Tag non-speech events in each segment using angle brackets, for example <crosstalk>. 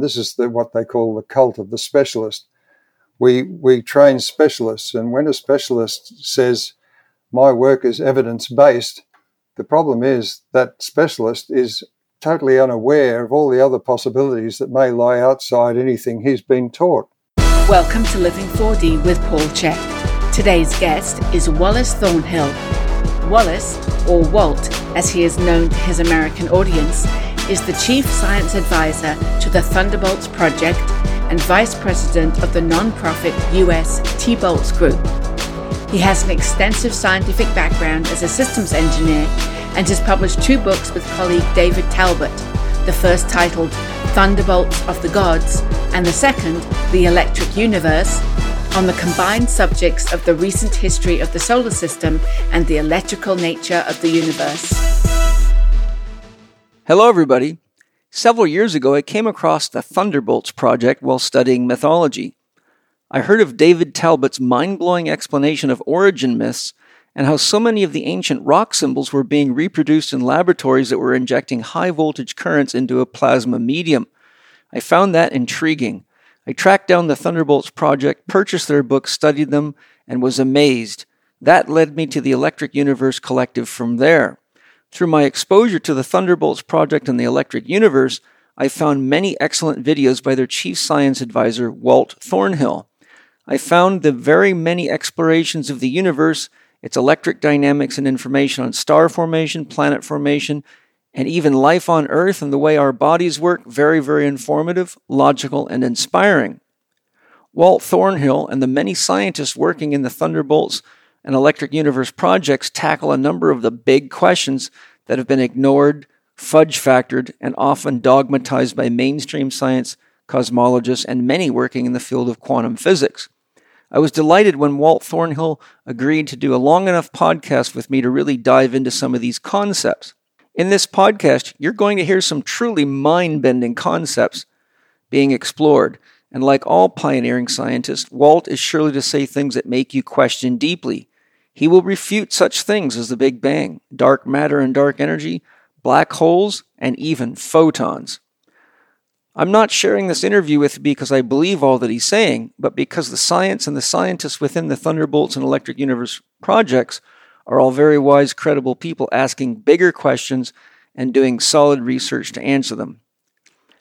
This is the, what they call the cult of the specialist. We, we train specialists, and when a specialist says, My work is evidence based, the problem is that specialist is totally unaware of all the other possibilities that may lie outside anything he's been taught. Welcome to Living 4D with Paul Chek. Today's guest is Wallace Thornhill. Wallace, or Walt as he is known to his American audience, is the Chief Science Advisor to the Thunderbolts Project and Vice President of the nonprofit US T-Bolts Group. He has an extensive scientific background as a systems engineer and has published two books with colleague David Talbot, the first titled Thunderbolts of the Gods and the second, The Electric Universe, on the combined subjects of the recent history of the solar system and the electrical nature of the universe. Hello, everybody. Several years ago, I came across the Thunderbolts project while studying mythology. I heard of David Talbot's mind blowing explanation of origin myths and how so many of the ancient rock symbols were being reproduced in laboratories that were injecting high voltage currents into a plasma medium. I found that intriguing. I tracked down the Thunderbolts project, purchased their books, studied them, and was amazed. That led me to the Electric Universe Collective from there. Through my exposure to the Thunderbolts project and the electric universe, I found many excellent videos by their chief science advisor, Walt Thornhill. I found the very many explorations of the universe, its electric dynamics and information on star formation, planet formation, and even life on Earth and the way our bodies work very, very informative, logical, and inspiring. Walt Thornhill and the many scientists working in the Thunderbolts and Electric Universe projects tackle a number of the big questions that have been ignored, fudge factored, and often dogmatized by mainstream science, cosmologists, and many working in the field of quantum physics. I was delighted when Walt Thornhill agreed to do a long enough podcast with me to really dive into some of these concepts. In this podcast, you're going to hear some truly mind bending concepts being explored. And like all pioneering scientists, Walt is surely to say things that make you question deeply he will refute such things as the Big Bang, dark matter and dark energy, black holes, and even photons. I'm not sharing this interview with because I believe all that he's saying, but because the science and the scientists within the Thunderbolts and Electric Universe projects are all very wise, credible people asking bigger questions and doing solid research to answer them.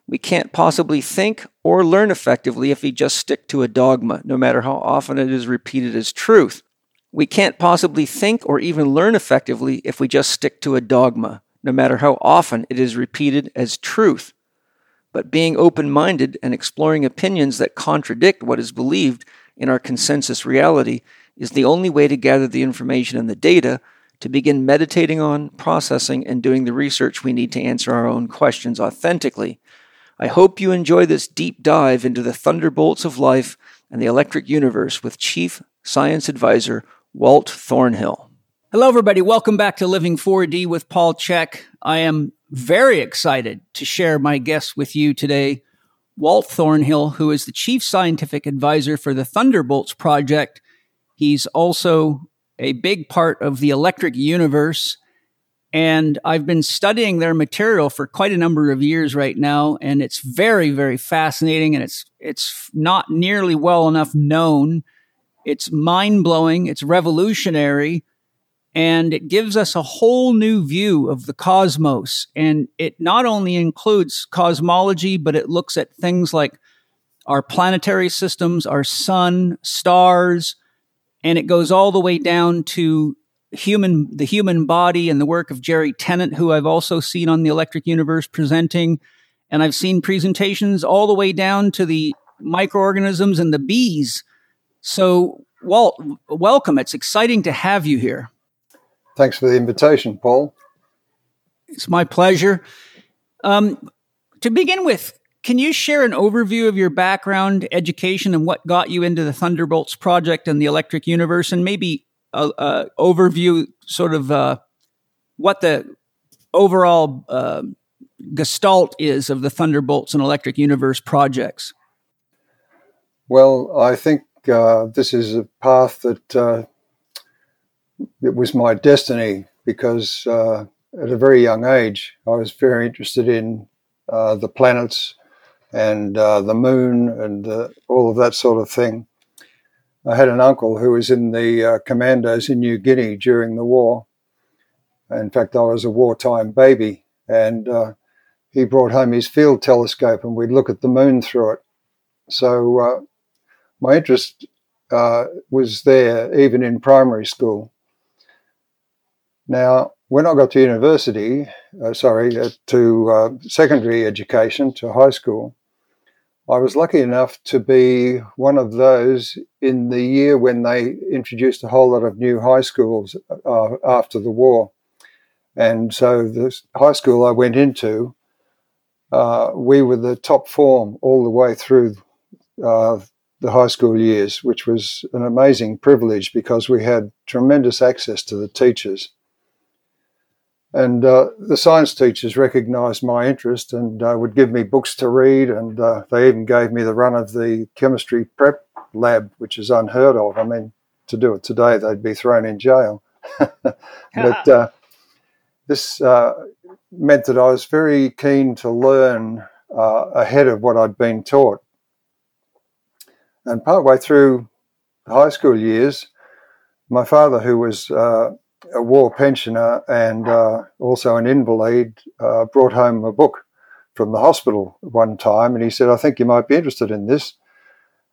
We can't possibly think or learn effectively if we just stick to a dogma, no matter how often it is repeated as truth. We can't possibly think or even learn effectively if we just stick to a dogma, no matter how often it is repeated as truth. But being open minded and exploring opinions that contradict what is believed in our consensus reality is the only way to gather the information and the data to begin meditating on, processing, and doing the research we need to answer our own questions authentically. I hope you enjoy this deep dive into the thunderbolts of life and the electric universe with Chief Science Advisor Walt Thornhill. Hello, everybody. Welcome back to Living 4D with Paul Chek. I am very excited to share my guest with you today, Walt Thornhill, who is the Chief Scientific Advisor for the Thunderbolts Project. He's also a big part of the Electric Universe. And I've been studying their material for quite a number of years right now, and it's very, very fascinating, and it's it's not nearly well enough known it's mind blowing, it's revolutionary, and it gives us a whole new view of the cosmos. And it not only includes cosmology, but it looks at things like our planetary systems, our sun, stars, and it goes all the way down to human the human body and the work of Jerry Tennant, who I've also seen on the Electric Universe presenting. And I've seen presentations all the way down to the microorganisms and the bees so, Walt, welcome. It's exciting to have you here. Thanks for the invitation, Paul. It's my pleasure. Um, to begin with, can you share an overview of your background, education, and what got you into the Thunderbolts project and the Electric Universe, and maybe a, a overview, sort of uh, what the overall uh, gestalt is of the Thunderbolts and Electric Universe projects? Well, I think uh, this is a path that uh, it was my destiny because uh, at a very young age I was very interested in uh, the planets and uh, the moon and uh, all of that sort of thing. I had an uncle who was in the commandos in New Guinea during the war. In fact, I was a wartime baby, and he brought home his field telescope, and we'd look at the moon through it. So my interest uh, was there even in primary school. Now, when I got to university, uh, sorry, uh, to uh, secondary education, to high school, I was lucky enough to be one of those in the year when they introduced a whole lot of new high schools uh, after the war. And so the high school I went into, uh, we were the top form all the way through uh, the high school years, which was an amazing privilege because we had tremendous access to the teachers. And uh, the science teachers recognised my interest and uh, would give me books to read, and uh, they even gave me the run of the chemistry prep lab, which is unheard of. I mean, to do it today, they'd be thrown in jail. <laughs> but <laughs> uh, this uh, meant that I was very keen to learn uh, ahead of what I'd been taught. And partway through high school years, my father, who was uh, a war pensioner and uh, also an invalid, uh, brought home a book from the hospital one time, and he said, "I think you might be interested in this."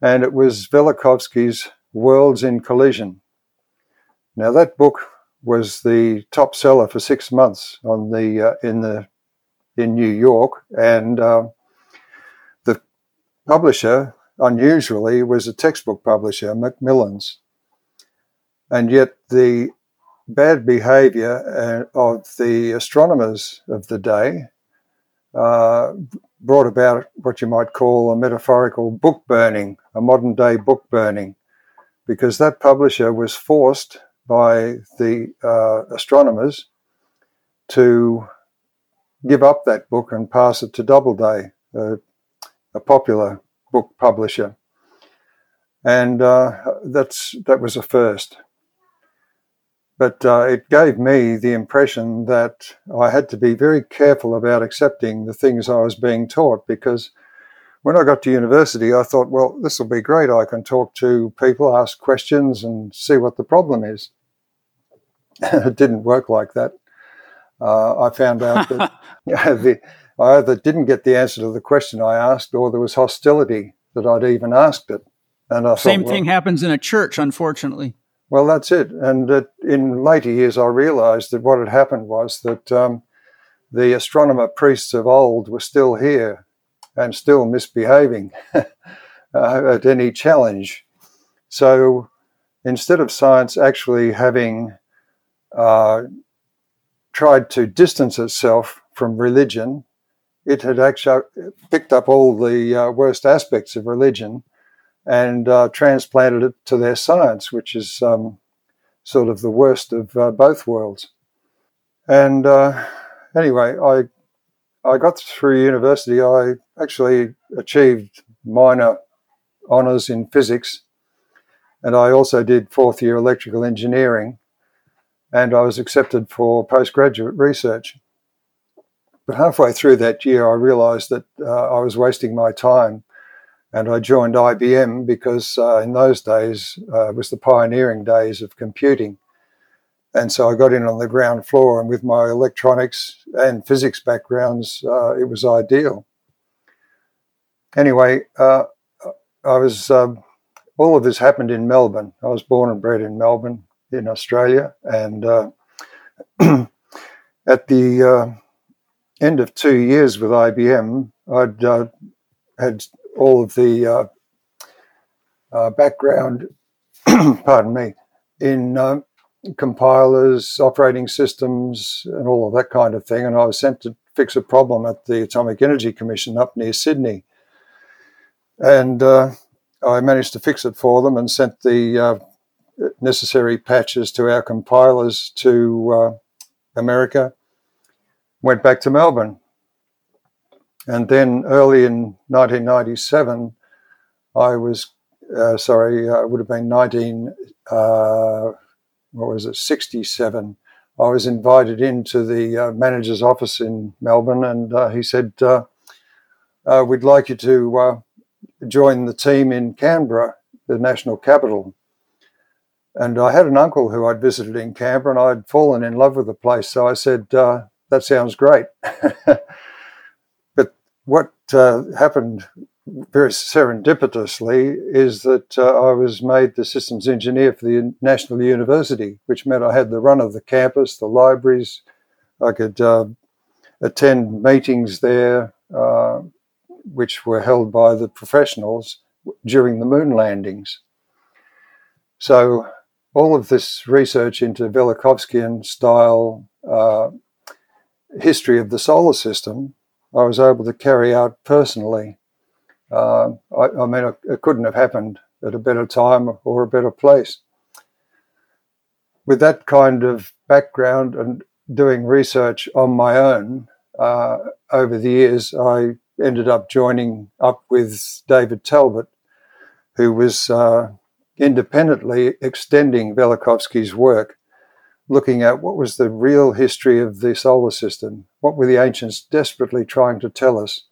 And it was Velikovsky's "Worlds in Collision." Now that book was the top seller for six months on the uh, in the in New York, and uh, the publisher unusually, was a textbook publisher, Macmillan's. And yet the bad behavior uh, of the astronomers of the day uh, brought about what you might call a metaphorical book burning, a modern day book burning, because that publisher was forced by the uh, astronomers to give up that book and pass it to Doubleday, a popular book publisher, and uh, that's that was a first. But uh, it gave me the impression that I had to be very careful about accepting the things I was being taught because when I got to university, I thought, well, this will be great. I can talk to people, ask questions, and see what the problem is. <laughs> it didn't work like that. Uh, I found out that <laughs> <laughs> the, I either didn't get the answer to the question I asked, or there was hostility that I'd even asked it. And I same thought, thing well, happens in a church, unfortunately. Well, that's it. And in later years, I realised that what had happened was that um, the astronomer priests of old were still here and still misbehaving <laughs> uh, at any challenge. So instead of science actually having uh, tried to distance itself from religion it had actually picked up all the uh, worst aspects of religion and uh, transplanted it to their science, which is um, sort of the worst of uh, both worlds. And uh, anyway, I I got through university. I actually achieved minor honours in physics, and I also did fourth year electrical engineering, and I was accepted for postgraduate research. But halfway through that year, I realized that uh, I was wasting my time. And I joined IBM because uh, in those days uh, it was the pioneering days of computing. And so I got in on the ground floor, and with my electronics and physics backgrounds, uh, it was ideal. Anyway, uh, I was um, all of this happened in Melbourne. I was born and bred in Melbourne, in Australia, and uh, <clears throat> at the end of two years with IBM, I'd uh, had all of the uh, uh, background, <clears throat> pardon me, in uh, compilers, operating systems, and all of that kind of thing. And I was sent to fix a problem at the Atomic Energy Commission up near Sydney. And uh, I managed to fix it for them and sent the uh, necessary patches to our compilers to America went back to Melbourne. And then early in 1997, I was, uh, sorry, uh, it would have been 19, uh, what was it, 67. I was invited into the uh, manager's office in Melbourne, and uh, he said, uh, we'd like you to join the team in Canberra, the national capital. And I had an uncle who I'd visited in Canberra and I'd fallen in love with the place. So I said, That sounds great. <laughs> but what uh, happened very serendipitously is that uh, I was made the systems engineer for the National University, which meant I had the run of the campus, the libraries. I could uh, attend meetings there, uh, which were held by the professionals during the moon landings. So, all of this research into Velikovskian style uh, history of the solar system, I was able to carry out personally. Uh, I, I, mean, it, it couldn't have happened at a better time or a better place. With that kind of background and doing research on my own uh, over the years, I ended up joining up with David Talbot, who was uh, independently extending Velikovsky's work, looking at what was the real history of the solar system, what were the ancients desperately trying to tell us,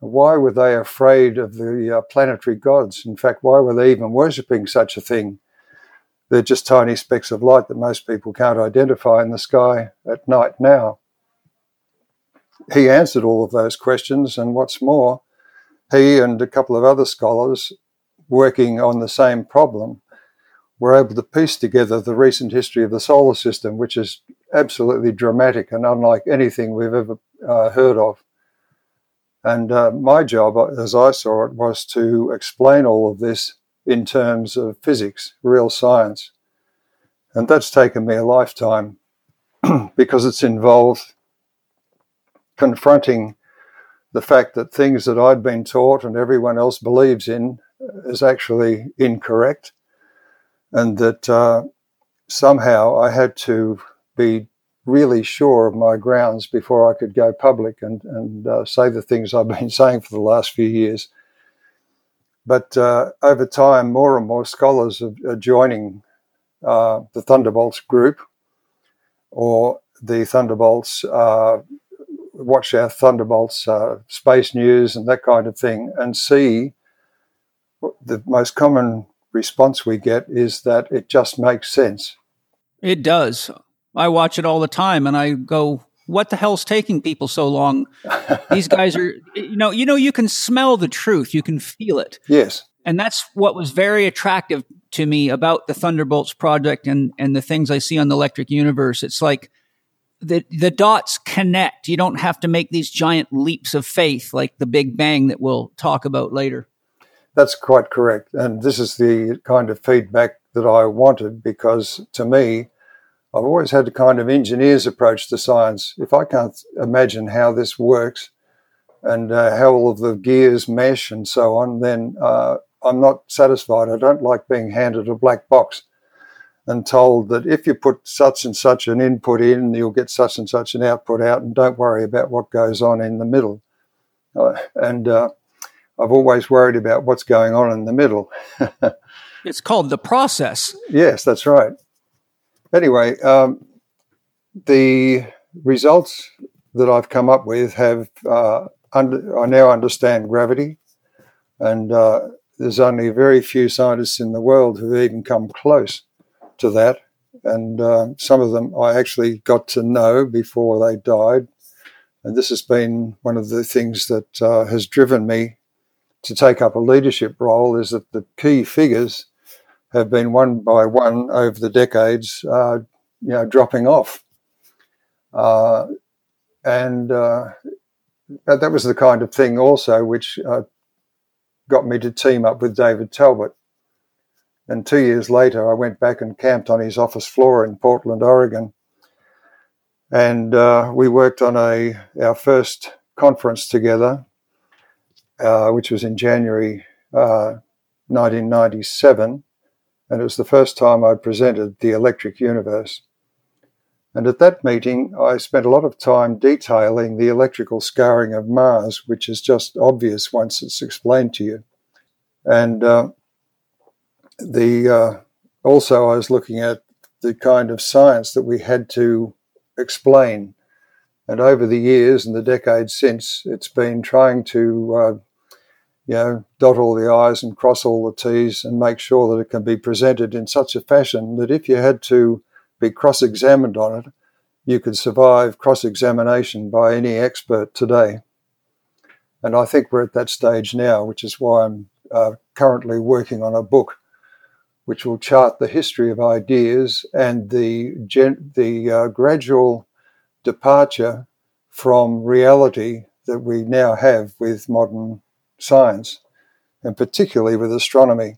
why were they afraid of the uh, planetary gods? In fact, why were they even worshipping such a thing? They're just tiny specks of light that most people can't identify in the sky at night now. He answered all of those questions, and what's more, he and a couple of other scholars working on the same problem were able to piece together the recent history of the solar system, which is absolutely dramatic and unlike anything we've ever uh, heard of. And uh, my job, as I saw it, was to explain all of this in terms of physics, real science. And that's taken me a lifetime <clears throat> because it's involved confronting the fact that things that I'd been taught and everyone else believes in is actually incorrect, and that uh, somehow I had to be really sure of my grounds before I could go public and, and uh, say the things I've been <laughs> saying for the last few years. But uh, over time, more and more scholars are, are joining uh, the Thunderbolts group or the Thunderbolts, uh, watch our Thunderbolts uh, space news and that kind of thing, and see the most common response we get is that it just makes sense. It does. I watch it all the time and I go, what the hell's taking people so long? <laughs> These guys are, you know, you know, you can smell the truth, you can feel it. Yes. And that's what was very attractive to me about the Thunderbolts project and, and the things I see on the Electric Universe. It's like the, the dots connect. You don't have to make these giant leaps of faith like the Big Bang that we'll talk about later. That's quite correct. And this is the kind of feedback that I wanted because to me, I've always had a kind of engineer's approach to science. If I can't imagine how this works and uh, how all of the gears mesh and so on, then uh, I'm not satisfied. I don't like being handed a black box and told that if you put such and such an input in, you'll get such and such an output out, and don't worry about what goes on in the middle. Uh, and uh, I've always worried about what's going on in the middle. <laughs> it's called the process. Yes, that's right. Anyway, um, the results that I've come up with have uh, under, I now understand gravity, and uh, there's only very few scientists in the world who've even come close to that. And uh, some of them I actually got to know before they died. And this has been one of the things that uh, has driven me to take up a leadership role is that the key figures have been one by one over the decades, uh, you know, dropping off. Uh, and uh, that was the kind of thing also which uh, got me to team up with David Talbot. And two years later, I went back and camped on his office floor in Portland, Oregon. And uh, we worked on a our first conference together, uh, which was in January 1997 and it was the first time I presented the electric universe. And at that meeting, I spent a lot of time detailing the electrical scarring of Mars, which is just obvious once it's explained to you. And uh, the uh, also, I was looking at the kind of science that we had to explain And over the years and the decades since, it's been trying to, uh, you know, dot all the I's and cross all the T's and make sure that it can be presented in such a fashion that if you had to be cross examined on it, you could survive cross examination by any expert today. And I think we're at that stage now, which is why I'm uh, currently working on a book which will chart the history of ideas and the, gen- the uh, gradual departure from reality that we now have with modern science, and particularly with astronomy.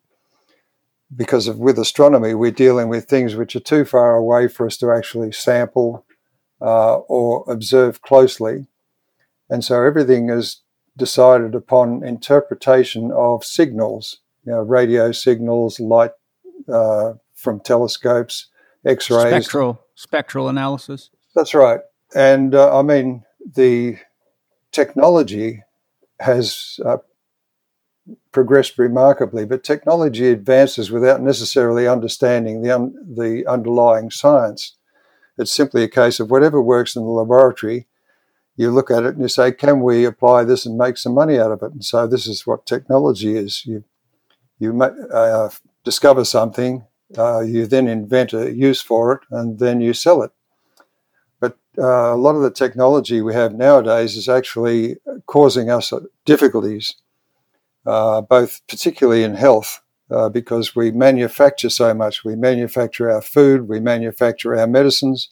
Because of, with astronomy, we're dealing with things which are too far away for us to actually sample uh, or observe closely. And so everything is decided upon interpretation of signals, you know, radio signals, light uh, from telescopes, X-rays, spectral spectral analysis. That's right, and uh, I mean the technology has uh, progressed remarkably, but technology advances without necessarily understanding the un- the underlying science. It's simply a case of whatever works in the laboratory. You look at it and you say, "Can we apply this and make some money out of it?" And so this is what technology is. You you uh, discover something, uh, you then invent a use for it, and then you sell it. But uh, a lot of the technology we have nowadays is actually causing us difficulties, uh, both particularly in health, uh, because we manufacture so much. We manufacture our food, we manufacture our medicines,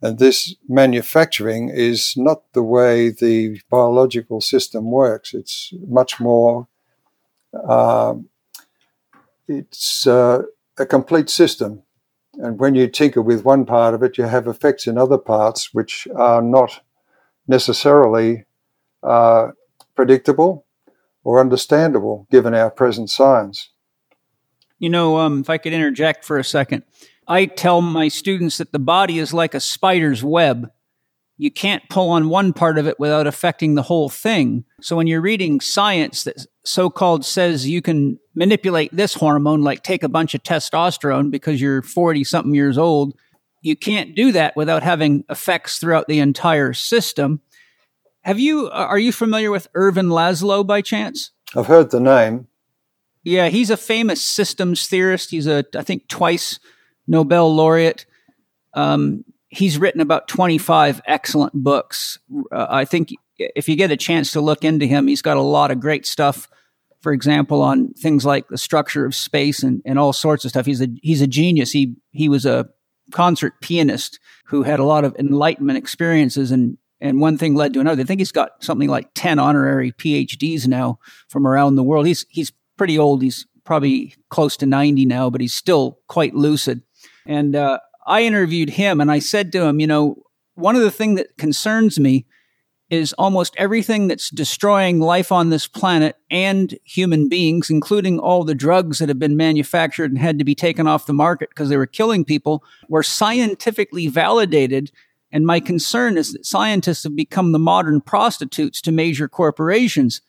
and this manufacturing is not the way the biological system works. It's much more um, it's uh, a complete system. And when you tinker with one part of it, you have effects in other parts which are not necessarily uh, predictable or understandable given our present science. You know, um, if I could interject for a second, I tell my students that the body is like a spider's web you can't pull on one part of it without affecting the whole thing. So when you're reading science that so called says you can manipulate this hormone, like take a bunch of testosterone because you're 40 something years old, you can't do that without having effects throughout the entire system. Have you, are you familiar with Ervin Laszlo by chance? I've heard the name. Yeah, he's a famous systems theorist. He's a, I think, twice Nobel laureate. Um, he's written about 25 excellent books. Uh, I think if you get a chance to look into him, he's got a lot of great stuff. For example, on things like the structure of space and, and all sorts of stuff. He's a he's a genius. He he was a concert pianist who had a lot of enlightenment experiences and and one thing led to another. I think he's got something like 10 honorary PhDs now from around the world. He's he's pretty old. He's probably close to 90 now, but he's still quite lucid. And uh, I interviewed him and I said to him, you know, one of the things that concerns me is almost everything that's destroying life on this planet and human beings, including all the drugs that have been manufactured and had to be taken off the market because they were killing people, were scientifically validated. And my concern is that scientists have become the modern prostitutes to major corporations.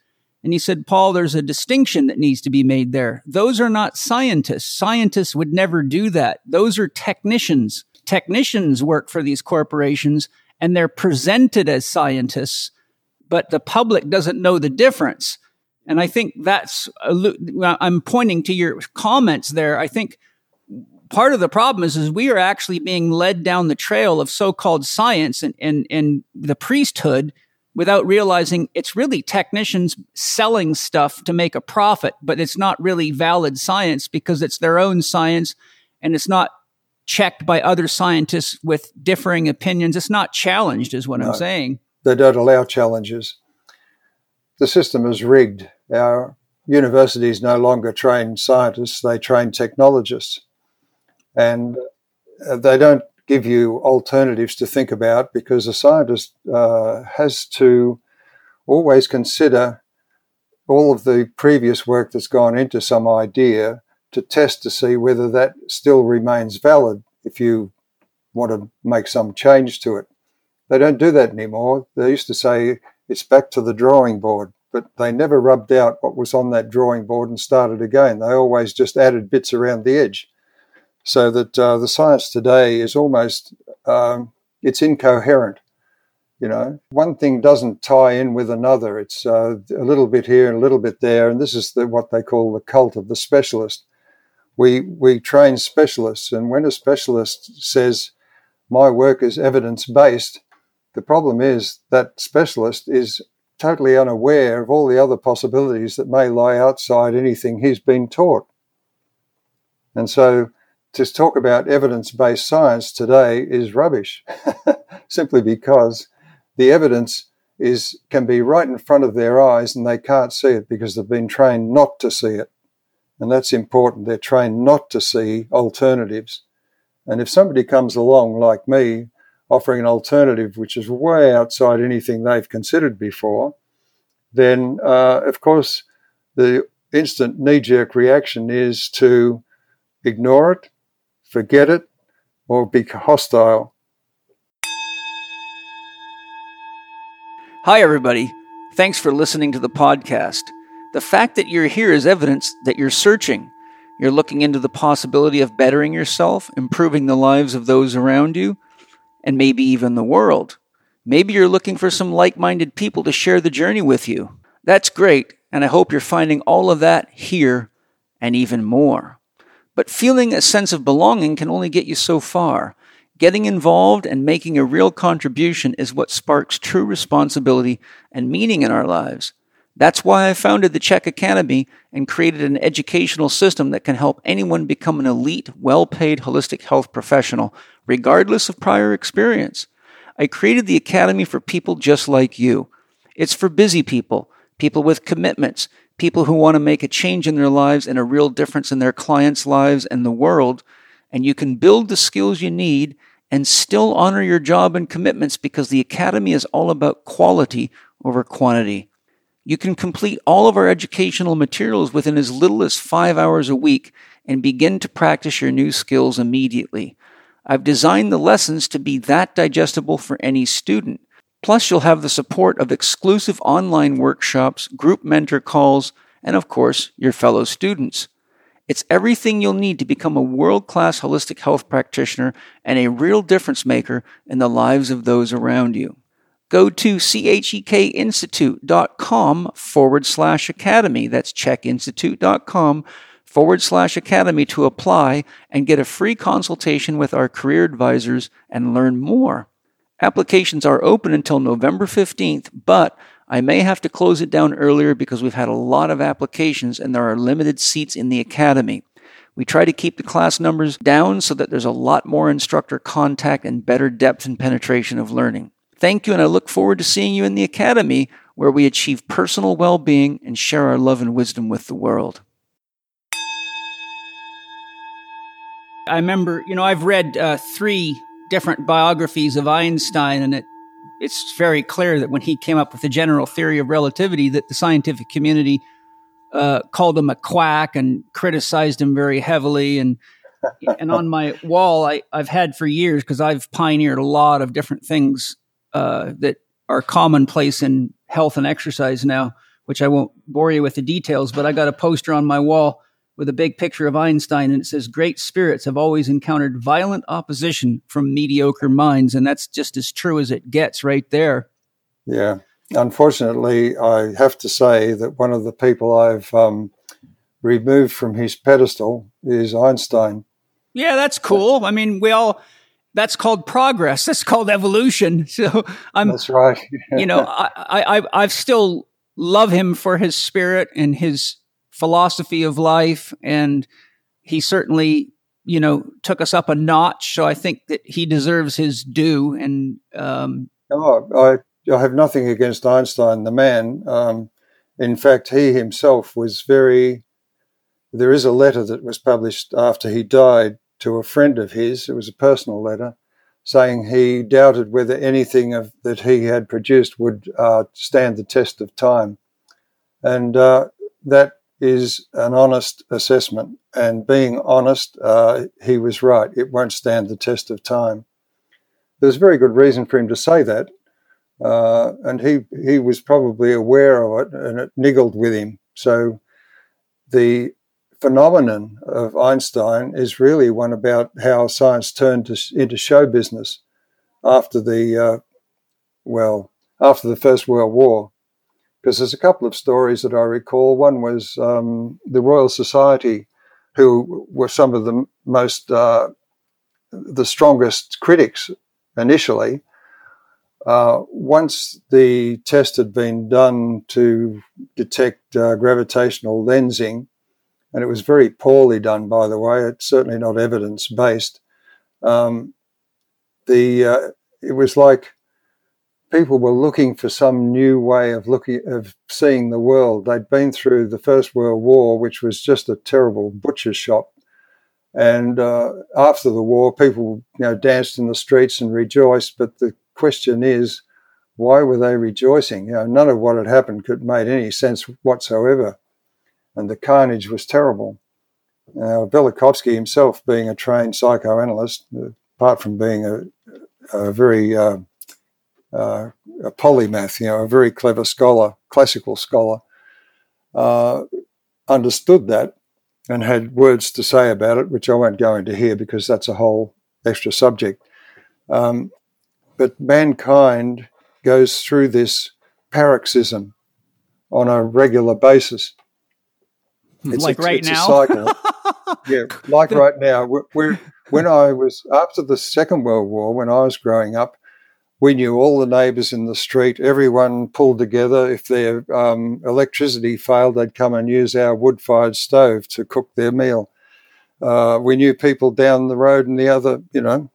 And he said, Paul, there's a distinction that needs to be made there. Those are not scientists. Scientists would never do that. Those are technicians. Technicians work for these corporations and they're presented as scientists, but the public doesn't know the difference. And I think that's, I'm pointing to your comments there. I think part of the problem is, is we are actually being led down the trail of so-called science and, and, and the priesthood without realizing it's really technicians selling stuff to make a profit, but it's not really valid science because it's their own science and it's not checked by other scientists with differing opinions. It's not challenged, is what no, I'm saying. They don't allow challenges. The system is rigged. Our universities no longer train scientists, they train technologists. And uh, they don't give you alternatives to think about because a scientist uh, has to always consider all of the previous work that's gone into some idea to test to see whether that still remains valid if you want to make some change to it. They don't do that anymore. They used to say it's back to the drawing board, but they never rubbed out what was on that drawing board and started again. They always just added bits around the edge so that uh, the science today is almost um, it's incoherent. You know, one thing doesn't tie in with another. It's uh, a little bit here and a little bit there, and this is the, what they call the cult of the specialist. We we train specialists, and when a specialist says, "My work is evidence based," the problem is that specialist is totally unaware of all the other possibilities that may lie outside anything he's been taught. And so to talk about evidence based science today is rubbish, <laughs> simply because the evidence is can be right in front of their eyes and they can't see it because they've been trained not to see it. And that's important. They're trained not to see alternatives. And if somebody comes along like me, offering an alternative which is way outside anything they've considered before, then uh, of course the instant knee jerk reaction is to ignore it, forget it, or be hostile. Hi, everybody. Thanks for listening to the podcast. The fact that you're here is evidence that you're searching. You're looking into the possibility of bettering yourself, improving the lives of those around you, and maybe even the world. Maybe you're looking for some like minded people to share the journey with you. That's great, and I hope you're finding all of that here and even more. But feeling a sense of belonging can only get you so far. Getting involved and making a real contribution is what sparks true responsibility and meaning in our lives. That's why I founded the CHEK Academy and created an educational system that can help anyone become an elite, well paid holistic health professional, regardless of prior experience. I created the Academy for people just like you. It's for busy people, people with commitments, people who want to make a change in their lives and a real difference in their clients' lives and the world. And you can build the skills you need and still honor your job and commitments because the Academy is all about quality over quantity. You can complete all of our educational materials within as little as five hours a week and begin to practice your new skills immediately. I've designed the lessons to be that digestible for any student. Plus, you'll have the support of exclusive online workshops, group mentor calls, and of course, your fellow students. It's everything you'll need to become a world class holistic health practitioner and a real difference maker in the lives of those around you. Go to chekinstitute.com forward slash academy. That's chekinstitute.com forward slash academy to apply and get a free consultation with our career advisors and learn more. Applications are open until November 15th, but I may have to close it down earlier because we've had a lot of applications and there are limited seats in the academy. We try to keep the class numbers down so that there's a lot more instructor contact and better depth and penetration of learning. Thank you, and I look forward to seeing you in the academy where we achieve personal well being and share our love and wisdom with the world. I remember, you know, I've read uh, three different biographies of Einstein, and it it's very clear that when he came up with the general theory of relativity, that the scientific community uh, called him a quack and criticized him very heavily. And and on my wall, I, I've had for years because I've pioneered a lot of different things uh, that are commonplace in health and exercise now, which I won't bore you with the details. But I got a poster on my wall with a big picture of Einstein, and it says, Great spirits have always encountered violent opposition from mediocre minds. And that's just as true as it gets right there. Yeah. Unfortunately, I have to say that one of the people I've um, removed from his pedestal is Einstein. Yeah, that's cool. I mean, we all that's called progress. That's called evolution. <laughs> So I'm That's right. you know, <laughs> I, I I've still love him for his spirit and his philosophy of life. And he certainly, you know, took us up a notch. So I think that he deserves his due. And, um, oh, I, I have nothing against Einstein, the man. Um, in fact, he himself was very, there is a letter that was published after he died to a friend of his. It was a personal letter saying he doubted whether anything of, that he had produced would uh, stand the test of time. And uh, that is an honest assessment. And being honest, uh, he was right. It won't stand the test of time. There's very good reason for him to say that. Uh, and he, he was probably aware of it and it niggled with him. So the phenomenon of Einstein is really one about how science turned to, into show business after the uh, well, after the First World War, because there's a couple of stories that I recall. One was um, the Royal Society, who were some of the most, uh, the strongest critics initially. Uh, once the test had been done to detect uh, gravitational lensing, and it was very poorly done, by the way. It's certainly not evidence based. Um, the uh, it was like people were looking for some new way of looking of seeing the world. They'd been through the First World War, which was just a terrible butcher shop, and uh, after the war, people you know danced in the streets and rejoiced. But the question is, why were they rejoicing? You know, none of what had happened could made any sense whatsoever and the carnage was terrible. Now, Velikovsky himself, being a trained psychoanalyst, apart from being a, a very uh, uh, a polymath, you know, a very clever scholar, classical scholar, uh, understood that and had words to say about it, which I won't go into here because that's a whole extra subject. Um, but mankind goes through this paroxysm on a regular basis. It's like a, right now. <laughs> Yeah, like right now. We're, we're, when I was after the Second World War, when I was growing up, we knew all the neighbours in the street. Everyone pulled together. If their um, electricity failed, they'd come and use our wood-fired stove to cook their meal. Uh, we knew people down the road and the other. You know,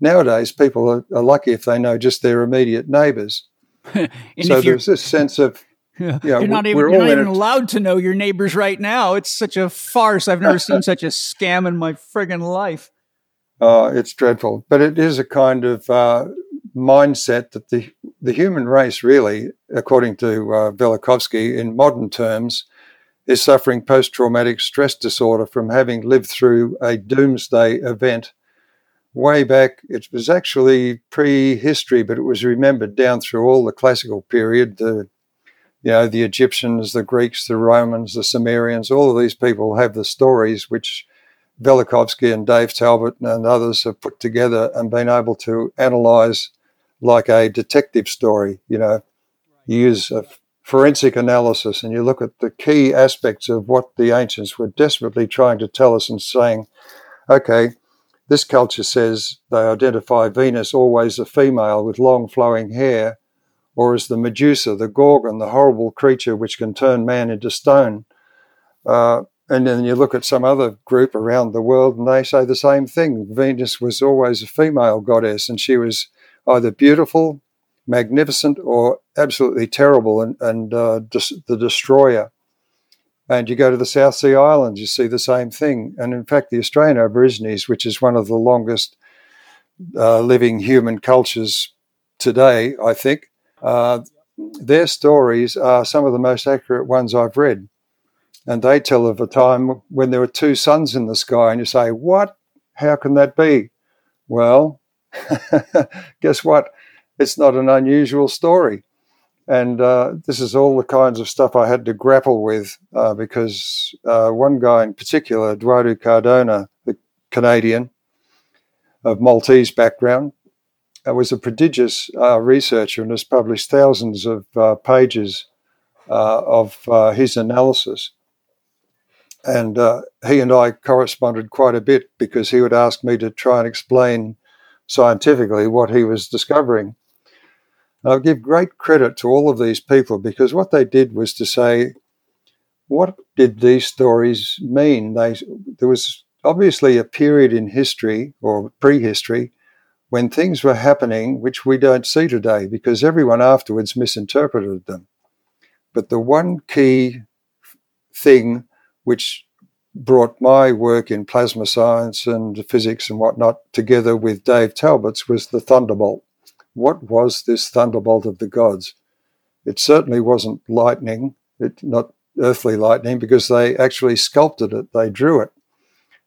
nowadays people are, are lucky if they know just their immediate neighbours. <laughs> so there's this sense of <laughs> yeah, you're not even, you're not even allowed to know your neighbors right now. It's such a farce. I've never seen such a scam in my friggin' life. Oh, it's dreadful. But it is a kind of uh, mindset that the, the human race, really, according to uh, Velikovsky, in modern terms, is suffering post traumatic stress disorder from having lived through a doomsday event. Way back, it was actually prehistory, but it was remembered down through all the classical period, the you know, the Egyptians, the Greeks, the Romans, the Sumerians, all of these people have the stories which Velikovsky and Dave Talbot and others have put together and been able to analyze like a detective story. You know, you use a forensic analysis and you look at the key aspects of what the ancients were desperately trying to tell us and saying, okay, this culture says they identify Venus always a female with long flowing hair or as the Medusa, the Gorgon, the horrible creature which can turn man into stone. Uh, and then you look at some other group around the world and they say the same thing. Venus was always a female goddess and she was either beautiful, magnificent, or absolutely terrible and, and uh, dis- the destroyer. And you go to the South Sea Islands, you see the same thing. And in fact, the Australian Aborigines, which is one of the longest uh, living human cultures today, I think, uh, their stories are some of the most accurate ones I've read. And they tell of a time when there were two suns in the sky, and you say, What? How can that be? Well, <laughs> guess what? It's not an unusual story. And uh, this is all the kinds of stuff I had to grapple with uh, because uh, one guy in particular, Dwardu Cardona, the Canadian of Maltese background, uh, was a prodigious uh, researcher and has published thousands of uh, pages of his analysis. And he and I corresponded quite a bit because he would ask me to try and explain scientifically what he was discovering. I give great credit to all of these people because what they did was to say, what did these stories mean? They, there was obviously a period in history or prehistory when things were happening which we don't see today because everyone afterwards misinterpreted them. But the one key thing which brought my work in plasma science and physics and whatnot together with Dave Talbot's was the thunderbolt. What was this thunderbolt of the gods? It certainly wasn't lightning, it, not earthly lightning, because they actually sculpted it, they drew it.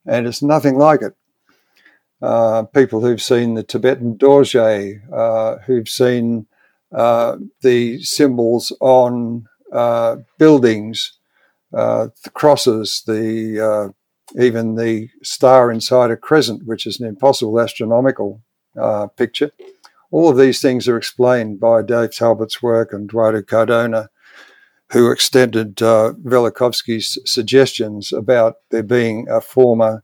And it's nothing like it. Uh, people who've seen the Tibetan Dorje, uh, who've seen uh, the symbols on uh, buildings, uh, the crosses, the even the star inside a crescent, which is an impossible astronomical picture. all of these things are explained by Dave Talbot's work and Dwardu Cardona, who extended uh, Velikovsky's suggestions about there being a former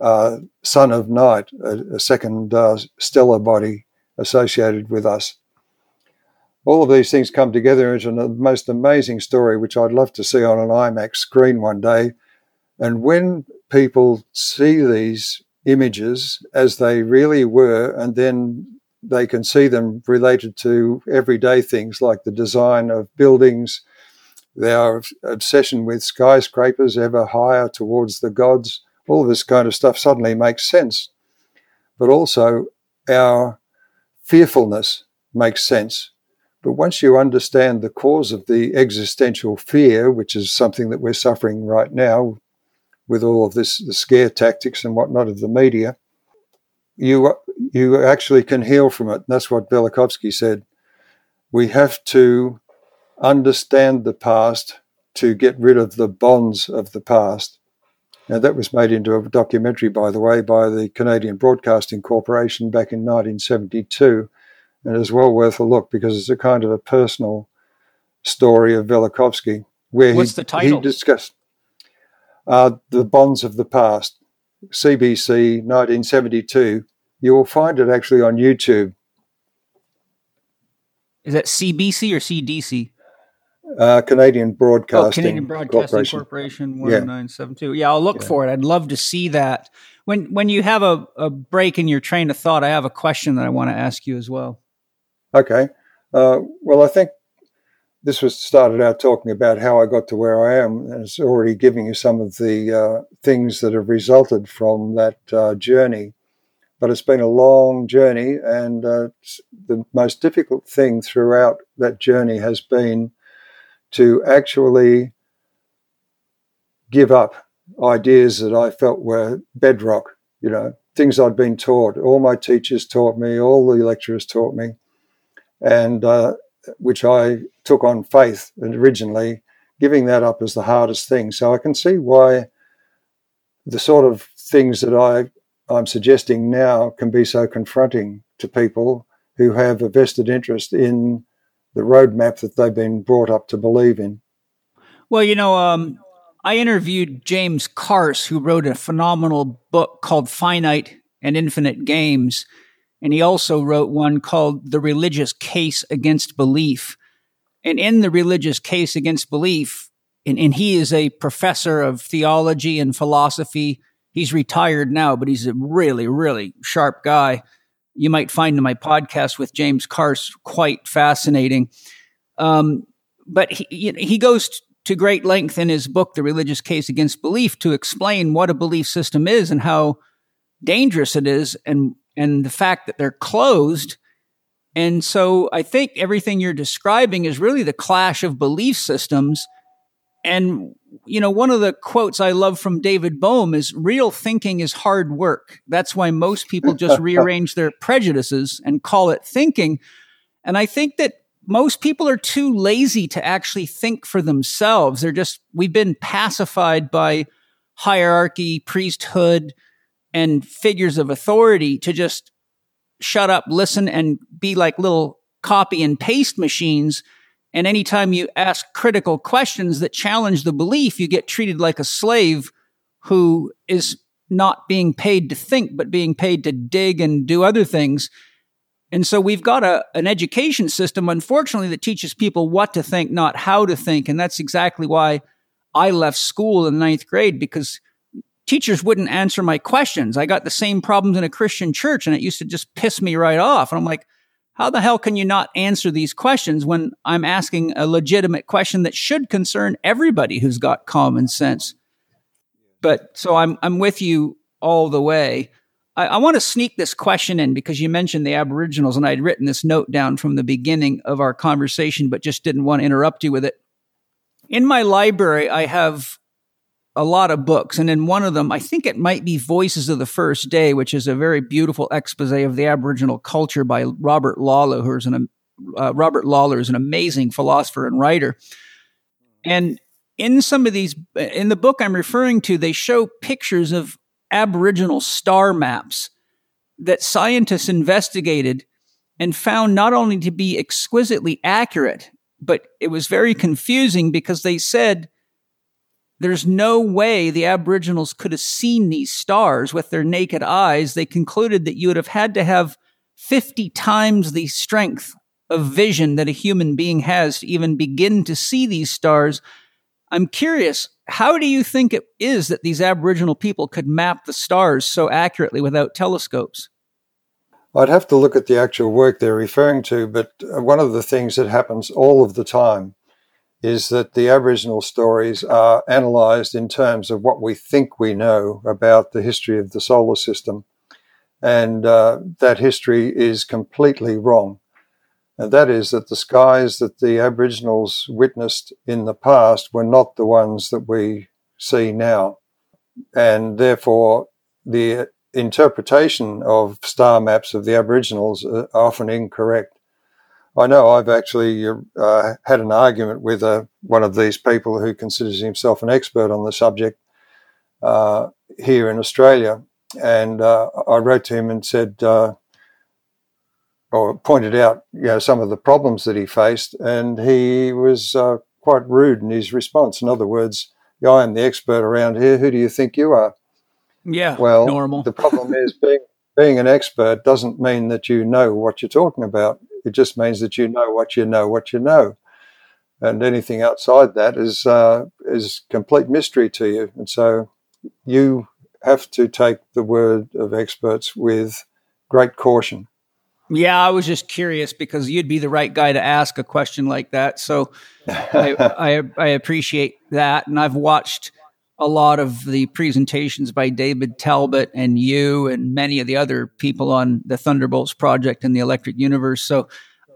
uh, sun of night, a, a second uh, stellar body associated with us. All of these things come together into the uh, most amazing story, which I'd love to see on an IMAX screen one day. And when people see these images as they really were, and then they can see them related to everyday things like the design of buildings, their obsession with skyscrapers ever higher towards the gods, all this kind of stuff suddenly makes sense. But also, our fearfulness makes sense. But once you understand the cause of the existential fear, which is something that we're suffering right now with all of this, the scare tactics and whatnot of the media, you you actually can heal from it. That's what Velikovsky said. We have to understand the past to get rid of the bonds of the past. Now, that was made into a documentary, by the way, by the Canadian Broadcasting Corporation back in 1972. And it's well worth a look because it's a kind of a personal story of Velikovsky where What's he, the title? he discussed uh, the bonds of the past, CBC 1972. You will find it actually on YouTube. Is that CBC or CDC? Uh, Canadian Broadcasting, oh, Canadian Broadcasting Corporation, one nine seven two. Yeah, I'll look yeah. for it. I'd love to see that. When when you have a, a break in your train of thought, I have a question that I want to ask you as well. Okay. Uh, well, I think this was started out talking about how I got to where I am, and it's already giving you some of the uh, things that have resulted from that uh, journey. But it's been a long journey, and uh, the most difficult thing throughout that journey has been to actually give up ideas that I felt were bedrock, you know, things I'd been taught. All my teachers taught me, all the lecturers taught me, and uh, which I took on faith originally, giving that up is the hardest thing. So I can see why the sort of things that I, I'm suggesting now can be so confronting to people who have a vested interest in the roadmap that they've been brought up to believe in. Well, you know, um, I interviewed James Carse, who wrote a phenomenal book called Finite and Infinite Games. And he also wrote one called The Religious Case Against Belief. And in The Religious Case Against Belief, and, and he is a professor of theology and philosophy. He's retired now, but he's a really, really sharp guy you might find in my podcast with James Carse quite fascinating. Um, but he, he goes to great length in his book, The Religious Case Against Belief, to explain what a belief system is and how dangerous it is and, and the fact that they're closed. And so I think everything you're describing is really the clash of belief systems. And you know, one of the quotes I love from David Bohm is real thinking is hard work. That's why most people just <laughs> rearrange their prejudices and call it thinking. And I think that most people are too lazy to actually think for themselves. They're just, we've been pacified by hierarchy, priesthood, and figures of authority to just shut up, listen, and be like little copy and paste machines and anytime you ask critical questions that challenge the belief, you get treated like a slave who is not being paid to think, but being paid to dig and do other things. And so we've got a, an education system, unfortunately, that teaches people what to think, not how to think. And that's exactly why I left school in ninth grade because teachers wouldn't answer my questions. I got the same problems in a Christian church and it used to just piss me right off. And I'm like, how the hell can you not answer these questions when I'm asking a legitimate question that should concern everybody who's got common sense? But so I'm, I'm with you all the way. I, I want to sneak this question in because you mentioned the Aboriginals, and I'd written this note down from the beginning of our conversation, but just didn't want to interrupt you with it. In my library, I have a lot of books. And in one of them, I think it might be Voices of the First Day, which is a very beautiful expose of the Aboriginal culture by Robert Lawlor, who's an uh, Robert Lawlor is an amazing philosopher and writer. And in some of these, in the book I'm referring to, they show pictures of Aboriginal star maps that scientists investigated and found not only to be exquisitely accurate, but it was very confusing because they said there's no way the Aboriginals could have seen these stars with their naked eyes. They concluded that you would have had to have 50 times the strength of vision that a human being has to even begin to see these stars. I'm curious, how do you think it is that these Aboriginal people could map the stars so accurately without telescopes? I'd have to look at the actual work they're referring to, but one of the things that happens all of the time is that the Aboriginal stories are analysed in terms of what we think we know about the history of the solar system. And uh, that history is completely wrong. And that is that the skies that the Aboriginals witnessed in the past were not the ones that we see now. And therefore, the interpretation of star maps of the Aboriginals are often incorrect. I know I've actually uh, had an argument with uh, one of these people who considers himself an expert on the subject uh, here in Australia. And uh, I wrote to him and said, uh, or pointed out, you know, some of the problems that he faced. And he was uh, quite rude in his response. In other words, I am the expert around here. Who do you think you are? Yeah. Well, normal. the problem is being being an expert doesn't mean that you know what you're talking about. It just means that you know what you know what you know, and anything outside that is uh, is complete mystery to you. And so you have to take the word of experts with great caution. Yeah, I was just curious because you'd be the right guy to ask a question like that. So I, <laughs> I, I appreciate that, and I've watched a lot of the presentations by David Talbot and you and many of the other people on the Thunderbolts project and the Electric Universe. So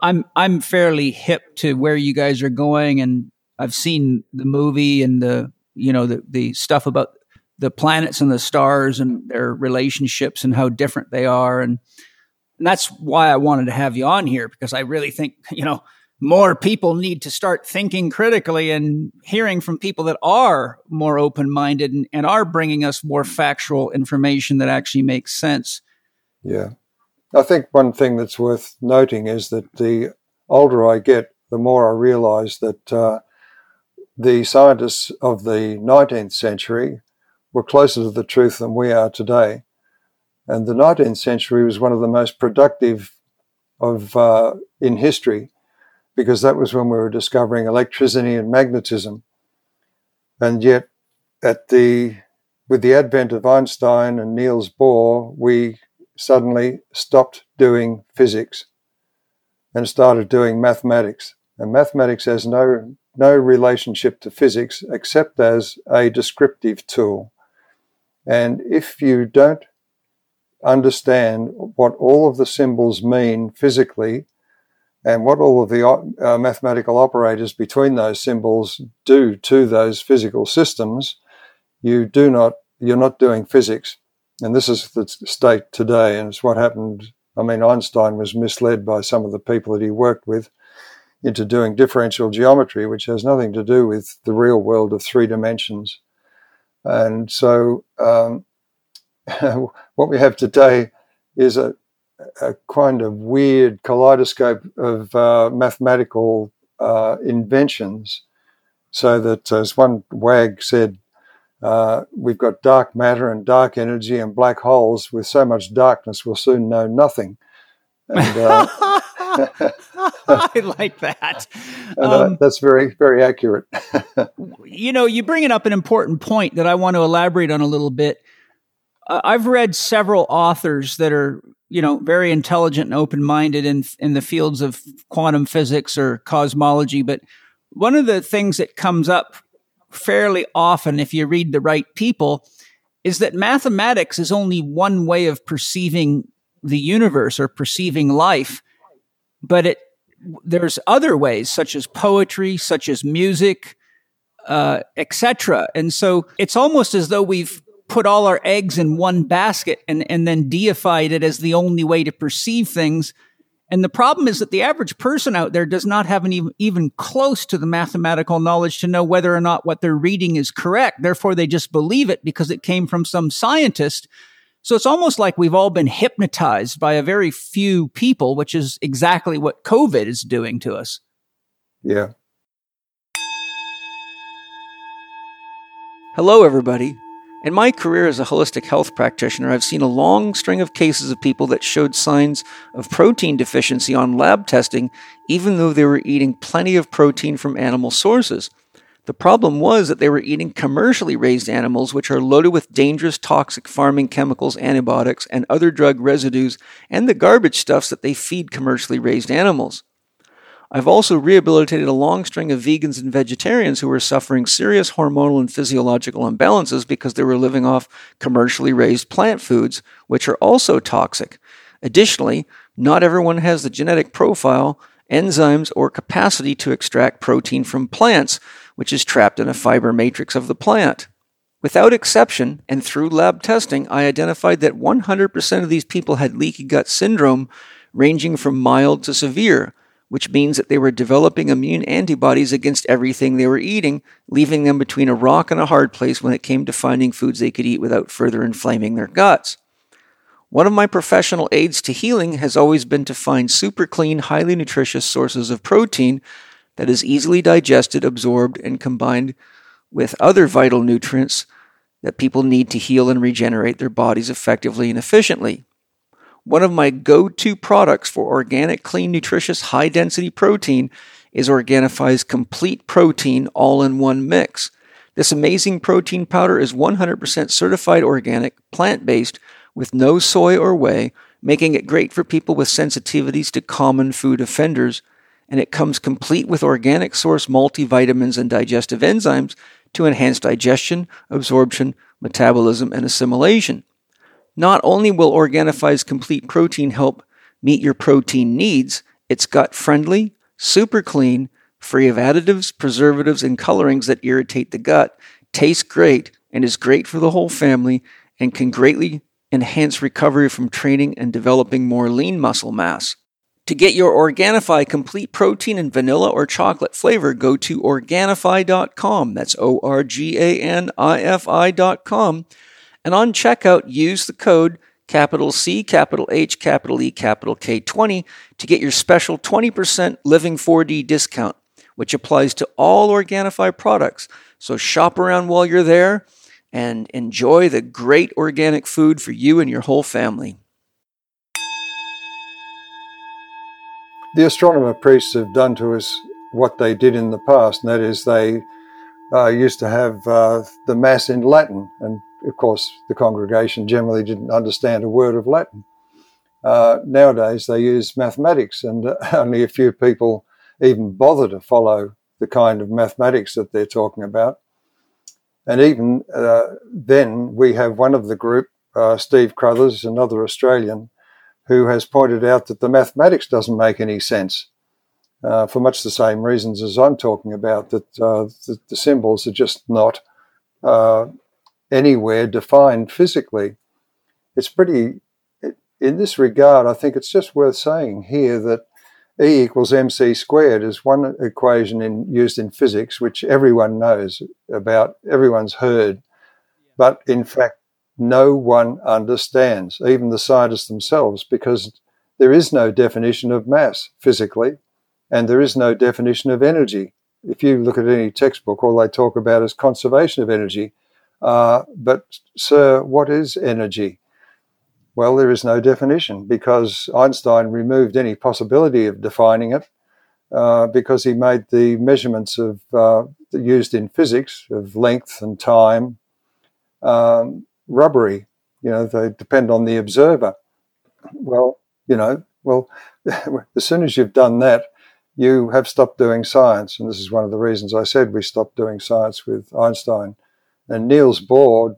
I'm I'm fairly hip to where you guys are going, and I've seen the movie and the you know the the stuff about the planets and the stars and their relationships and how different they are, and, and that's why I wanted to have you on here because I really think <laughs> you know more people need to start thinking critically and hearing from people that are more open minded and, and, are bringing us more factual information that actually makes sense. Yeah. I think one thing that's worth noting is that the older I get, the more I realize that uh, the scientists of the 19th century were closer to the truth than we are today. And the 19th century was one of the most productive of uh, in history because that was when we were discovering electricity and magnetism. And yet, at the with the advent of Einstein and Niels Bohr, we suddenly stopped doing physics and started doing mathematics. And mathematics has no no relationship to physics except as a descriptive tool. And if you don't understand what all of the symbols mean physically, and what all of the uh, mathematical operators between those symbols do to those physical systems, you do not, you're not doing physics. And this is the state today, and it's what happened. I mean, Einstein was misled by some of the people that he worked with into doing differential geometry, which has nothing to do with the real world of three dimensions. And so, um, <laughs> what we have today is a, a kind of weird kaleidoscope of uh, mathematical uh, inventions. So that, as one wag said, uh, we've got dark matter and dark energy and black holes. With so much darkness, we'll soon know nothing. And, uh, <laughs> I like that. <laughs> And, uh, um, that's very, very accurate. <laughs> you know, you bring it up an important point that I want to elaborate on a little bit. Uh, I've read several authors that are you know, very intelligent and open minded in in the fields of quantum physics or cosmology. But one of the things that comes up fairly often, if you read the right people, is that mathematics is only one way of perceiving the universe or perceiving life, but it there's other ways, such as poetry, such as music, uh, etc. And so it's almost as though we've put all our eggs in one basket and, and then deified it as the only way to perceive things. And the problem is that the average person out there does not have any even close to the mathematical knowledge to know whether or not what they're reading is correct. Therefore, they just believe it because it came from some scientist So it's almost like we've all been hypnotized by a very few people, which is exactly what COVID is doing to us. Yeah. Hello, everybody. In my career as a holistic health practitioner, I've seen a long string of cases of people that showed signs of protein deficiency on lab testing, even though they were eating plenty of protein from animal sources. The problem was that they were eating commercially raised animals, which are loaded with dangerous toxic farming chemicals, antibiotics, and other drug residues, and the garbage stuffs that they feed commercially raised animals. I've also rehabilitated a long string of vegans and vegetarians who were suffering serious hormonal and physiological imbalances because they were living off commercially raised plant foods, which are also toxic. Additionally, not everyone has the genetic profile, enzymes, or capacity to extract protein from plants, which is trapped in a fiber matrix of the plant. Without exception, and through lab testing, I identified that 100% of these people had leaky gut syndrome, ranging from mild to severe, which means that they were developing immune antibodies against everything they were eating, leaving them between a rock and a hard place when it came to finding foods they could eat without further inflaming their guts. One of my professional aids to healing has always been to find super clean, highly nutritious sources of protein that is easily digested, absorbed, and combined with other vital nutrients that people need to heal and regenerate their bodies effectively and efficiently. One of my go to products for organic, clean, nutritious, high density protein is Organifi's Complete Protein All in One Mix. This amazing protein powder is 100% certified organic, plant based, with no soy or whey, making it great for people with sensitivities to common food offenders and it comes complete with organic source multivitamins and digestive enzymes to enhance digestion, absorption, metabolism, and assimilation. Not only will Organifi's complete protein help meet your protein needs, it's gut friendly, super clean, free of additives, preservatives, and colorings that irritate the gut, tastes great, and is great for the whole family, and can greatly enhance recovery from training and developing more lean muscle mass. To get your Organifi complete protein in vanilla or chocolate flavor, go to Organifi.com. That's O R G A N I F I.com. And on checkout, use the code capital C, capital H, capital E, capital K20 to get your special 20% Living 4D discount, which applies to all Organifi products. So shop around while you're there and enjoy the great organic food for you and your whole family. the astronomer priests have done to us what they did in the past, and that is they uh, used to have uh, the Mass in Latin, and of course the congregation generally didn't understand a word of Latin. Uh, nowadays they use mathematics, and uh, <laughs> only a few people even bother to follow the kind of mathematics that they're talking about. And even uh, then, we have one of the group, uh, Steve Crothers, another Australian, who has pointed out that the mathematics doesn't make any sense uh, for much the same reasons as I'm talking about, that the, the, symbols are just not uh, anywhere defined physically. It's pretty, in this regard, I think it's just worth saying here that E equals mc squared is one equation in, used in physics, which everyone knows about, everyone's heard. But in fact, no one understands, even the scientists themselves, because there is no definition of mass physically, and there is no definition of energy. If you look at any textbook, all they talk about is conservation of energy. Uh, but, sir, what is energy? Well, there is no definition because Einstein removed any possibility of defining it uh, because he made the measurements of uh, used in physics of length and time um, rubbery. You know, they depend on the observer. Well, you know, well, <laughs> as soon as you've done that, you have stopped doing science. And this is one of the reasons I said we stopped doing science with Einstein. And Niels Bohr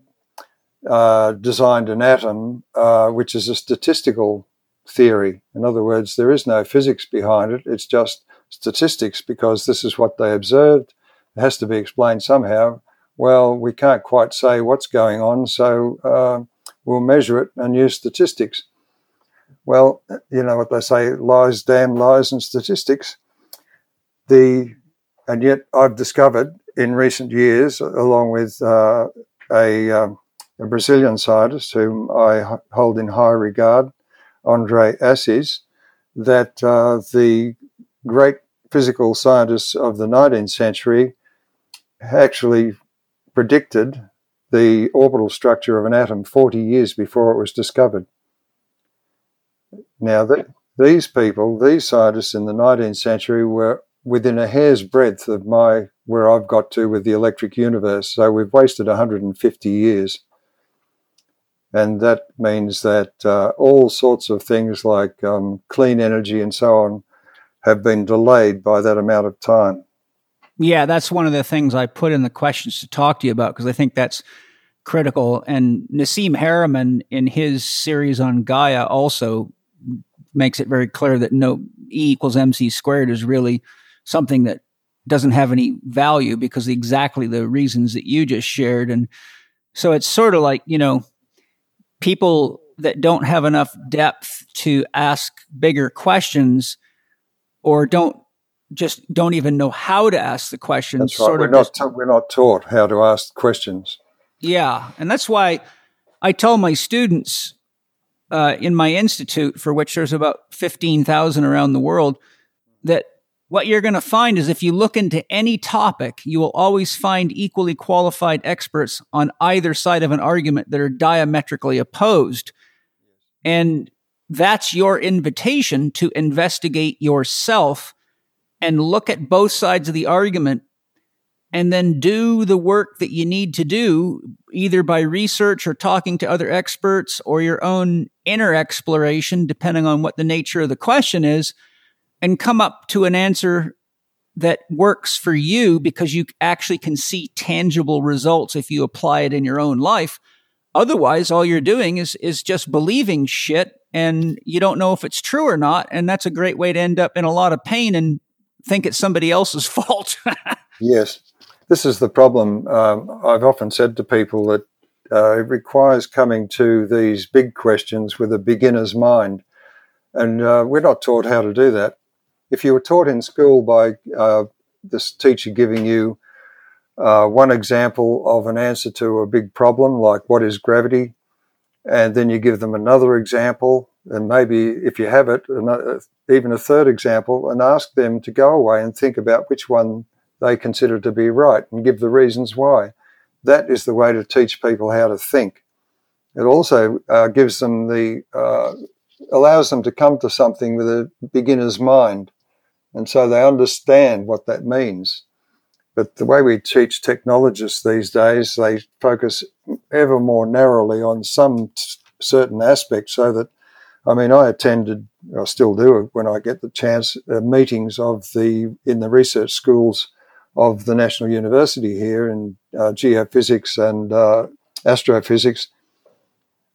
uh, designed an atom, uh, which is a statistical theory. In other words, there is no physics behind it, it's just statistics because this is what they observed. It has to be explained somehow well, we can't quite say what's going on, so uh, we'll measure it and use statistics. Well, you know what they say: lies, damn lies, and statistics. The and yet I've discovered in recent years, along with uh, a um, a Brazilian scientist whom I hold in high regard, Andre Assis, that uh, the great physical scientists of the 19th century actually predicted the orbital structure of an atom 40 years before it was discovered. Now, the, these people, these scientists in the 19th century, were within a hair's breadth of my where I've got to with the electric universe. So we've wasted 150 years. And that means that uh, all sorts of things like um, clean energy and so on have been delayed by that amount of time. Yeah, that's one of the things I put in the questions to talk to you about because I think that's critical. And Nassim Haramein, in his series on Gaia, also makes it very clear that no E equals mc squared is really something that doesn't have any value because exactly the reasons that you just shared. And so it's sort of like, you know, people that don't have enough depth to ask bigger questions or don't just don't even know how to ask the questions. That's right. Sort we're, not just, we're not taught how to ask questions. Yeah. And that's why I tell my students uh, in my institute, for which there's about 15,000 around the world, that what you're going to find is if you look into any topic, you will always find equally qualified experts on either side of an argument that are diametrically opposed. And that's your invitation to investigate yourself and look at both sides of the argument and then do the work that you need to do, either by research or talking to other experts or your own inner exploration, depending on what the nature of the question is and come up to an answer that works for you because you actually can see tangible results if you apply it in your own life. Otherwise, all you're doing is is just believing shit and you don't know if it's true or not. And that's a great way to end up in a lot of pain and think it's somebody else's <laughs> fault. yes. This is the problem. Um, I've often said to people that uh, it requires coming to these big questions with a beginner's mind. And uh, we're not taught how to do that if you were taught in school by uh, this teacher giving you uh, one example of an answer to a big problem, like what is gravity, and then you give them another example, and maybe if you have it, another, even a third example, and ask them to go away and think about which one they consider to be right and give the reasons why. That is the way to teach people how to think. It also uh, gives them the uh, allows them to come to something with a beginner's mind and so they understand what that means. But the way we teach technologists these days, they focus ever more narrowly on some t- certain aspect so that, I mean, I attended, I still do when I get the chance, uh, meetings of the, in the research schools of the National University here in uh, geophysics and uh, astrophysics.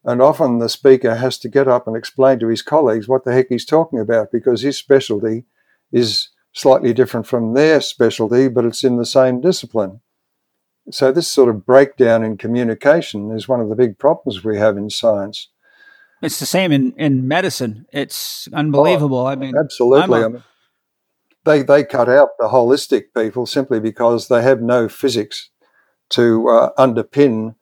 And often the speaker has to get up and explain to his colleagues what the heck he's talking about because his specialty is slightly different from their specialty, but it's in the same discipline. So, this sort of breakdown in communication is one of the big problems we have in science. It's the same in, in medicine. It's unbelievable. Oh, I mean, absolutely. A, I mean, they, they cut out the holistic people simply because they have no physics to uh, underpin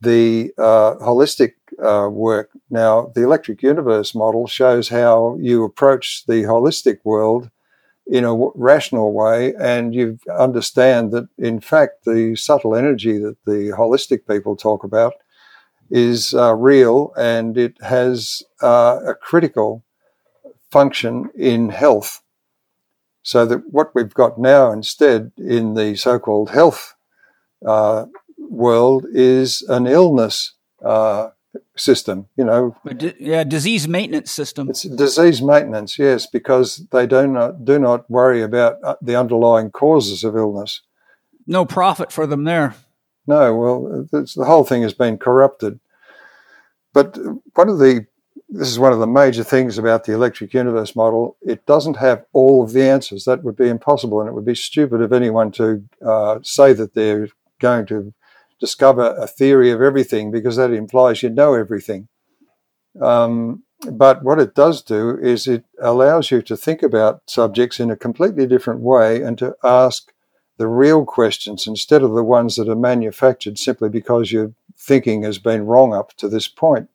the uh, holistic uh, work. Now, the electric universe model shows how you approach the holistic world in a rational way, and you understand that, in fact, the subtle energy that the holistic people talk about is uh, real and it has uh, a critical function in health. So that what we've got now instead in the so-called health uh, world is an illness uh, system. You know, yeah, disease maintenance system. It's disease maintenance, yes, because they do not do not worry about uh, the underlying causes of illness. No profit for them there. No, well, the whole thing has been corrupted. But one of the this is one of the major things about the electric universe model. It doesn't have all of the answers. That would be impossible, and it would be stupid of anyone to uh, say that they're going to discover a theory of everything because that implies you know everything. Um, but what it does do is it allows you to think about subjects in a completely different way and to ask the real questions instead of the ones that are manufactured simply because your thinking has been wrong up to this point.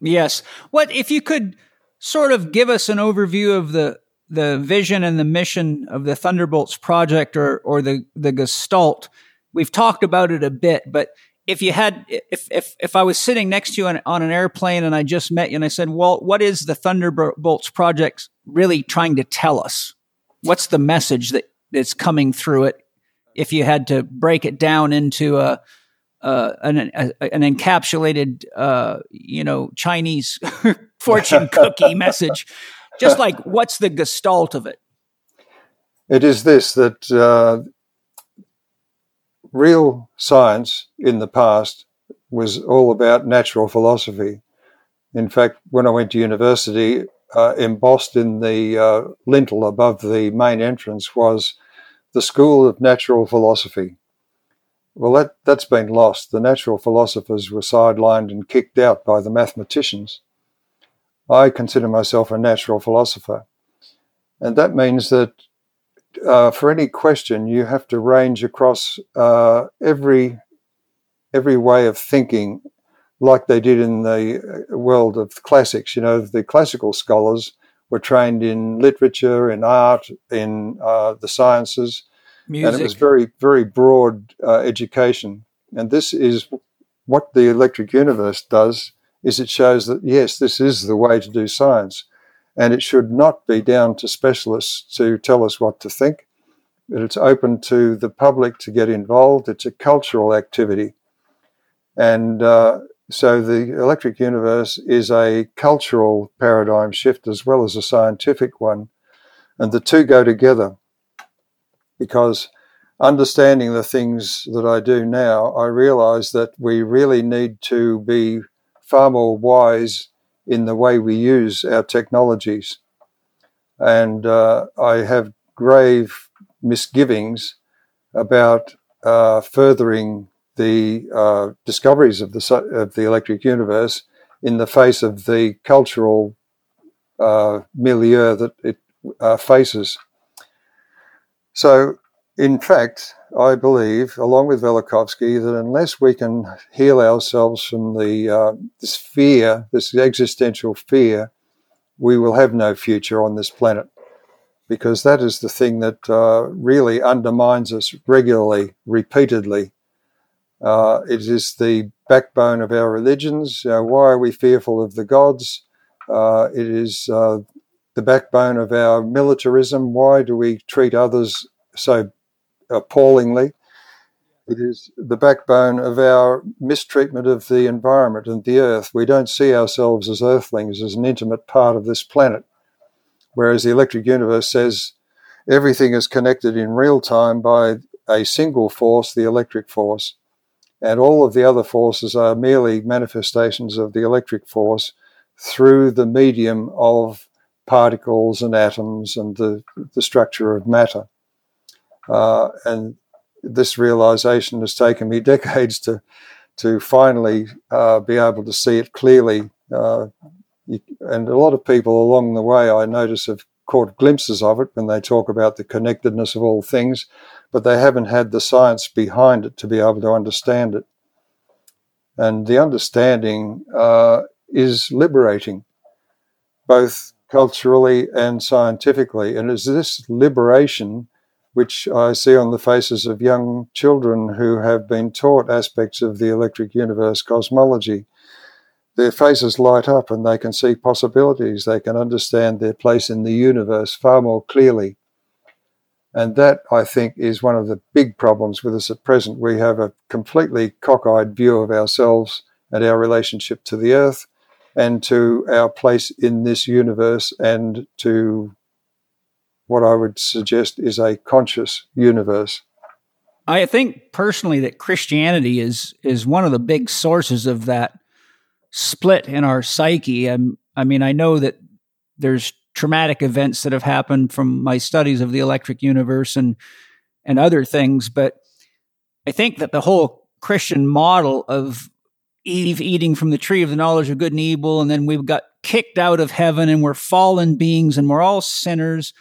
Yes. What if you could sort of give us an overview of the the vision and the mission of the Thunderbolts project or or the the Gestalt? We've talked about it a bit, but if you had if if if I was sitting next to you on, on an airplane and I just met you and I said, "Well, what is the Thunderbolts project really trying to tell us? What's the message that that's coming through it?" If you had to break it down into a uh, an, a, an encapsulated, uh, you know, Chinese <laughs> fortune <laughs> cookie message, just like what's the gestalt of it? It is this that uh, real science in the past was all about natural philosophy. In fact, when I went to university, uh, embossed in the uh, lintel above the main entrance was the School of Natural Philosophy. Well, that, that's been lost. The natural philosophers were sidelined and kicked out by the mathematicians. I consider myself a natural philosopher. And that means that uh, for any question, you have to range across uh, every every way of thinking, like they did in the uh, world of classics. You know, the classical scholars were trained in literature, in art, in uh, the sciences, Music. and it was very very broad uh, education. And this is what the Electric Universe does: is it shows that yes, this is the way to do science and it should not be down to specialists to tell us what to think. It's open to the public to get involved. It's a cultural activity. And uh, so the electric universe is a cultural paradigm shift as well as a scientific one. And the two go together because understanding the things that I do now, I realize that we really need to be far more wise in the way we use our technologies. And uh, I have grave misgivings about uh, furthering the uh, discoveries of the of the electric universe in the face of the cultural uh, milieu that it uh, faces. So, in fact, I believe, along with Velikovsky, that unless we can heal ourselves from the uh, this fear, this existential fear, we will have no future on this planet, because that is the thing that uh, really undermines us regularly, repeatedly. Uh, it is the backbone of our religions. Uh, why are we fearful of the gods? Uh, it is uh, the backbone of our militarism. Why do we treat others so appallingly. It is the backbone of our mistreatment of the environment and the earth. We don't see ourselves as earthlings, as an intimate part of this planet. Whereas the electric universe says everything is connected in real time by a single force, the electric force. And all of the other forces are merely manifestations of the electric force through the medium of particles and atoms and the, the structure of matter. Uh, and this realization has taken me <laughs> decades to to finally uh, be able to see it clearly. Uh, you, and a lot of people along the way, I notice, have caught glimpses of it when they talk about the connectedness of all things, but they haven't had the science behind it to be able to understand it. And the understanding uh, is liberating, both culturally and scientifically. And it's this liberation which I see on the faces of young children who have been taught aspects of the electric universe cosmology. Their faces light up and they can see possibilities. They can understand their place in the universe far more clearly. And that, I think, is one of the big problems with us at present. We have a completely cockeyed view of ourselves and our relationship to the earth and to our place in this universe and to what I would suggest is a conscious universe. I think personally that Christianity is is one of the big sources of that split in our psyche. I'm, I mean, I know that there's traumatic events that have happened from my studies of the electric universe and and other things, but I think that the whole Christian model of Eve eating from the tree of the knowledge of good and evil, and then we've got kicked out of heaven and we're fallen beings and we're all sinners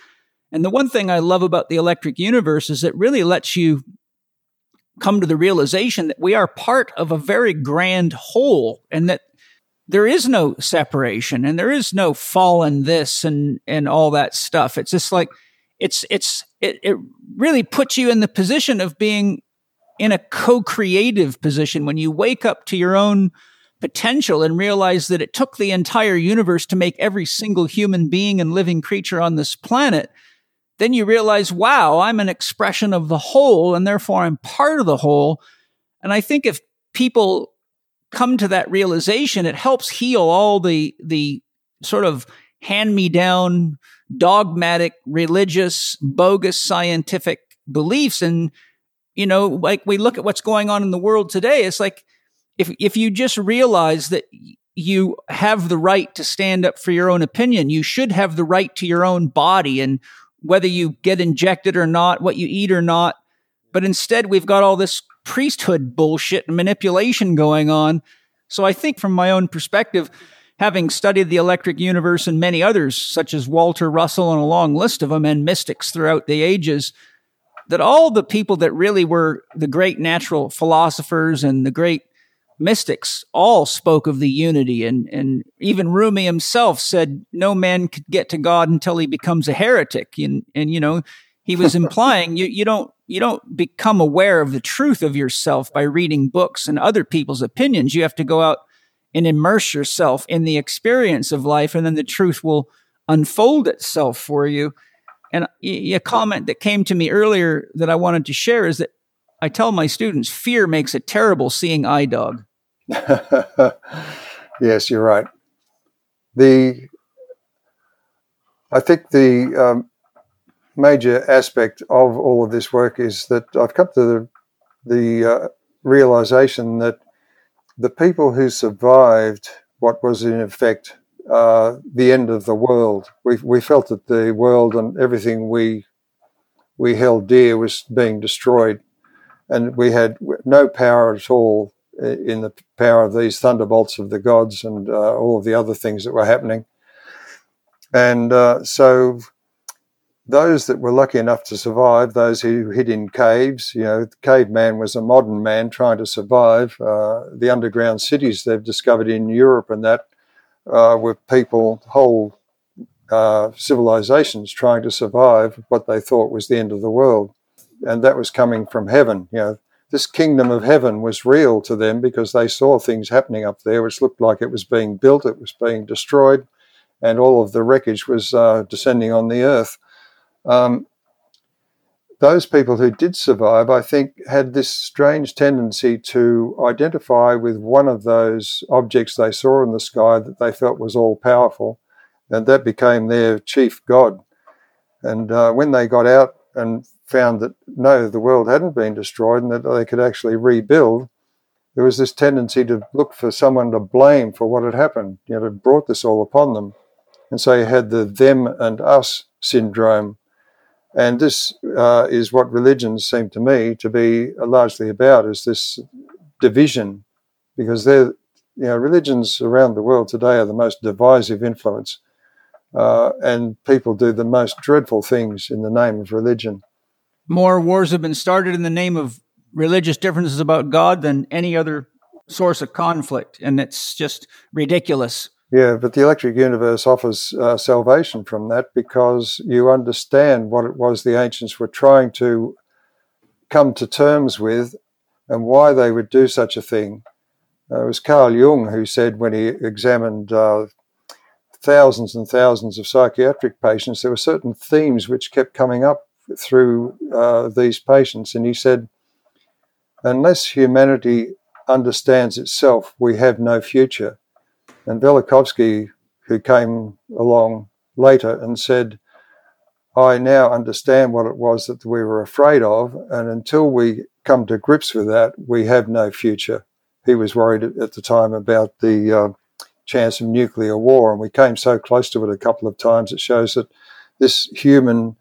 and the one thing I love about the electric universe is it really lets you come to the realization that we are part of a very grand whole and that there is no separation and there is no fallen this and, and all that stuff. It's just like, it's, it's, it, it really puts you in the position of being in a co-creative position when you wake up to your own potential and realize that it took the entire universe to make every single human being and living creature on this planet then you realize, wow, I'm an expression of the whole and therefore I'm part of the whole. And I think if people come to that realization, it helps heal all the, the sort of hand me down, dogmatic, religious, bogus scientific beliefs. And, you know, like we look at what's going on in the world today, it's like if, if you just realize that you have the right to stand up for your own opinion, you should have the right to your own body and whether you get injected or not, what you eat or not. But instead, we've got all this priesthood bullshit and manipulation going on. So I think from my own perspective, having studied the electric universe and many others, such as Walter Russell and a long list of them and mystics throughout the ages, that all the people that really were the great natural philosophers and the great mystics all spoke of the unity and and even Rumi himself said no man could get to God until he becomes a heretic. And and you know he was <laughs> implying you you don't you don't become aware of the truth of yourself by reading books and other people's opinions. You have to go out and immerse yourself in the experience of life and then the truth will unfold itself for you. And a comment that came to me earlier that I wanted to share is that I tell my students fear makes a terrible seeing eye dog. <laughs> yes, you're right. The I think the um, major aspect of all of this work is that I've come to the the uh, realization that the people who survived what was in effect uh, the end of the world, we, we felt that the world and everything we we held dear was being destroyed, and we had no power at all in the power of these thunderbolts of the gods and uh, all of the other things that were happening. And uh, so, those that were lucky enough to survive, those who hid in caves, you know, caveman was a modern man trying to survive. Uh, the underground cities they've discovered in Europe and that uh, were people, whole uh, civilizations trying to survive what they thought was the end of the world. And that was coming from heaven, you know this kingdom of heaven was real to them because they saw things happening up there which looked like it was being built, it was being destroyed, and all of the wreckage was uh, descending on the earth. Um, those people who did survive, I think, had this strange tendency to identify with one of those objects they saw in the sky that they felt was all powerful, and that became their chief god. And uh, when they got out and found that no, the world hadn't been destroyed and that they could actually rebuild, there was this tendency to look for someone to blame for what had happened. You know, had brought this all upon them. And so you had the them and us syndrome. And this uh, is what religions seem to me to be largely about, is this division, because they're, you know, religions around the world today are the most divisive influence. Uh, and people do the most dreadful things in the name of religion more wars have been started in the name of religious differences about God than any other source of conflict, and it's just ridiculous. Yeah, but the electric universe offers uh, salvation from that because you understand what it was the ancients were trying to come to terms with and why they would do such a thing. Uh, it was Carl Jung who said when he examined uh, thousands and thousands of psychiatric patients, there were certain themes which kept coming up through uh, these patients, and he said, unless humanity understands itself, we have no future. And Velikovsky, who came along later and said, I now understand what it was that we were afraid of, and until we come to grips with that, we have no future. He was worried at the time about the uh, chance of nuclear war, and we came so close to it a couple of times. It shows that this human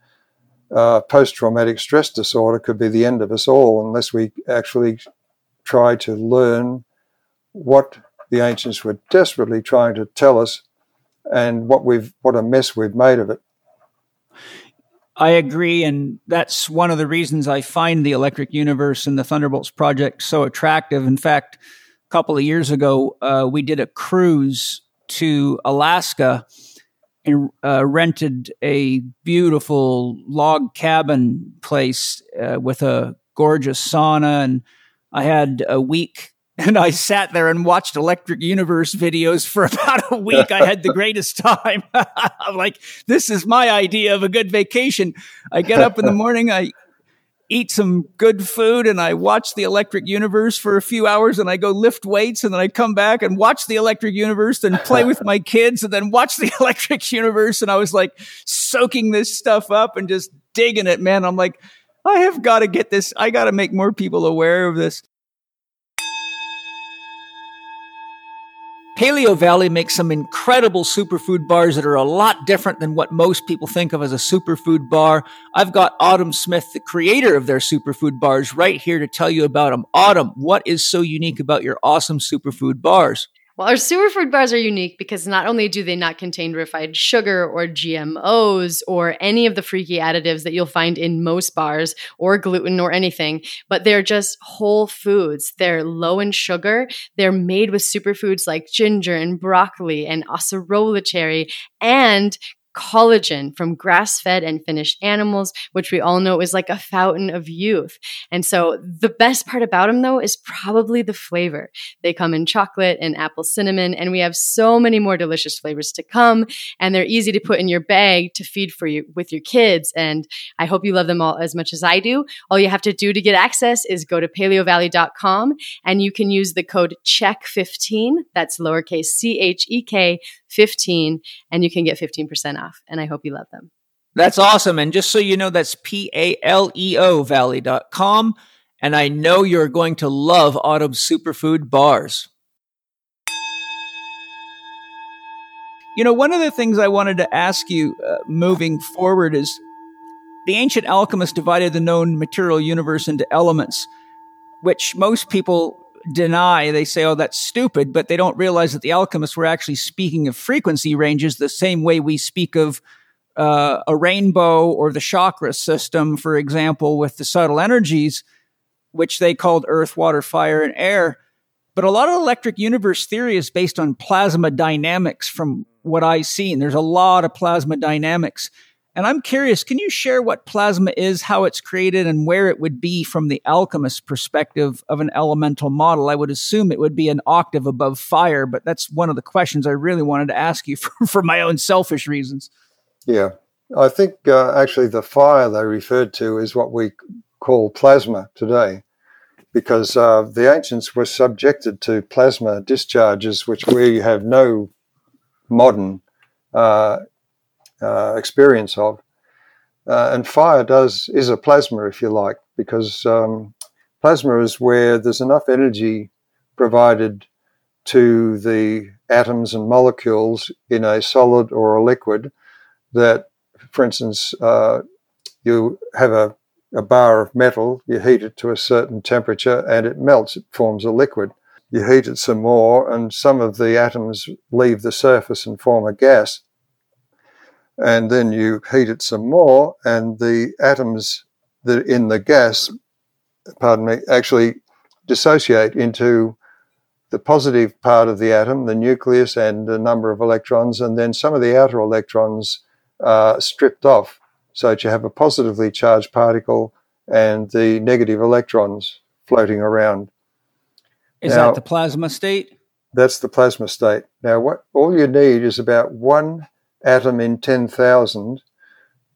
uh, post traumatic stress disorder could be the end of us all unless we actually try to learn what the ancients were desperately trying to tell us and what we've what a mess we've made of it. I agree. And that's one of the reasons I find the electric universe and the Thunderbolts project so attractive. In fact, a couple of years ago, uh, we did a cruise to Alaska and uh, rented a beautiful log cabin place uh, with a gorgeous sauna. And I had a week <laughs> and I sat there and watched Electric Universe videos for <laughs> about a week. I had the greatest <laughs> time. I'm like, this is my idea of a good vacation. I get up in the morning, I eat some good food, and I watch the Electric Universe for a few hours, and I go lift weights, and then I come back and watch the Electric Universe, and play with my <laughs> kids, and then watch the <laughs> Electric Universe. And I was like soaking this stuff up and just digging it, man. I'm like, I have got to get this. I got to make more people aware of this. Paleo Valley makes some incredible superfood bars that are a lot different than what most people think of as a superfood bar. I've got Autumn Smith, the creator of their superfood bars, right here to tell you about them. Autumn, what is so unique about your awesome superfood bars? Well, our superfood bars are unique because not only do they not contain refined sugar or GMOs or any of the freaky additives that you'll find in most bars or gluten or anything, but they're just whole foods. They're low in sugar. They're made with superfoods like ginger and broccoli and acerola cherry and collagen from grass fed and finished animals, which we all know is like a fountain of youth. And so the best part about them though is probably the flavor. They come in chocolate and apple cinnamon, and we have so many more delicious flavors to come. And they're easy to put in your bag to feed for you with your kids. And I hope you love them all as much as I do. All you have to do to get access is go to paleovalley.com and you can use the code CHEK15. That's lowercase C H E K 15 and you can get 15% off. And I hope you love them. That's awesome. And just so you know, that's P A L E O valley.com. And I know you're going to love Autumn Superfood bars. You know, one of the things I wanted to ask you uh, moving forward is the ancient alchemists divided the known material universe into elements, which most people deny, they say, oh, that's stupid, but they don't realize that the alchemists were actually speaking of frequency ranges the same way we speak of uh, a rainbow or the chakra system, for example, with the subtle energies, which they called earth, water, fire, and air. But a lot of electric universe theory is based on plasma dynamics from what I've seen. There's a lot of plasma dynamics. And I'm curious, can you share what plasma is, how it's created, and where it would be from the alchemist perspective of an elemental model? I would assume it would be an octave above fire, but that's one of the questions I really wanted to ask you <laughs> for, for my own selfish reasons. Yeah. I think uh, actually the fire they referred to is what we call plasma today, because uh, the ancients were subjected to plasma discharges, which we have no modern uh, uh, experience of. Uh, and fire does is a plasma, if you like, because um, plasma is where there's enough energy provided to the atoms and molecules in a solid or a liquid that, for instance, uh, you have a, a bar of metal, you heat it to a certain temperature and it melts, it forms a liquid. You heat it some more, and some of the atoms leave the surface and form a gas and then you heat it some more, and the atoms that in the gas, pardon me, actually dissociate into the positive part of the atom, the nucleus, and a number of electrons, and then some of the outer electrons are stripped off, so that you have a positively charged particle and the negative electrons floating around. Is now, that the plasma state? That's the plasma state. Now, what all you need is about one atom in 10,000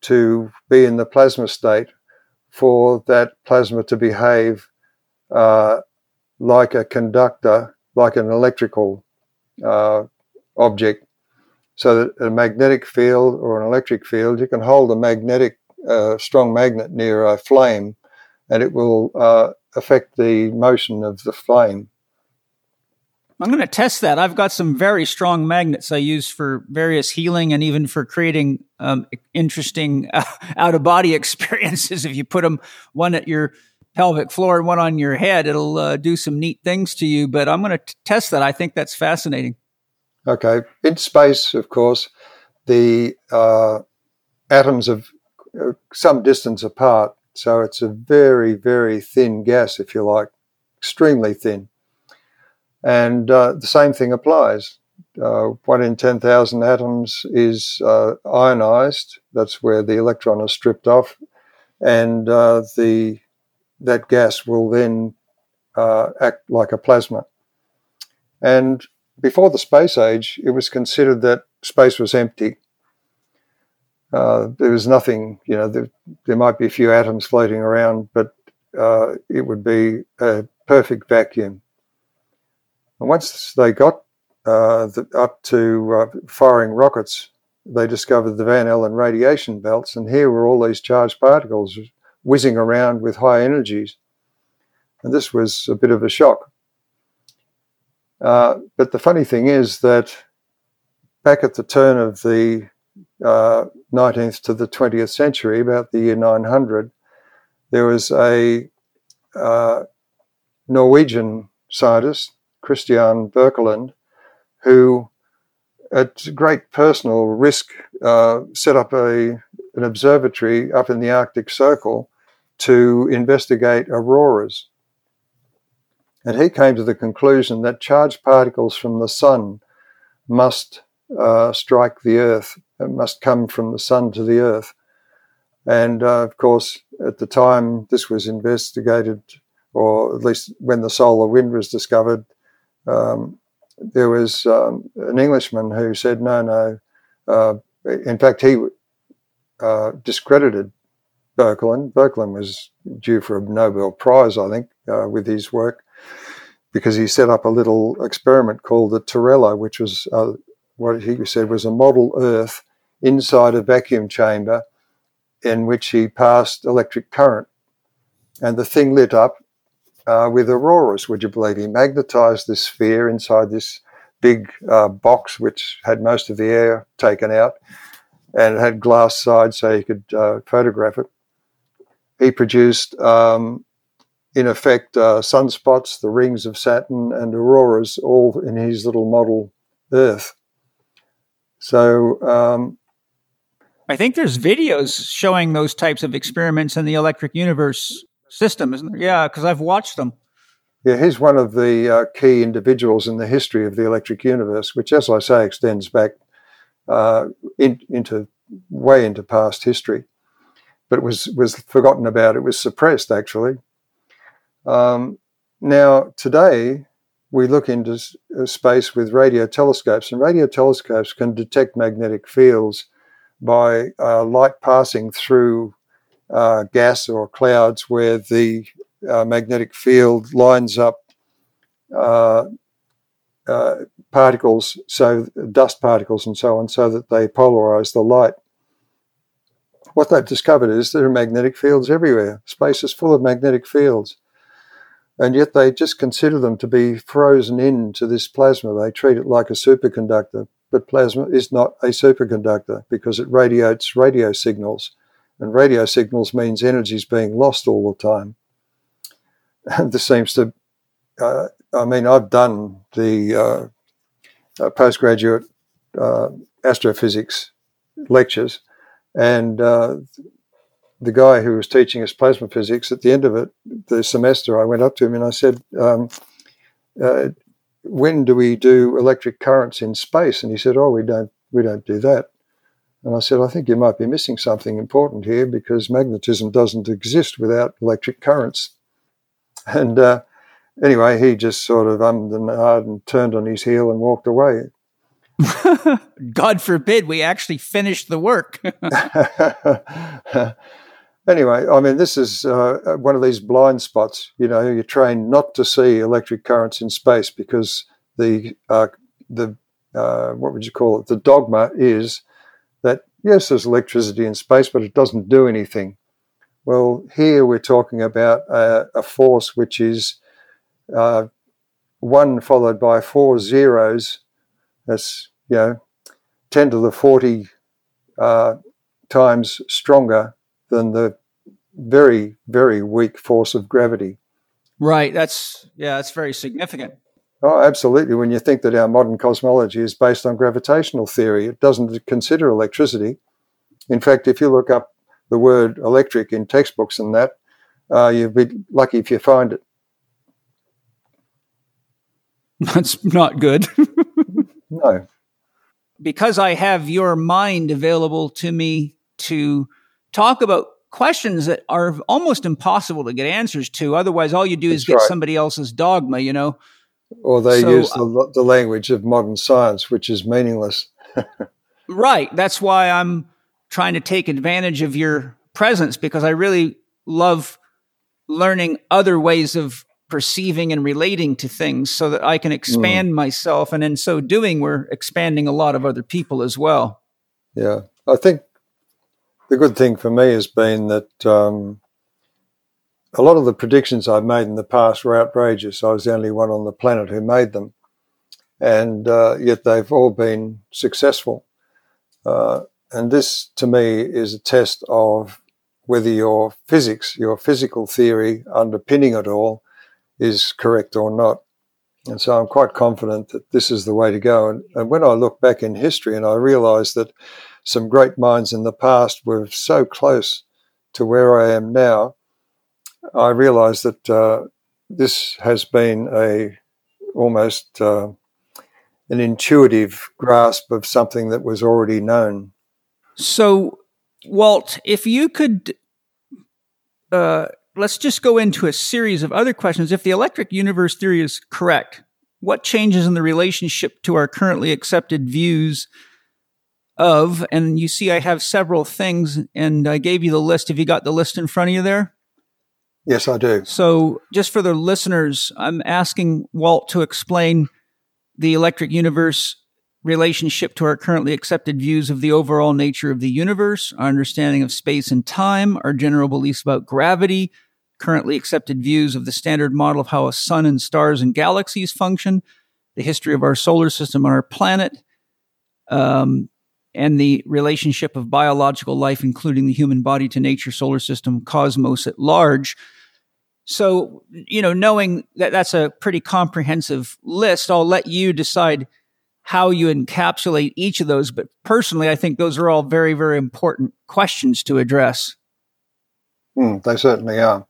to be in the plasma state for that plasma to behave uh, like a conductor, like an electrical uh, object. So that a magnetic field or an electric field, you can hold a magnetic, uh, strong magnet near a flame and it will uh, affect the motion of the flame. I'm going to test that. I've got some very strong magnets I use for various healing and even for creating um, interesting <laughs> uh, out of body <laughs> experiences. If you put them one at your pelvic floor and one on your head, it'll uh, do some neat things to you. But I'm going to test that. I think that's fascinating. Okay. In space, of course, the uh, atoms of uh, some distance apart. So it's a very, very thin gas, if you like, extremely thin. And uh, the same thing applies. Uh, one in 10,000 atoms is uh, ionized. That's where the electron is stripped off. And uh, the, that gas will then uh, act like a plasma. And before the space age, it was considered that space was empty. Uh, there was nothing, you know, there, there, might be a few atoms floating around, but it would be a perfect vacuum. And once they got uh, the, up to uh, firing rockets, they discovered the Van Allen radiation belts, and here were all these charged particles whizzing around with high energies. And this was a bit of a shock. Uh, but the funny thing is that back at the turn of the uh, 19th to the 20th century, about the year 900, there was a uh, Norwegian scientist, Christian Birkeland, who, at great personal risk, uh, set up a, an observatory up in the Arctic Circle to investigate auroras. And he came to the conclusion that charged particles from the sun must uh, strike the earth, it must come from the sun to the earth. And uh, of course, at the time this was investigated, or at least when the solar wind was discovered, um, there was um, an Englishman who said, no, no. Uh, in fact, he uh, discredited Birkeland. Birkeland was due for a Nobel Prize, I think, uh, with his work because he set up a little experiment called the Terrella, which was uh, what he said was a model Earth inside a vacuum chamber in which he passed electric current. And the thing lit up uh, with auroras, would you believe? He magnetized this sphere inside this big uh, box, which had most of the air taken out, and it had glass sides so he could uh, photograph it. He produced um, in effect, uh, sunspots, the rings of Saturn, and auroras, all in his little model Earth. So, um, I think there's videos showing those types of experiments in the electric universe system, isn't there? Yeah, because I've watched them. Yeah, he's one of the uh, key individuals in the history of the electric universe, which, as I say, extends back uh, in, into way into past history, but was was forgotten about. It was suppressed actually um, now, today, we look into uh, space with radio telescopes, and radio telescopes can detect magnetic fields by uh, light passing through uh, gas or clouds where the uh, magnetic field lines up uh, uh, particles, so dust particles and so on, so that they polarize the light. What they've discovered is there are magnetic fields everywhere. Space is full of magnetic fields and yet they just consider them to be frozen into this plasma. They treat it like a superconductor, but plasma is not a superconductor because it radiates radio signals, and radio signals means energy is being lost all the time. And this seems to, uh, I mean, I've done the uh, uh, postgraduate uh, astrophysics lectures, and uh, the guy who was teaching us plasma physics, at the end of it, the semester, I went up to him and I said, um, uh, "When do we do electric currents in space?" And he said, "Oh, we don't, we don't do that." And I said, "I think you might be missing something important here because magnetism doesn't exist without electric currents." <laughs> And uh, anyway, he just sort of ummed and ahed and turned on his heel and walked away. <laughs> God forbid we actually finished the work. <laughs> anyway, I mean, this is uh, one of these blind spots. You know, you're trained not to see electric currents in space because the uh, the uh, what would you call it? The dogma is that yes, there's electricity in space, but it doesn't do anything. Well, here we're talking about a, a force which is uh, one followed by four zeros. That's you know ten to the forty uh, times stronger than the very, very weak force of gravity. Right. That's, yeah, that's very significant. Oh, absolutely. When you think that our modern cosmology is based on gravitational theory, it doesn't consider electricity. In fact, if you look up the word electric in textbooks and that, uh, you'd be lucky if you find it. <laughs> That's not good. <laughs> no. Because I have your mind available to me to talk about questions that are almost impossible to get answers to. Otherwise, all you do is get right. somebody else's dogma, you know? Or they so, use the, uh, the language of modern science, which is meaningless. <laughs> right. That's why I'm trying to take advantage of your presence because I really love learning other ways of perceiving and relating to things so that I can expand mm. myself. And in so doing, we're expanding a lot of other people as well. Yeah. I think the good thing for me has been that um, a lot of the predictions I've made in the past were outrageous. I was the only one on the planet who made them. And uh, yet they've all been successful. Uh, and this, to me, is a test of whether your physics, your physical theory underpinning it all, is correct or not. And so I'm quite confident that this is the way to go. And, and when I look back in history and I realize that some great minds in the past were so close to where I am now, I realize that uh, this has been a almost uh, an intuitive grasp of something that was already known. So, Walt, if you could uh, let's just go into a series of other questions. If the electric universe theory is correct, what changes in the relationship to our currently accepted views of? And you see, I have several things, and I gave you the list. Have you got the list in front of you there? Yes, I do. So, just for the listeners, I'm asking Walt to explain the electric universe relationship to our currently accepted views of the overall nature of the universe, our understanding of space and time, our general beliefs about gravity, currently accepted views of the standard model of how a sun and stars and galaxies function, the history of our solar system and our planet, um, and the relationship of biological life, including the human body to nature, solar system, cosmos at large. So, you know, knowing that that's a pretty comprehensive list, I'll let you decide how you encapsulate each of those. But personally, I think those are all very, very important questions to address. Mm, they certainly are.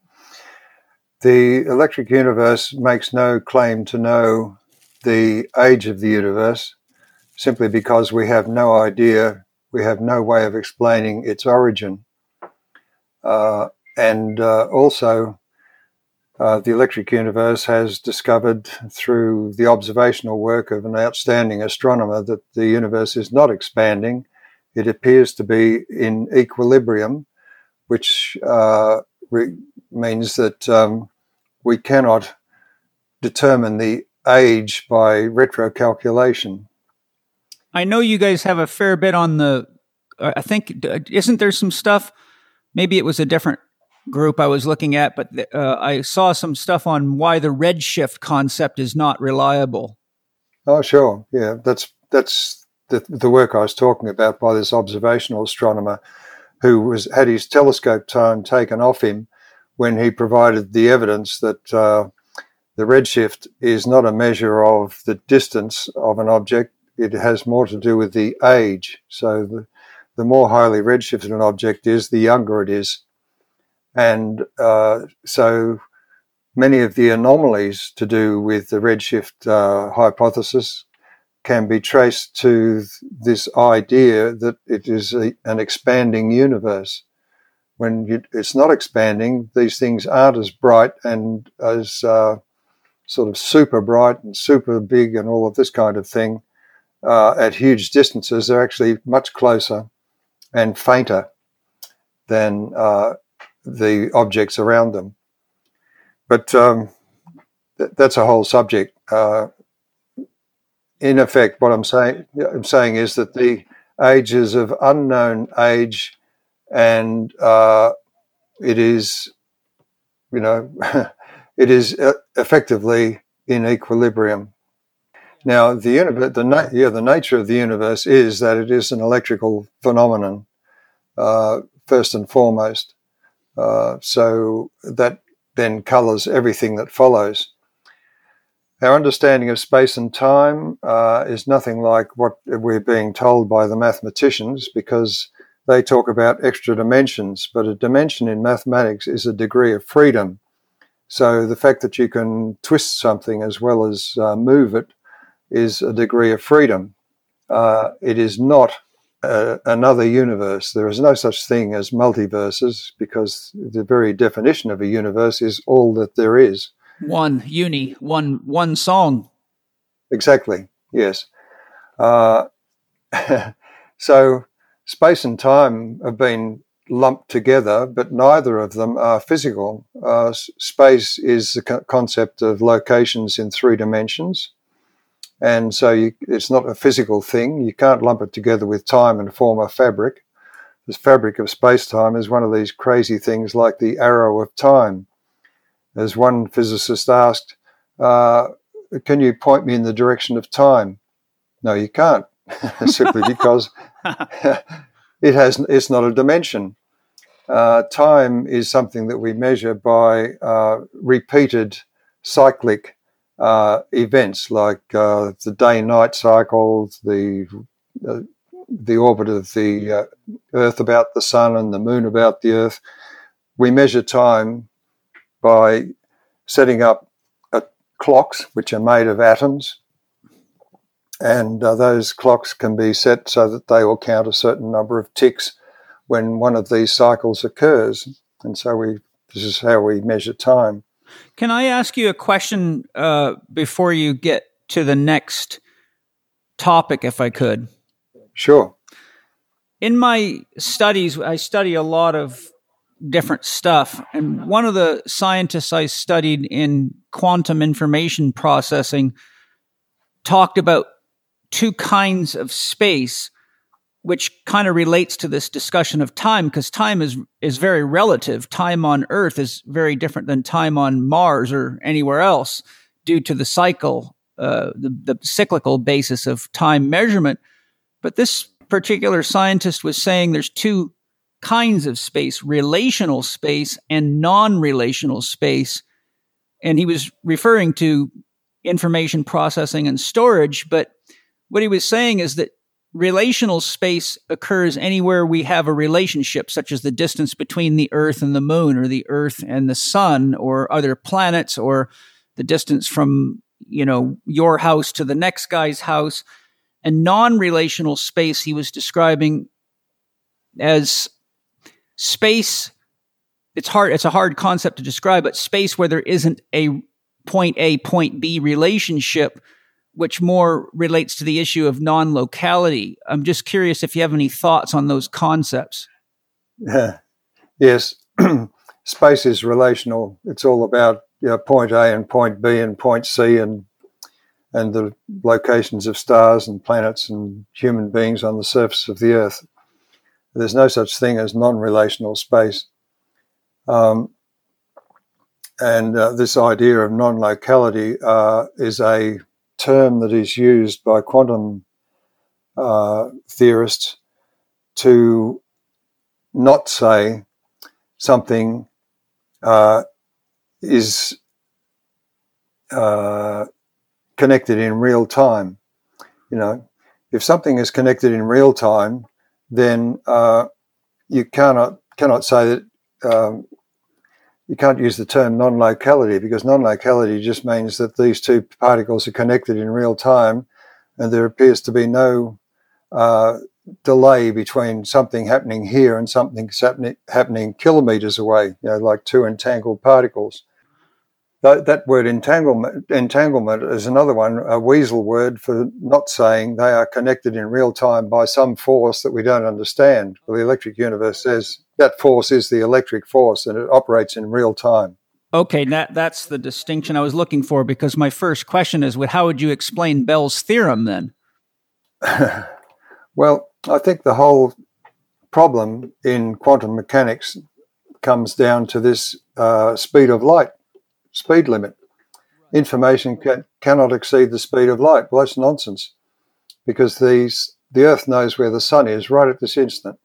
The electric universe makes no claim to know the age of the universe simply because we have no idea, we have no way of explaining its origin. Uh, and uh, also, uh, the electric universe has discovered through the observational work of an outstanding astronomer that the universe is not expanding. It appears to be in equilibrium, which uh, re- means that um, we cannot determine the age by retrocalculation. I know you guys have a fair bit on the. I think isn't there some stuff? Maybe it was a different group I was looking at, but uh, I saw some stuff on why the redshift concept is not reliable. Oh, sure. Yeah, that's that's the, the work I was talking about by this observational astronomer who was had his telescope time taken off him when he provided the evidence that uh, the redshift is not a measure of the distance of an object. It has more to do with the age. So the, the more highly redshifted an object is, the younger it is. And uh, so many of the anomalies to do with the redshift uh, hypothesis can be traced to this idea that it is a, an expanding universe. When you, it's not expanding, these things aren't as bright and as uh, sort of super bright and super big and all of this kind of thing uh, at huge distances. They're actually much closer and fainter than uh, the objects around them. But um, th- that's a whole subject. Uh, in effect, what I'm saying, I'm saying is that the ages of unknown age, and uh, it is, you know, <laughs> it is uh, effectively in equilibrium. Now, the universe, the yeah, the nature of the universe is that it is an electrical phenomenon, uh, first and foremost. Uh, so that then colors everything that follows. Our understanding of space and time uh, is nothing like what we're being told by the mathematicians because they talk about extra dimensions, but a dimension in mathematics is a degree of freedom. So the fact that you can twist something as well as uh, move it is a degree of freedom. Uh, it is not uh, another universe. There is no such thing as multiverses because the very definition of a universe is all that there is. One uni, one one song. Exactly. Yes. Uh, <laughs> so space and time have been lumped together, but neither of them are physical. Uh, space is the co- concept of locations in three dimensions. And so you, it's not a physical thing. You can't lump it together with time and form a fabric. This fabric of space time is one of these crazy things like the arrow of time. As one physicist asked, uh, Can you point me in the direction of time? No, you can't, <laughs> simply because <laughs> it has, it's not a dimension. Uh, time is something that we measure by uh, repeated cyclic uh, events like uh, the day-night cycles, the uh, the orbit of the uh, Earth about the Sun and the Moon about the Earth. We measure time by setting up clocks, which are made of atoms, and those clocks can be set so that they will count a certain number of ticks when one of these cycles occurs. And so we this is how we measure time. Can I ask you a question uh, before you get to the next topic, if I could? Sure. In my studies, I study a lot of different stuff. And one of the scientists I studied in quantum information processing talked about two kinds of space which kind of relates to this discussion of time because time is is very relative. Time on Earth is very different than time on Mars or anywhere else due to the cycle, uh, the, the cyclical basis of time measurement. But this particular scientist was saying there's two kinds of space: relational space and non-relational space, and he was referring to information processing and storage. But what he was saying is that relational space occurs anywhere we have a relationship, such as the distance between the Earth and the Moon, or the Earth and the Sun, or other planets, or the distance from you know your house to the next guy's house. And non-relational space he was describing as space. It's hard. It's a hard concept to describe, but space where there isn't a point A, point B relationship which more relates to the issue of non locality. I'm just curious if you have any thoughts on those concepts. <laughs> yes, <clears throat> space is relational. It's all about you know, point A and point B and point C and and the locations of stars and planets and human beings on the surface of the Earth. There's no such thing as non-relational space. Um, and uh, this idea of non-locality uh, is a term that is used by quantum uh, theorists to not say something uh, is uh, connected in real time. You know, if something is connected in real time, then uh, you cannot cannot say that um, you can't use the term non-locality because non-locality just means that these two particles are connected in real time and there appears to be no uh, delay between something happening here and something happening, kilometers away, you know, like two entangled particles. That, that word entanglement, entanglement is another one, a weasel word for not saying they are connected in real time by some force that we don't understand. Well, the electric universe says that force is the electric force and it operates in real time. Okay, that, that's the distinction I was looking for because my first question is how would you explain Bell's theorem then? <laughs> well, I think the whole problem in quantum mechanics comes down to this uh, speed of light, speed limit. Information can, cannot exceed the speed of light. Well, that's nonsense because these, the Earth knows where the sun is right at this instant.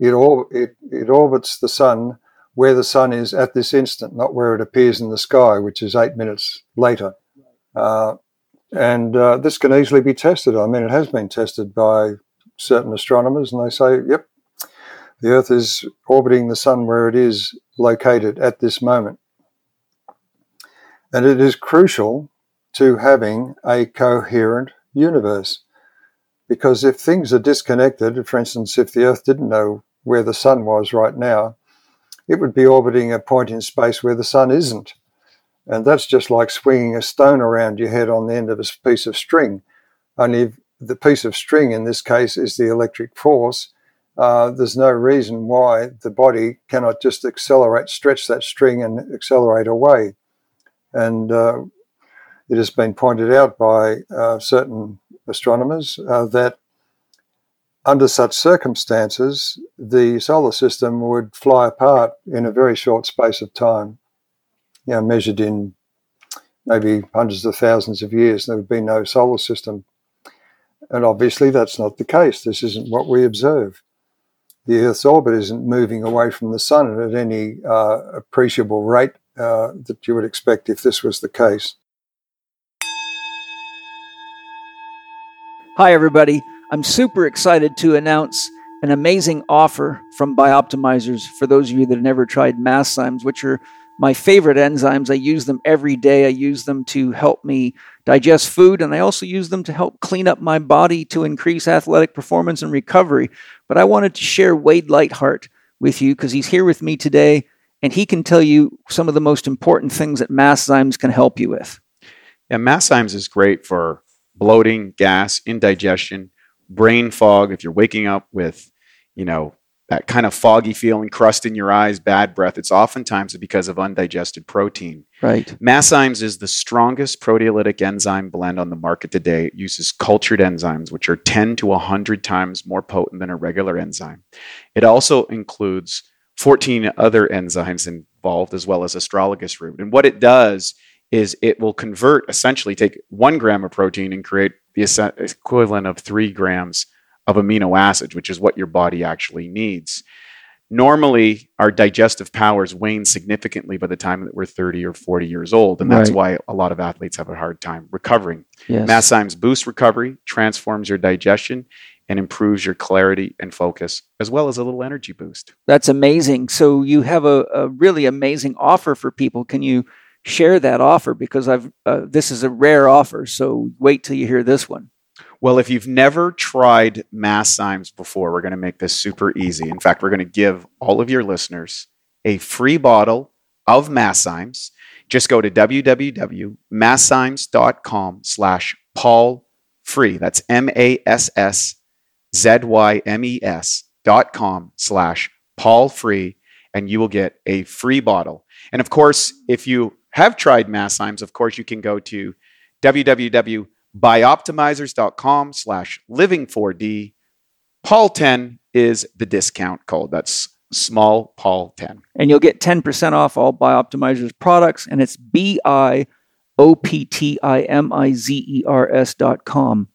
It, or, it, it orbits the sun where the sun is at this instant, not where it appears in the sky, which is eight minutes later. Uh, and uh, this can easily be tested. I mean, it has been tested by certain astronomers, and they say, yep, The Earth is orbiting the Sun where it is located at this moment. And it is crucial to having a coherent universe. Because if things are disconnected, for instance, if the Earth didn't know where the Sun was right now, it would be orbiting a point in space where the Sun isn't. And that's just like swinging a stone around your head on the end of a piece of string. Only the piece of string in this case is the electric force. Uh, there's no reason why the body cannot just accelerate, stretch that string and accelerate away. And uh, it has been pointed out by uh, certain astronomers uh, that under such circumstances, the solar system would fly apart in a very short space of time, you know, measured in maybe hundreds of thousands of years. There would be no solar system. And obviously, that's not the case. This isn't what we observe. The Earth's orbit isn't moving away from the Sun at any uh, appreciable rate uh, that you would expect if this was the case. Hi, everybody. I'm super excited to announce an amazing offer from Bioptimizers for those of you that have never tried Masszymes, which are my favorite enzymes. I use them every day. I use them to help me digest food, and I also use them to help clean up my body to increase athletic performance and recovery. But I wanted to share Wade Lightheart with you because he's here with me today, and he can tell you some of the most important things that Masszymes can help you with. Yeah, Masszymes is great for bloating, gas, indigestion, brain fog. If you're waking up with, you know, that kind of foggy feeling, crust in your eyes, bad breath, it's oftentimes because of undigested protein. Right. Masszymes is the strongest proteolytic enzyme blend on the market today. It uses cultured enzymes, which are 10 to 100 times more potent than a regular enzyme. It also includes 14 other enzymes involved, as well as astragalus root. And what it does is it will convert essentially take one gram of protein and create the equivalent of three grams of amino acids, which is what your body actually needs. Normally, our digestive powers wane significantly by the time that we're 30 or 40 years old. And that's right. why a lot of athletes have a hard time recovering. Yes. Masszymes boosts recovery, transforms your digestion, and improves your clarity and focus, as well as a little energy boost. That's amazing. So, you have a, a really amazing offer for people. Can you share that offer because I've uh, this is a rare offer. So wait till you hear this one. Well, if you've never tried Masszymes before, we're going to make this super easy. In fact, we're going to give all of your listeners a free bottle of Masszymes. Just go to www.masszymes.com slash Paul free. That's M-A-S-S-Z-Y-M-E-S dot com slash Paul free, and you will get a free bottle. And of course, if you have tried Masszymes, of course, you can go to www.bioptimizers.com slash living4d. Paul 10 is the discount code. That's small Paul 10. And you'll get 10% off all Bioptimizers products, and it's B I O P T I M I Z E R S dot com.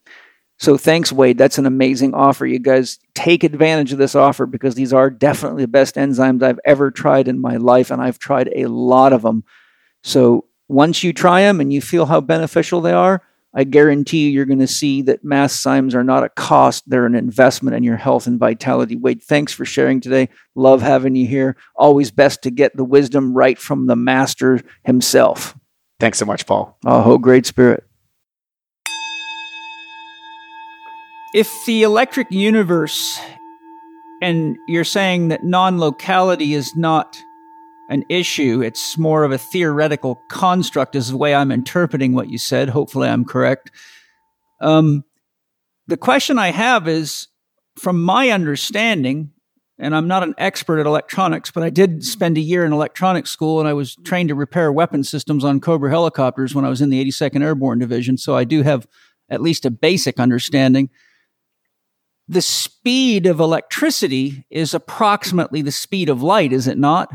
So thanks, Wade. That's an amazing offer. You guys take advantage of this offer because these are definitely the best enzymes I've ever tried in my life, and I've tried a lot of them. So once you try them and you feel how beneficial they are, I guarantee you you're going to see that Masszymes are not a cost, they're an investment in your health and vitality. Wade, thanks for sharing today. Love having you here. Always best to get the wisdom right from the master himself. Thanks so much, Paul. Oh, great spirit. If the electric universe and you're saying that non locality is not an issue. It's more of a theoretical construct, is the way I'm interpreting what you said. Hopefully, I'm correct. Um, the question I have is from my understanding, and I'm not an expert at electronics, but I did spend a year in electronics school and I was trained to repair weapon systems on Cobra helicopters when I was in the 82nd Airborne Division. So I do have at least a basic understanding. The speed of electricity is approximately the speed of light, is it not?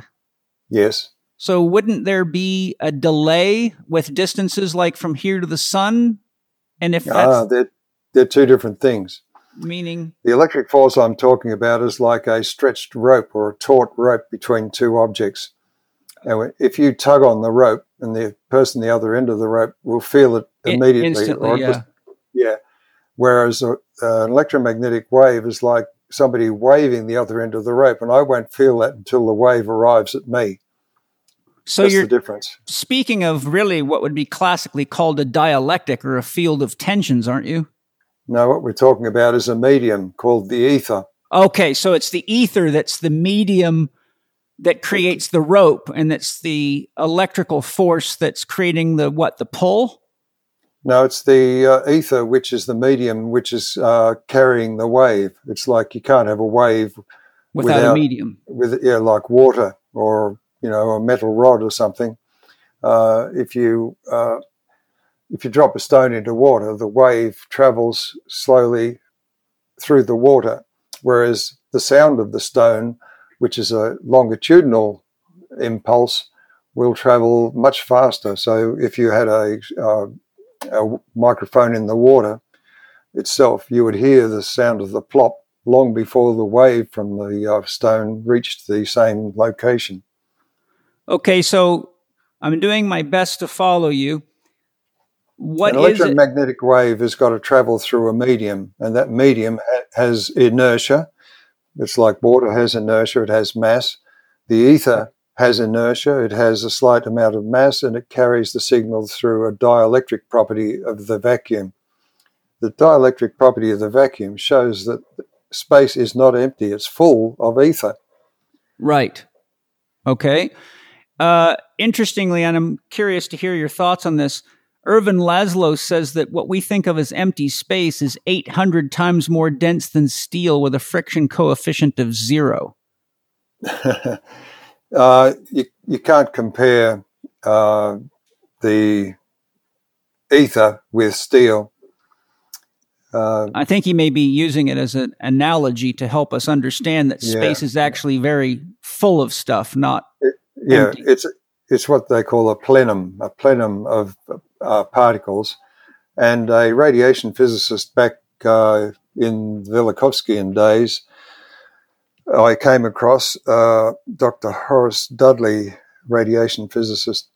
Yes. So wouldn't there be a delay with distances like from here to the sun? And if that's ah, they're, they're two different things. Meaning the electric force I'm talking about is like a stretched rope or a taut rope between two objects. And if you tug on the rope, and the person the other end of the rope will feel it immediately. Instantly, yeah. yeah. Whereas a, an electromagnetic wave is like somebody waving the other end of the rope, and I won't feel that until the wave arrives at me. So That's you're the difference. speaking of really what would be classically called a dialectic or a field of tensions, aren't you? No, what we're talking about is a medium called the ether. Okay, so it's the ether that's the medium that creates the rope, and it's the electrical force that's creating the what the pull. No, it's the uh, ether, which is the medium, which is uh, carrying the wave. It's like you can't have a wave Without, a medium, with, yeah, like water or you know a metal rod or something. Uh, if you uh, if you drop a stone into water, the wave travels slowly through the water, whereas the sound of the stone, which is a longitudinal impulse, will travel much faster. So if you had a, uh, a microphone in the water itself, you would hear the sound of the plop long before the wave from the uh, stone reached the same location. Okay, so I'm doing my best to follow you. What An is it? electromagnetic wave has got to travel through a medium, and that medium ha- has inertia. It's like water has inertia, it has mass. The ether has inertia, it has a slight amount of mass, and it carries the signal through a dielectric property of the vacuum. The dielectric property of the vacuum shows that space is not empty, it's full of ether. Right. Okay. Uh, interestingly, and I'm curious to hear your thoughts on this. Ervin Laszlo says that what we think of as empty space is 800 times more dense than steel with a friction coefficient of zero. <laughs> uh, you, you can't compare uh, the ether with steel. Uh, I think he may be using it as an analogy to help us understand that Yeah. space is actually very full of stuff, not yeah, Empty. it's it's what they call a plenum, a plenum of uh, particles. And a radiation physicist back uh, in Velikovskyan days, I came across uh, Dr. Horace Dudley, radiation physicist,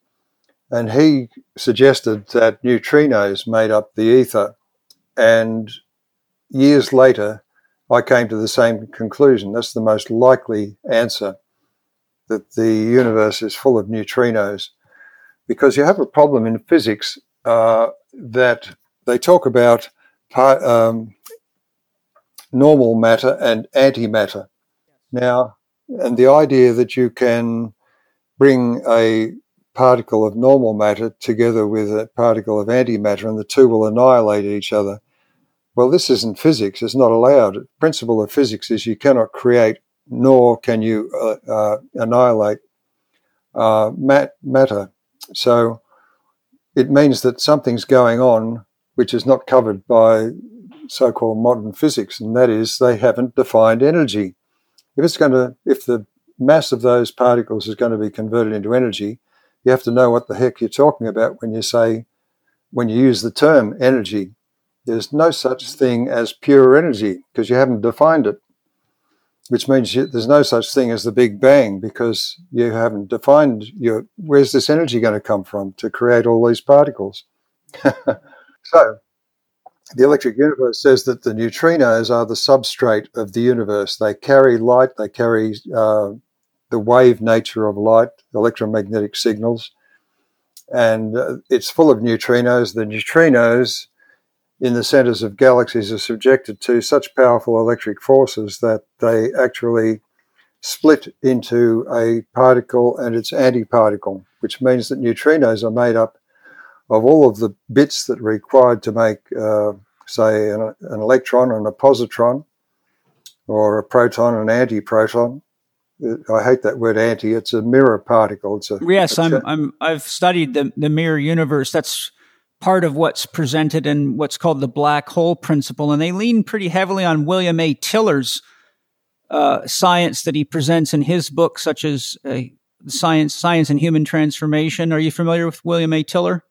and he suggested that neutrinos made up the ether. And years later, I came to the same conclusion. That's the most likely answer that the universe is full of neutrinos because you have a problem in physics uh, that they talk about um, normal matter and antimatter. Now, and the idea that you can bring a particle of normal matter together with a particle of antimatter and the two will annihilate each other. Well, this isn't physics. It's not allowed. The principle of physics is you cannot create nor can you uh, uh, annihilate uh, mat- matter. So it means that something's going on which is not covered by so called modern physics, and that is they haven't defined energy. If it's going to, if the mass of those particles is going to be converted into energy, you have to know what the heck you're talking about when you say, when you use the term energy. There's no such thing as pure energy because you haven't defined it which means you, there's no such thing as the Big Bang because you haven't defined your where's this energy going to come from to create all these particles. <laughs> so, the electric universe says that the neutrinos are the substrate of the universe. They carry light, they carry uh, the wave nature of light, electromagnetic signals, and uh, it's full of neutrinos. The neutrinos in the centers of galaxies are subjected to such powerful electric forces that they actually split into a particle and its antiparticle, which means that neutrinos are made up of all of the bits that are required to make, uh, say, an, an electron and a positron, or a proton and an antiproton. I hate that word anti. It's a mirror particle. It's a Yes, it's I'm, I'm, I've studied the, the mirror universe. That's part of what's presented in what's called the black hole principle. And they lean pretty heavily on William A. Tiller's uh, science that he presents in his book, such as uh, Science, Science and Human Transformation. Are you familiar with William A. Tiller?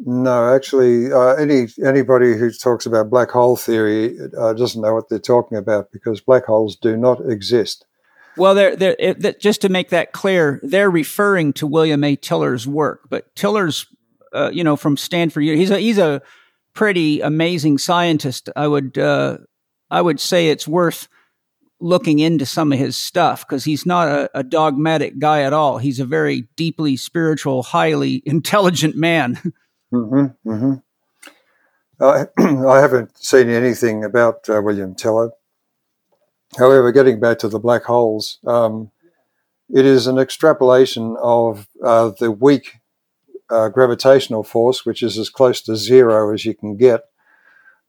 No, actually, uh, any anybody who talks about black hole theory uh, doesn't know what they're talking about because black holes do not exist. Well, they're, they're, it, just to make that clear, they're referring to William A. Tiller's work. But Tiller's, uh, you know, from Stanford, he's a he's a pretty amazing scientist. I would uh, I would say it's worth looking into some of his stuff because he's not a, a, dogmatic guy at all. He's a very deeply spiritual, highly <laughs> intelligent man. <laughs> Mm-hmm, mm-hmm. I, <clears throat> I haven't seen anything about uh, William Teller. However, getting back to the black holes, um, it is an extrapolation of uh, the weak uh, gravitational force, which is as close to zero as you can get,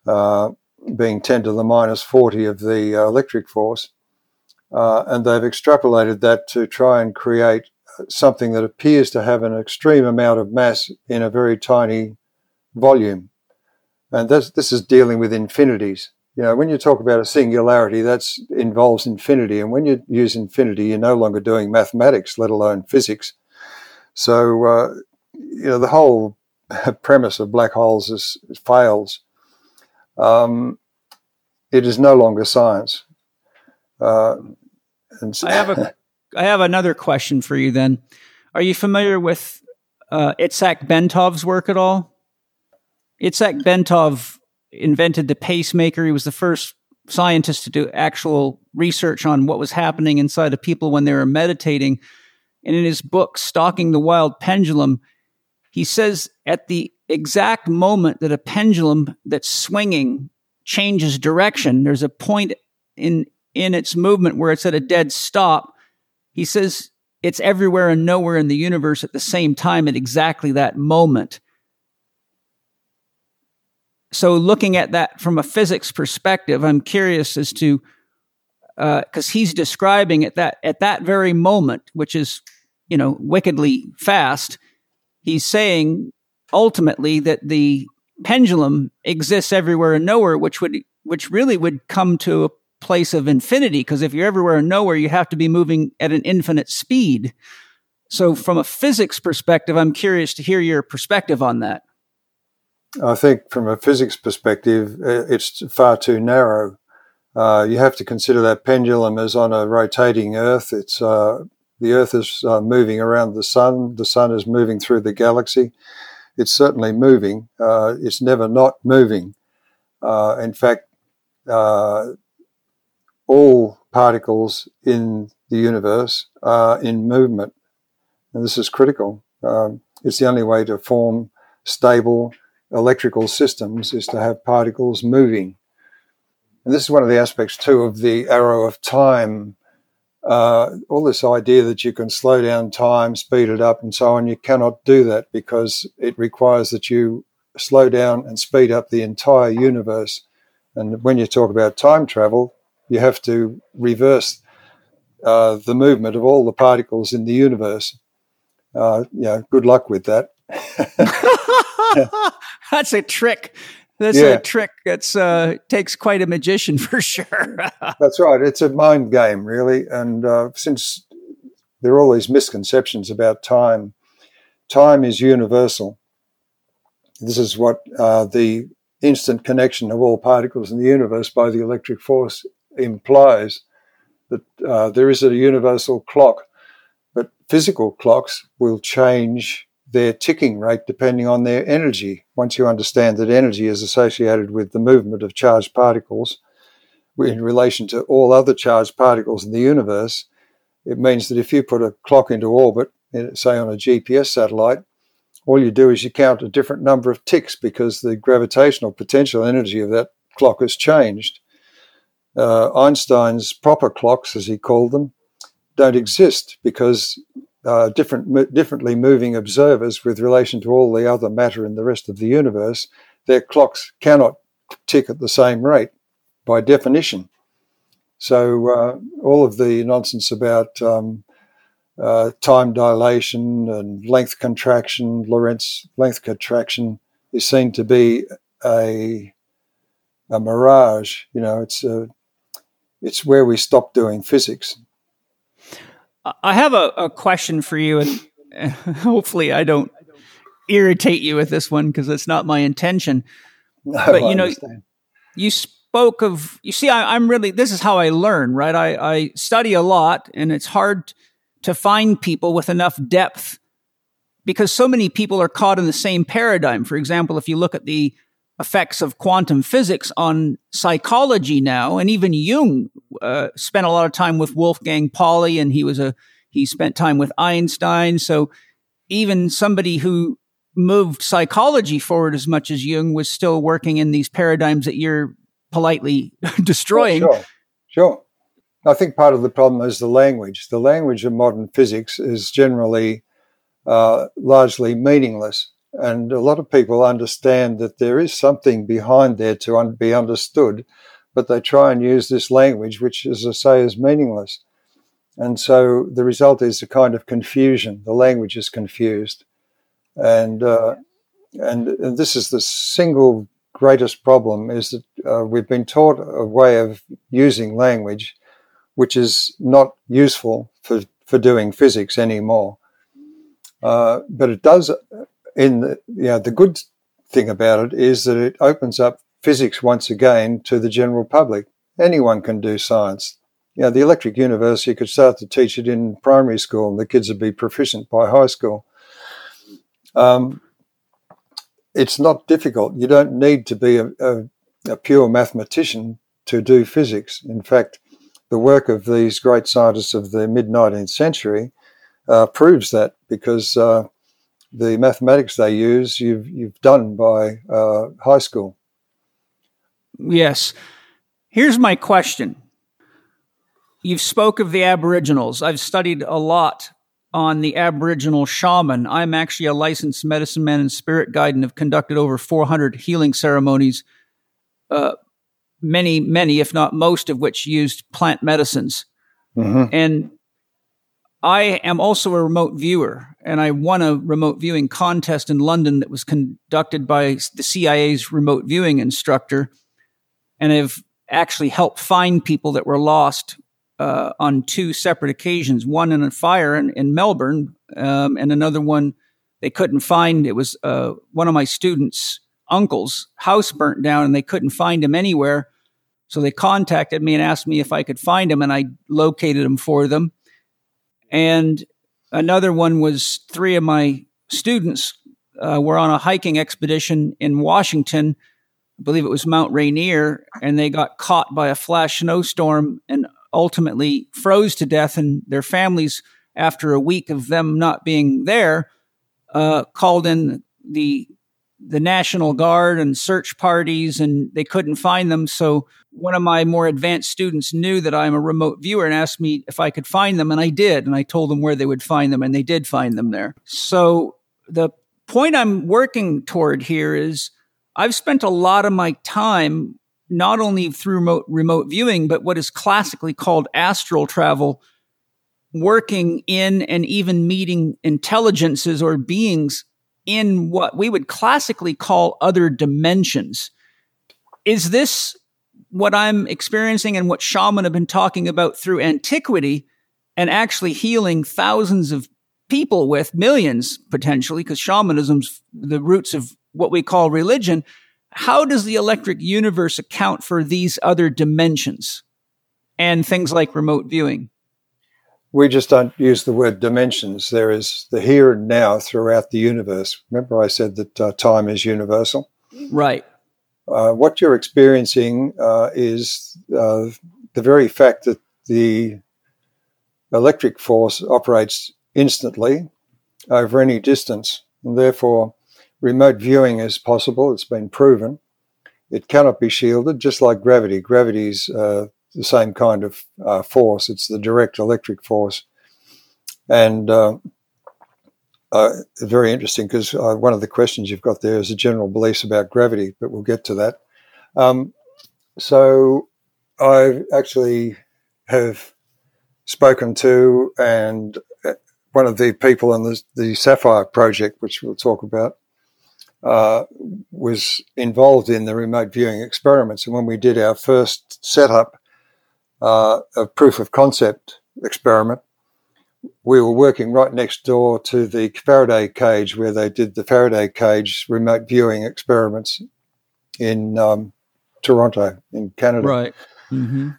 uh, being 10 to the minus 40 of the uh, electric force. And they've extrapolated that to try and create something that appears to have an extreme amount of mass in a very tiny volume. And this, this is dealing with infinities. You know, when you talk about a singularity, that involves infinity. And when you use infinity, you're no longer doing mathematics, let alone physics. So, uh, you know, the whole <laughs> premise of black holes is, fails. Um, it is no longer science. Uh, and so I have a, <laughs> I have another question for you. Then, are you familiar with uh, Itzhak Bentov's work at all? Itzhak Bentov invented the pacemaker. He was the first scientist to do actual research on what was happening inside of people when they were meditating. And in his book, Stalking the Wild Pendulum, he says at the exact moment that a pendulum that's swinging changes direction, there's a point in, in its movement where it's at a dead stop. He says it's everywhere and nowhere in the universe at the same time at exactly that moment. So, looking at that from a physics perspective, I'm curious as to because uh, he's describing at that at that very moment, which is you know wickedly fast he's saying ultimately that the pendulum exists everywhere and nowhere, which would which really would come to place of infinity. Because if you're everywhere and nowhere, you have to be moving at an infinite speed. So, from a physics perspective, I'm curious to hear your perspective on that. I think, from a physics perspective, it's far too narrow. Uh, you have to consider that pendulum as on a rotating Earth. It's uh, the Earth is uh, moving around the Sun. The Sun is moving through the galaxy. It's certainly moving. Uh, it's never not moving. Uh, in fact, uh, all particles in the universe are in movement. And this is critical. Um, it's the only way to form stable electrical systems is to have particles moving. And this is one of the aspects, too, of the arrow of time uh, all this idea that you can slow down time, speed it up, and so on, you cannot do that because it requires that you slow down and speed up the entire universe. And when you talk about time travel, you have to reverse uh, the movement of all the particles in the universe. Uh, yeah, good luck with that. <laughs> That's a trick that's yeah. a trick that uh, takes quite a magician <laughs> for sure. That's right. It's a mind game, really. And uh, since there are all these misconceptions about time, time is universal. This is what uh, the instant connection of all particles in the universe by the electric force implies that uh, there is a universal clock. But physical clocks will change their ticking rate depending on their energy. Once you understand that energy is associated with the movement of charged particles in relation to all other charged particles in the universe, it means that if you put a clock into orbit, say on a GPS satellite, all you do is you count a different number of ticks because the gravitational potential energy of that clock has changed. Uh, Einstein's proper clocks, as he called them, don't exist because uh, different, differently moving observers with relation to all the other matter in the rest of the universe, their clocks cannot tick at the same rate by definition. So uh, all of the nonsense about um, uh, time dilation and length contraction, Lorentz length contraction, is seen to be a a mirage. You know, it's a, it's where we stop doing physics. I have a, a question for you, and <laughs> hopefully I don't irritate you with this one because it's not my intention. No, but you know, you spoke of. You see, I, am really. This is how I learn, right? I, I study a lot, and it's hard to find people with enough depth because so many people are caught in the same paradigm. For example, if you look at the effects of quantum physics on psychology now, and even Jung uh, spent a lot of time with Wolfgang Pauli, and he was a he spent time with Einstein. So even somebody who moved psychology forward as much as Jung was still working in these paradigms that you're politely <laughs> destroying. Oh, sure, sure. I think part of the problem is the language. The language of modern physics is generally uh, largely meaningless. And a lot of people understand that there is something behind there to un- be understood, but they try and use this language, which, as I say, is meaningless. And so the result is a kind of confusion. The language is confused. And, uh, and, and this is the single greatest problem is that uh, we've been taught a way of using language which is not useful for, for doing physics anymore. Uh, but it does, in the, you know, the good thing about it is that it opens up physics once again to the general public. Anyone can do science. You know, the Electric Universe, you could start to teach it in primary school and the kids would be proficient by high school. Um, it's not difficult. You don't need to be a, a, a pure mathematician to do physics. In fact, the work of these great scientists of the mid 19th century uh, proves that because uh, the mathematics they use you've you've done by uh, high school. Yes. Here's my question. You've spoke of the Aboriginals. I've studied a lot on the Aboriginal shaman. I'm actually a licensed medicine man and spirit guide and have conducted over 400 healing ceremonies. Uh, many, many, if not most of which used plant medicines. Mm-hmm. And I am also a remote viewer, and I won a remote viewing contest in London that was conducted by the CIA's remote viewing instructor. And I've actually helped find people that were lost uh, on two separate occasions one in a fire in, in Melbourne, um, and another one they couldn't find. It was uh, one of my students' uncle's house burnt down, and they couldn't find him anywhere. So they contacted me and asked me if I could find him, and I located him for them. And another one was three of my students uh, were on a hiking expedition in Washington. I believe it was Mount Rainier, and they got caught by a flash snowstorm and ultimately froze to death. And their families, after a week of them not being there, uh, called in the the National Guard and search parties, and they couldn't find them. So one of my more advanced students knew that I'm a remote viewer and asked me if I could find them, and I did. And I told them where they would find them, and they did find them there. So the point I'm working toward here is I've spent a lot of my time not only through remote, remote viewing, but what is classically called astral travel, working in and even meeting intelligences or beings in what we would classically call other dimensions. Is this what I'm experiencing and what shaman have been talking about through antiquity and actually healing thousands of people with millions potentially, because shamanism's the roots of what we call religion. How does the electric universe account for these other dimensions and things like remote viewing? We just don't use the word dimensions. There is the here and now throughout the universe. Remember, I said that uh, time is universal? Right. Uh, what you're experiencing uh, is uh, the very fact that the electric force operates instantly over any distance, and therefore remote viewing is possible. It's been proven. It cannot be shielded, just like gravity. Gravity is uh, the same kind of force. It's the direct electric force, and uh, very interesting because uh, one of the questions you've got there is a general beliefs about gravity, but we'll get to that. Um, so I actually have spoken to and uh, one of the people in the, the SAFIRE project, which we'll talk about, uh, was involved in the remote viewing experiments. And when we did our first setup uh, of proof of concept experiment, we were working right next door to the Faraday cage where they did the Faraday cage remote viewing experiments in um, Toronto, in Canada. Right. Mm-hmm.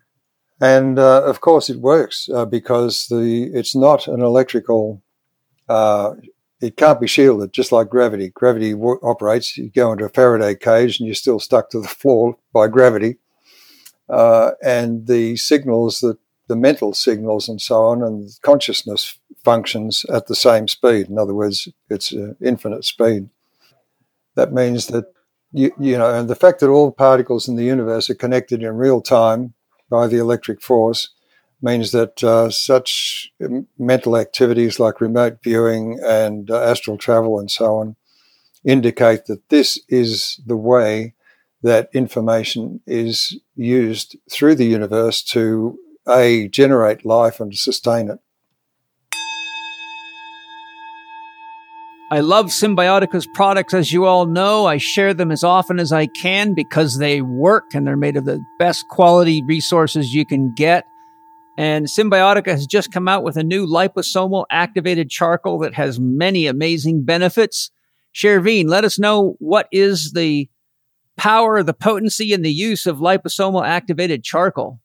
And uh, of course, it works uh, because the it's not an electrical. Uh, it can't be shielded, just like gravity. Gravity w- operates. You go into a Faraday cage, and you're still stuck to the floor by gravity. uh, and the signals that the mental signals and so on, and consciousness functions at the same speed. In other words, it's uh, infinite speed. That means that you, you know, and the fact that all particles in the universe are connected in real time by the electric force means that uh, such mental activities like remote viewing and uh, astral travel and so on indicate that this is the way that information is used through the universe to a generate life and sustain it. I love Cymbiotika's products, as you all know. I share them as often as I can because they work and they're made of the best quality resources you can get. And Cymbiotika has just come out with a new liposomal activated charcoal that has many amazing benefits. Shervin, let us know what is the power, the potency, and the use of liposomal activated charcoal.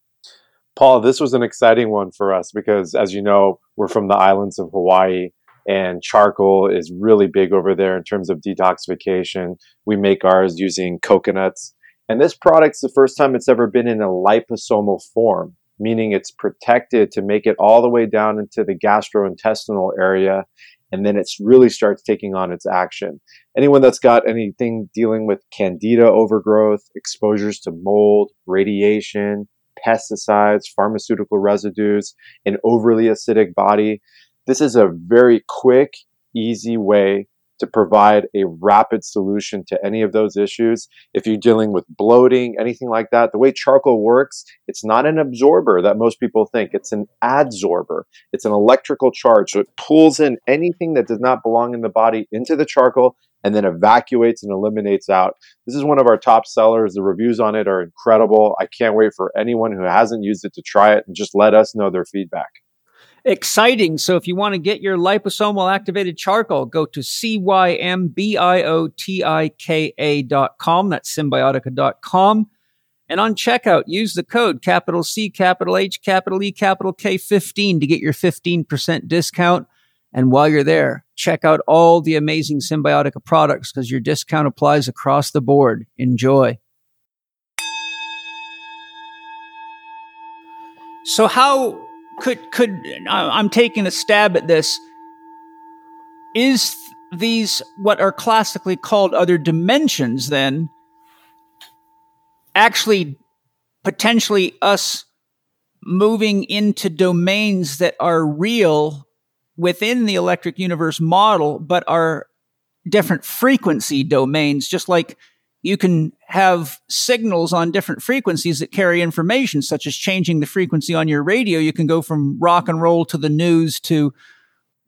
Paul, this was an exciting one for us because, as you know, we're from the islands of Hawaii, and charcoal is really big over there in terms of detoxification. We make ours using coconuts. And this product's the first time it's ever been in a liposomal form, meaning it's protected to make it all the way down into the gastrointestinal area and then it really starts taking on its action. Anyone that's got anything dealing with candida overgrowth, exposures to mold, radiation, pesticides, pharmaceutical residues, an overly acidic body, this is a very quick, easy way to provide a rapid solution to any of those issues. If you're dealing with bloating, anything like that, the way charcoal works, it's not an absorber that most people think. It's an adsorber. It's an electrical charge. So it pulls in anything that does not belong in the body into the charcoal and then evacuates and eliminates out. This is one of our top sellers. The reviews on it are incredible. I can't wait for anyone who hasn't used it to try it and just let us know their feedback exciting. So if you want to get your liposomal activated charcoal, go to C-Y-M-B-I-O-T-I-K-A.com. That's cymbiotika.com. And on checkout, use the code capital C, capital H, capital E, capital K 15 to get your 15% discount. And while you're there, check out all the amazing Cymbiotika products because your discount applies across the board. Enjoy. So how could could I'm taking a stab at this. Is these what are classically called other dimensions then actually potentially us moving into domains that are real within the electric universe model but are different frequency domains just like you can have signals on different frequencies that carry information, such as changing the frequency on your radio. You can go from rock and roll to the news to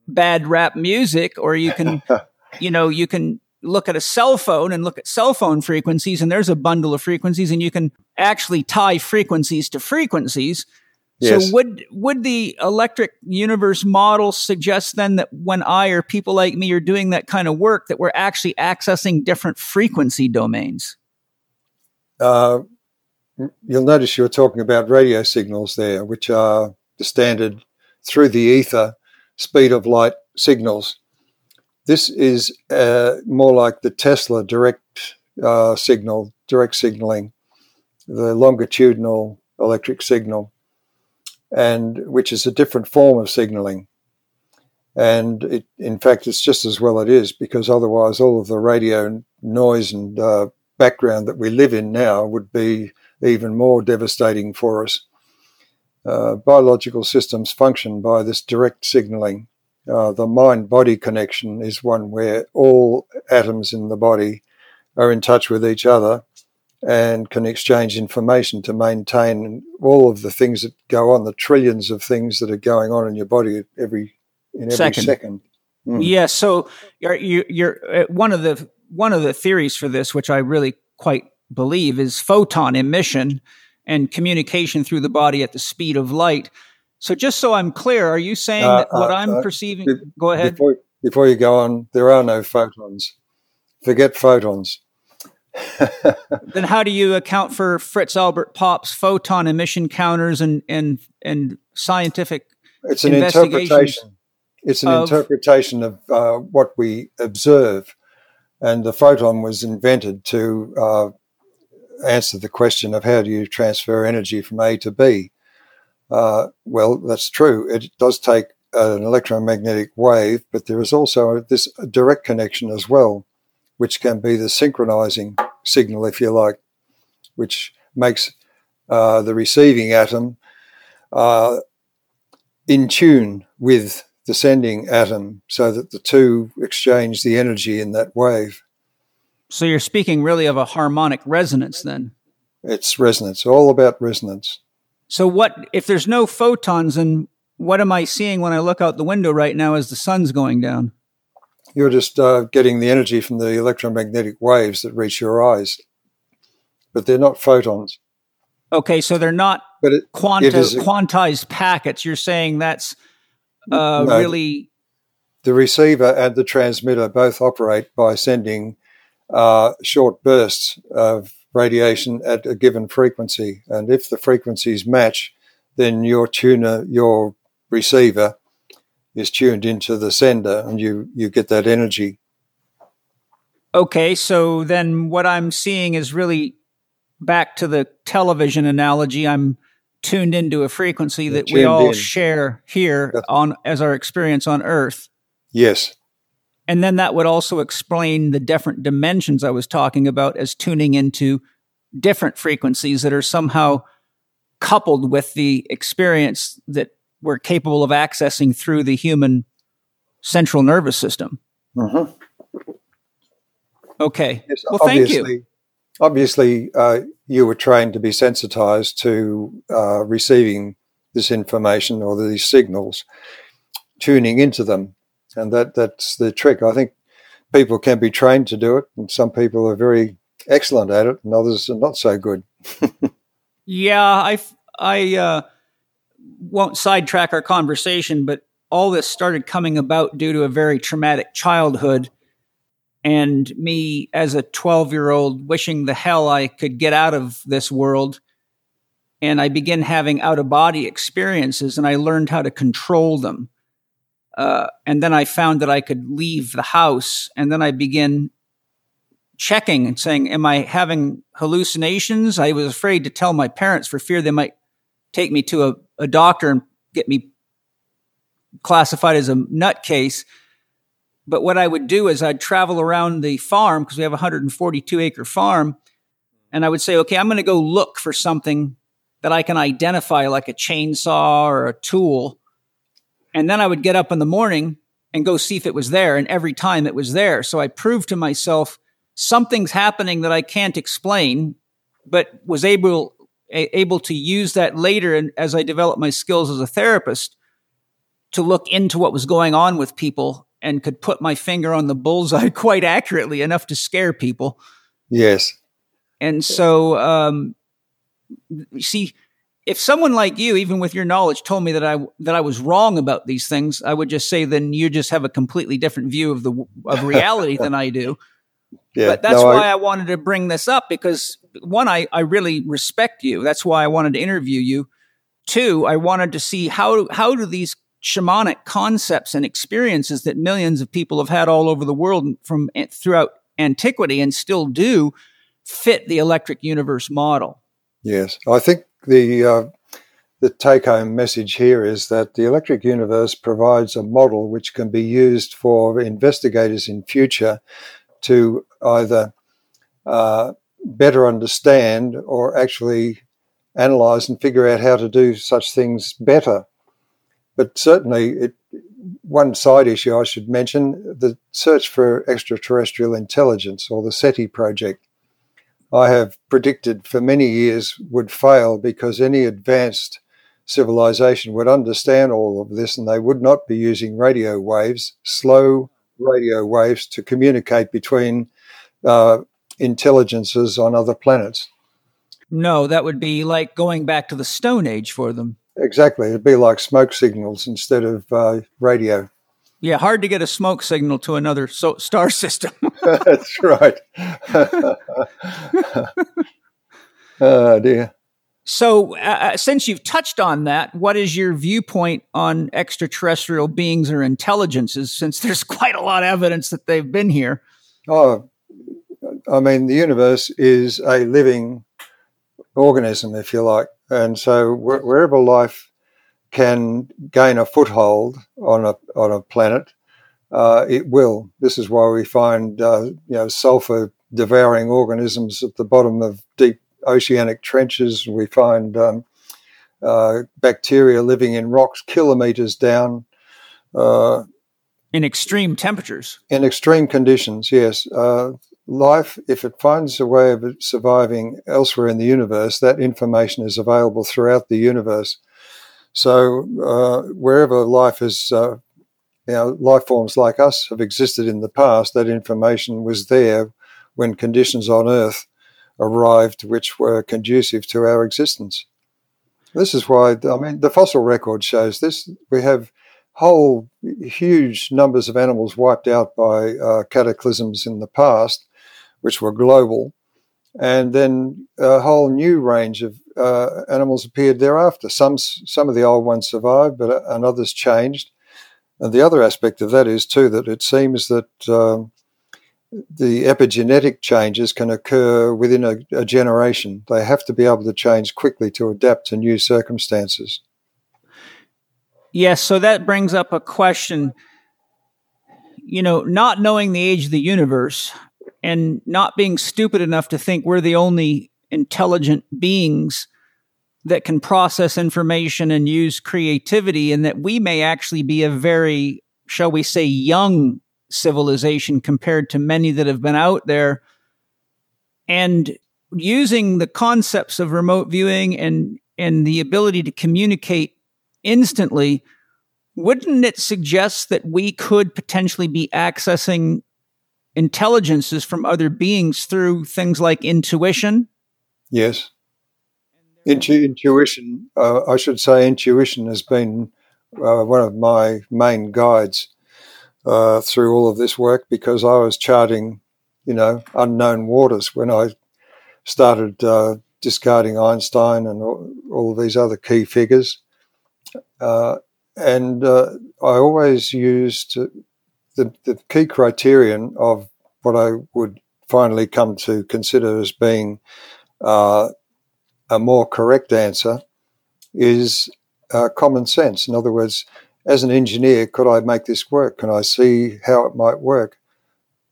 bad rap music, or you can, <laughs> you know, you can look at a cell phone and look at cell phone frequencies, and there's a bundle of frequencies, and you can actually tie frequencies to frequencies. Yes. So would would the electric universe model suggest then that when I or people like me are doing that kind of work that we're actually accessing different frequency domains? Uh, you'll notice you're talking about radio signals there, which are the standard through the ether speed of light signals. This is uh, more like the Tesla direct uh, signal, direct signaling, the longitudinal electric signal and which is a different form of signaling. And it, in fact, it's just as well it is because otherwise, all of the radio noise and uh, background that we live in now would be even more devastating for us. Uh, biological systems function by this direct signaling. Uh, the mind body connection is one where all atoms in the body are in touch with each other and can exchange information to maintain all of the things that go on, the trillions of things that are going on in your body every in every second. second. Mm. Yeah. So you're, you're uh, one of the one of the theories for this, which I really quite believe, is photon emission and communication through the body at the speed of light. So just so I'm clear, are you saying uh, that what uh, I'm uh, perceiving? Be, go ahead. Before, before you go on, there are no photons. Forget photons then how do you account for Fritz Albert Popp's photon emission counters and and and scientific? It's an interpretation. It's an of, interpretation of uh, what we observe, and the photon was invented to uh, answer the question of how do you transfer energy from A to B. Uh, well, that's true. It does take an electromagnetic wave, but there is also this direct connection as well, which can be the synchronizing signal, if you like, which makes uh, the receiving atom uh, in tune with the sending atom so that the two exchange the energy in that wave. So you're speaking really of a harmonic resonance then? It's resonance, all about resonance. So what if there's no photons and what am I seeing when I look out the window right now as the sun's going down? You're just uh, getting the energy from the electromagnetic waves that reach your eyes, but they're not photons. Okay, so they're not but it, is a, quantized packets. You're saying that's uh, no, really the receiver and the transmitter both operate by sending uh, short bursts of radiation at a given frequency, and if the frequencies match, then your tuner, your receiver, is tuned into the sender, and you you get that energy. Okay, so then what I'm seeing is really back to the television analogy. I'm tuned into a frequency that we all in. share here That's on as our experience on Earth. Yes. And then that would also explain the different dimensions I was talking about as tuning into different frequencies that are somehow coupled with the experience that we're capable of accessing through the human central nervous system. Mm-hmm. Okay. Yes, well, thank you. Obviously, uh, you were trained to be sensitized to uh, receiving this information or these signals, tuning into them, and that that's the trick. I think people can be trained to do it, and some people are very excellent at it, and others are not so good. <laughs> yeah, I I uh, won't sidetrack our conversation, but all this started coming about due to a very traumatic childhood and me as a 12 year old wishing the hell I could get out of this world. And I began having out of body experiences and I learned how to control them. Uh, and then I found that I could leave the house. And then I began checking and saying, Am I having hallucinations? I was afraid to tell my parents for fear they might take me to a, a doctor and get me classified as a nutcase. But what I would do is I'd travel around the farm because we have a 142 acre farm. And I would say, okay, I'm going to go look for something that I can identify like a chainsaw or a tool. And then I would get up in the morning and go see if it was there. And every time it was there. So I proved to myself something's happening that I can't explain, but was able, able to use that later. And as I developed my skills as a therapist to look into what was going on with people and could put my finger on the bullseye <laughs> quite accurately enough to scare people. Yes. And so, um, see, if someone like you, even with your knowledge, told me that I that I was wrong about these things, I would just say, then you just have a completely different view of the of reality <laughs> than I do. Yeah, but that's no, why I, I, wanted to bring this up because one, I, I really respect you. That's why I wanted to interview you. Two, I wanted to see how how do these shamanic concepts and experiences that millions of people have had all over the world from throughout antiquity and still do fit the electric universe model. Yes, I think the uh, the take home message here is that the electric universe provides a model which can be used for investigators in future to either uh, better understand or actually analyze and figure out how to do such things better but certainly, it, one side issue I should mention the search for extraterrestrial intelligence or the SETI project. I have predicted for many years would fail because any advanced civilization would understand all of this and they would not be using radio waves, slow radio waves, to communicate between uh, intelligences on other planets. No, that would be like going back to the Stone Age for them. Exactly. It'd be like smoke signals instead of uh, radio. Yeah, hard to get a smoke signal to another so- star system. <laughs> <laughs> That's right. <laughs> oh, dear. So, uh, uh, since you've touched on that, what is your viewpoint on extraterrestrial beings or intelligences? Since there's quite a lot of evidence that they've been here. Oh, I mean, the universe is a living organism, if you like. And so wh- wherever life can gain a foothold on a on a planet, uh, it will. This is why we find uh, you know sulfur devouring organisms at the bottom of deep oceanic trenches. We find um, uh, bacteria living in rocks kilometers down. Uh, in extreme temperatures. In extreme conditions, yes. Life, if it finds a way of surviving elsewhere in the universe, that information is available throughout the universe. So uh, wherever life is, uh, you know, life forms like us have existed in the past, that information was there when conditions on Earth arrived which were conducive to our existence. This is why, I mean, the fossil record shows this. We have whole huge numbers of animals wiped out by uh, cataclysms in the past, which were global. And then a whole new range of uh, animals appeared thereafter. Some, some of the old ones survived, but uh, and others changed. And the other aspect of that is too that it seems that um, the epigenetic changes can occur within a, a, generation. They have to be able to change quickly to adapt to new circumstances. Yes, so that brings up a question. You know, not knowing the age of the universe and not being stupid enough to think we're the only intelligent beings that can process information and use creativity, and that we may actually be a very, shall we say, young civilization compared to many that have been out there. And using the concepts of remote viewing and, and the ability to communicate instantly, wouldn't it suggest that we could potentially be accessing intelligences from other beings through things like intuition? Yes. Intu- intuition, uh, I should say, intuition has been uh, one of my main guides uh, through all of this work because I was charting, you know, unknown waters when I started uh, discarding Einstein and all, all, these other key figures. Uh, and uh, I always used the, the key criterion of what I would finally come to consider as being uh, a more correct answer is uh, common sense. In other words, as an engineer, could I make this work? Can I see how it might work?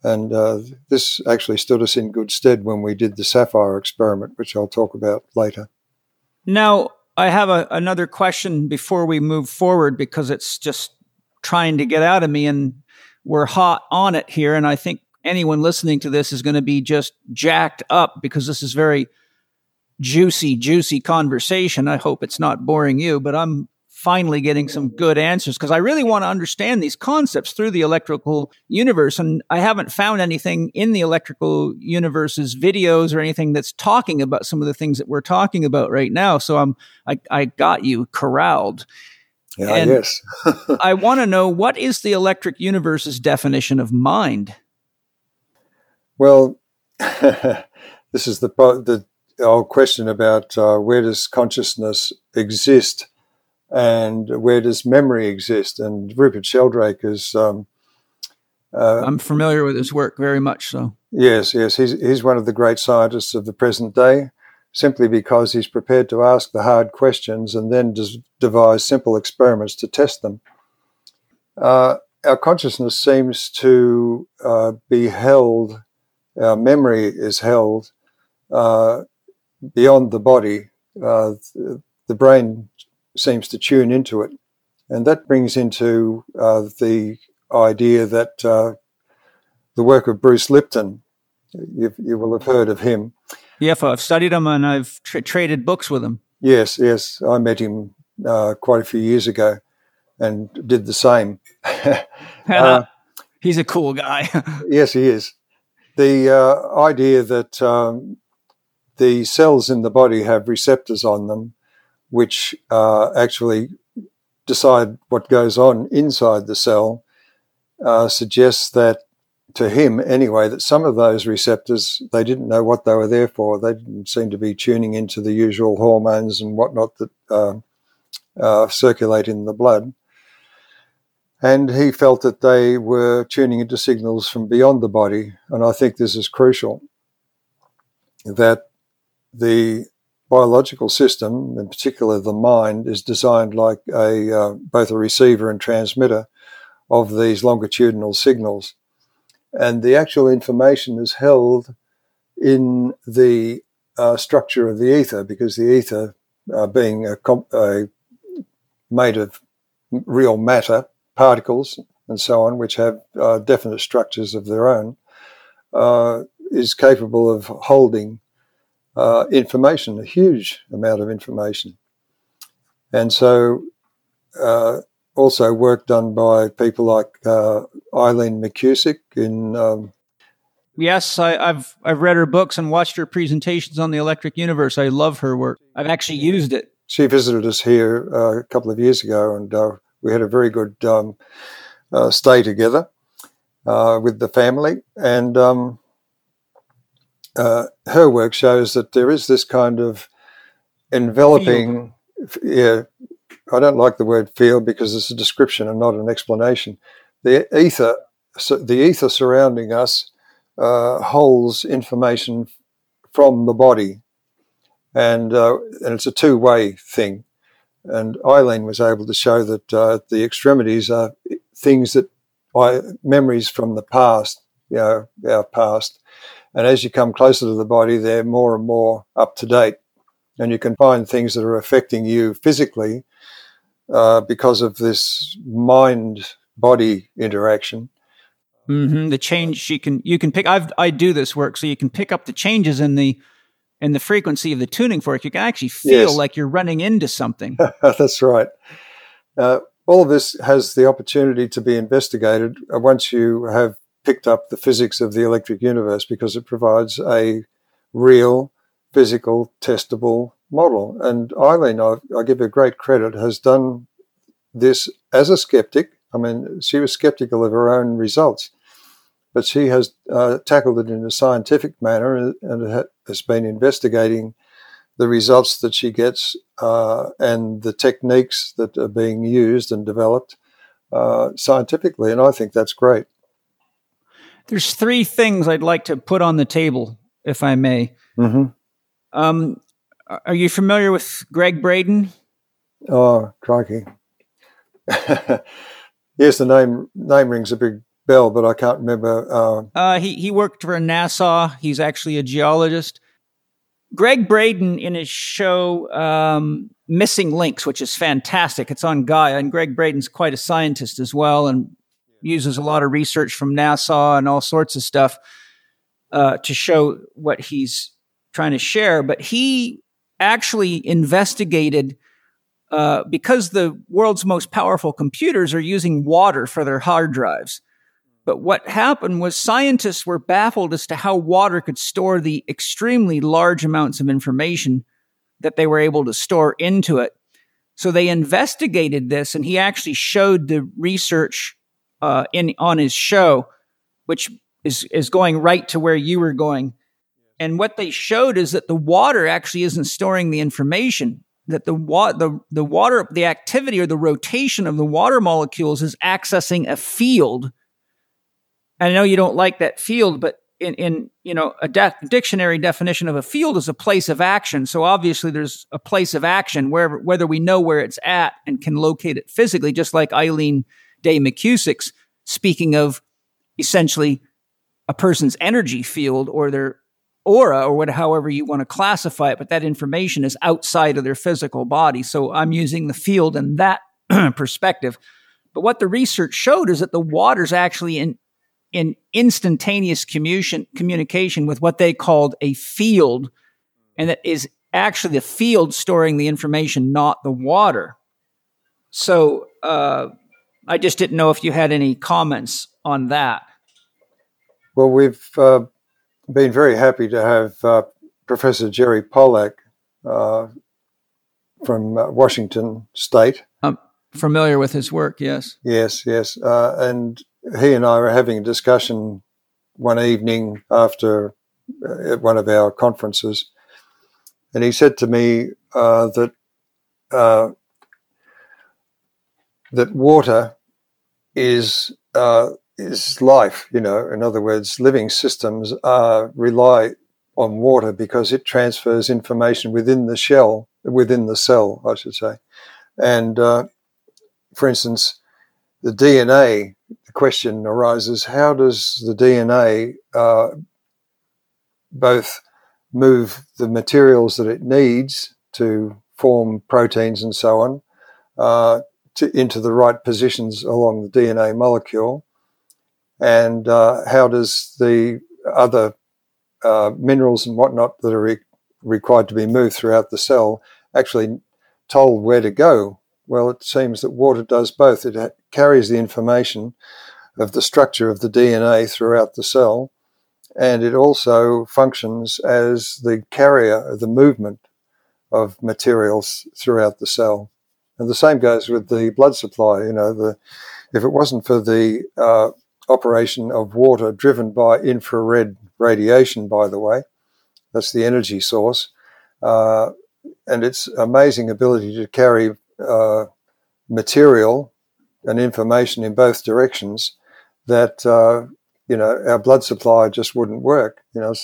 And uh, this actually stood us in good stead when we did the SAFIRE experiment, which I'll talk about later. Now, I have a, another question before we move forward because it's just trying to get out of me and we're hot on it here. And I think anyone listening to this is going to be just jacked up because this is very juicy, juicy conversation. I hope it's not boring you, but I'm finally getting some good answers because I really want to understand these concepts through the electrical universe. And I haven't found anything in the electrical universe's videos or anything that's talking about some of the things that we're talking about right now. So I'm, I, I got you corralled. Yeah, and yes. <laughs> I want to know what is the electric universe's definition of mind? Well, <laughs> this is the, the old question about uh, where does consciousness exist and where does memory exist? And Rupert Sheldrake is. Um, uh, I'm familiar with his work very much so. Yes, yes. He's, he's one of the great scientists of the present day simply because he's prepared to ask the hard questions and then des- devise simple experiments to test them. Uh, our consciousness seems to uh, be held, our memory is held uh, beyond the body. Uh, the brain seems to tune into it. And that brings into uh, the idea that uh, the work of Bruce Lipton, you, you, will have heard of him. Yeah, I've studied him and I've tra- traded books with him. Yes, yes. I met him uh, quite a few years ago and did the same. <laughs> uh, He's a cool guy. <laughs> yes, he is. The uh, idea that um, the cells in the body have receptors on them which uh, actually decide what goes on inside the cell, uh, suggests that to him anyway that some of those receptors they didn't know what they were there for. They didn't seem to be tuning into the usual hormones and whatnot that uh, uh, circulate in the blood. And he felt that they were tuning into signals from beyond the body. And I think this is crucial that the biological system, in particular the mind, is designed like a uh, both a receiver and transmitter of these longitudinal signals, and the actual information is held in the uh, structure of the ether because the ether, uh, being a, comp- a made of real matter particles and so on, which have uh, definite structures of their own, uh, is capable of holding uh, information, a huge amount of information. And so, uh, also work done by people like uh, Eileen McKusick in. Um, yes, I, have I've read her books and watched her presentations on the Electric Universe. I love her work. I've actually used it. She visited us here uh, a couple of years ago, and uh, we had a very good um, uh, stay together with the family. And um, uh, her work shows that there is this kind of enveloping, yeah, I don't like the word field because it's a description and not an explanation. The ether, so the ether surrounding us uh, holds information from the body, and uh, and it's a two way thing. And Eileen was able to show that uh, the extremities are things that I, memories from the past, you know, our past, and as you come closer to the body, they're more and more up to date. And you can find things that are affecting you physically uh, because of this mind body interaction. Mm-hmm. The change you can you can pick. I've, I do this work, so you can pick up the changes in the in the frequency of the tuning fork. You can actually feel yes. like you're running into something. <laughs> That's right. Uh, all of this has the opportunity to be investigated uh, once you have picked up the physics of the electric universe because it provides a real, physical, testable model. And Eileen, I, I give her great credit, has done this as a skeptic. I mean, she was skeptical of her own results, but she has uh, tackled it in a scientific manner and, and has been investigating the results that she gets uh, and the techniques that are being used and developed uh, scientifically. And I think that's great. There's three things I'd like to put on the table, if I may. Mm-hmm. Um, are you familiar with Gregg Braden? Oh, crikey. <laughs> yes, the name name rings a big bell, but I can't remember. Uh, uh, he he worked for NASA. He's actually a geologist. Gregg Braden in his show um, Missing Links, which is fantastic. It's on Gaia, and Gregg Braden's quite a scientist as well, and uses a lot of research from NASA and all sorts of stuff uh, to show what he's trying to share. But he actually investigated uh, because the world's most powerful computers are using water for their hard drives. But what happened was scientists were baffled as to how water could store the extremely large amounts of information that they were able to store into it. So they investigated this, and he actually showed the research uh, in on his show, which is is going right to where you were going. And what they showed is that the water actually isn't storing the information. That the wa- the the water the activity or the rotation of the water molecules is accessing a field. I know you don't like that field, but in, in you know a de- dictionary definition of a field is a place of action. So obviously there's a place of action wherever whether we know where it's at and can locate it physically, just like Eileen Day McKusick's speaking of essentially a person's energy field or their aura or what, however you want to classify it, but that information is outside of their physical body. So I'm using the field in that <clears throat> perspective. But what the research showed is that the water's actually in in instantaneous communication communication with what they called a field, and that is actually the field storing the information, not the water. So uh, I just didn't know if you had any comments on that. Well, we've uh, been very happy to have uh, Professor Jerry Pollack uh, from uh, Washington State. I'm familiar with his work, yes. Yes, yes. Uh, and he and I were having a discussion one evening after uh, at one of our conferences. And he said to me that that water is uh, is life. You know, in other words, living systems uh, rely on water because it transfers information within the shell, within the cell, I should say. And uh, for instance, the DNA, the question arises how does the DNA uh, both move the materials that it needs to form proteins and so on uh, to, into the right positions along the DNA molecule? And uh, how does the other uh, minerals and whatnot that are re- required to be moved throughout the cell actually told where to go? Well, it seems that water does both. It carries the information of the structure of the DNA throughout the cell, and it also functions as the carrier of the movement of materials throughout the cell. And the same goes with the blood supply. You know, the if it wasn't for the uh, operation of water driven by infrared radiation, by the way, that's the energy source, uh, and its amazing ability to carry uh, material and information in both directions that uh, you know our blood supply just wouldn't work. You know,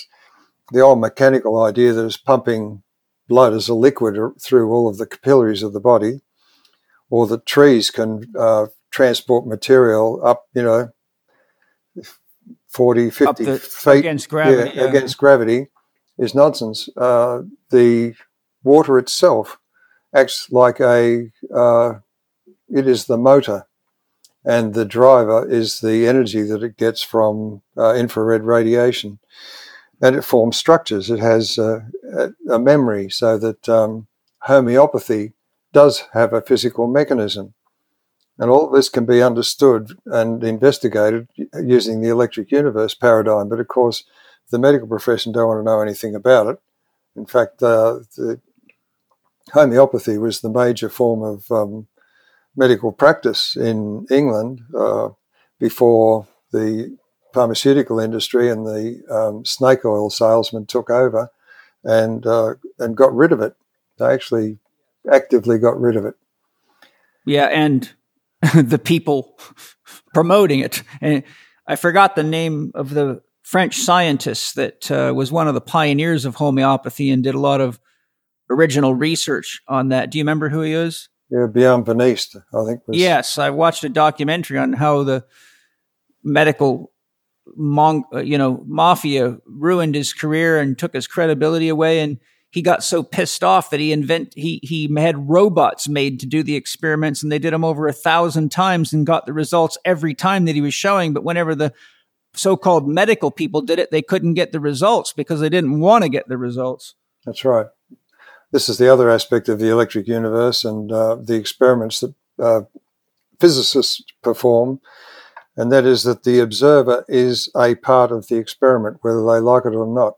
the old mechanical idea that is pumping blood as a liquid through all of the capillaries of the body, or that trees can uh, transport material up, you know, 40, 50 the, feet against gravity, yeah, yeah. against gravity is nonsense. Uh, the water itself acts like a, uh, it is the motor and the driver is the energy that it gets from uh, infrared radiation. And it forms structures. It has uh, a memory so that um, homeopathy does have a physical mechanism. And all of this can be understood and investigated using the electric universe paradigm. But of course, the medical profession don't want to know anything about it. In fact, uh, homeopathy was the major form of um, medical practice in England uh, before the pharmaceutical industry and the um, snake oil salesman took over and uh, and got rid of it. They actually actively got rid of it. Yeah, and <laughs> the people promoting it. And I forgot the name of the French scientist that uh, was one of the pioneers of homeopathy and did a lot of original research on that. Do you remember who he is? Yeah, Benveniste, I think. Was... Yes, I watched a documentary on how the medical, mon- uh, you know, mafia ruined his career and took his credibility away, and he got so pissed off that he invent he he had robots made to do the experiments, and they did them over a thousand times and got the results every time that he was showing. But whenever the so-called medical people did it, they couldn't get the results because they didn't want to get the results. That's right this is the other aspect of the electric universe and uh, the experiments that uh, physicists perform, and that is that the observer is a part of the experiment, whether they like it or not.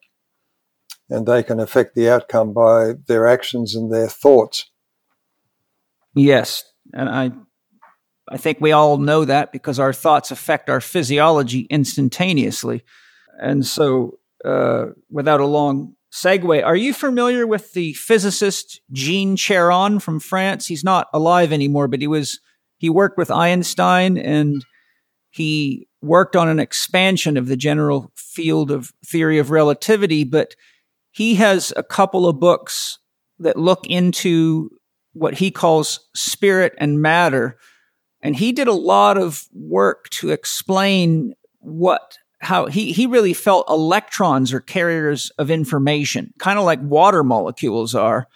And they can affect the outcome by their actions and their thoughts. Yes. And I I think we all know that because our thoughts affect our physiology instantaneously. And so, uh, without a long segue. Are you familiar with the physicist Jean Charon from France? He's not alive anymore, but he was he worked with Einstein and he worked on an expansion of the general field of theory of relativity, but he has a couple of books that look into what he calls spirit and matter. And he did a lot of work to explain what how he, he really felt electrons are carriers of information, kind of like water molecules are,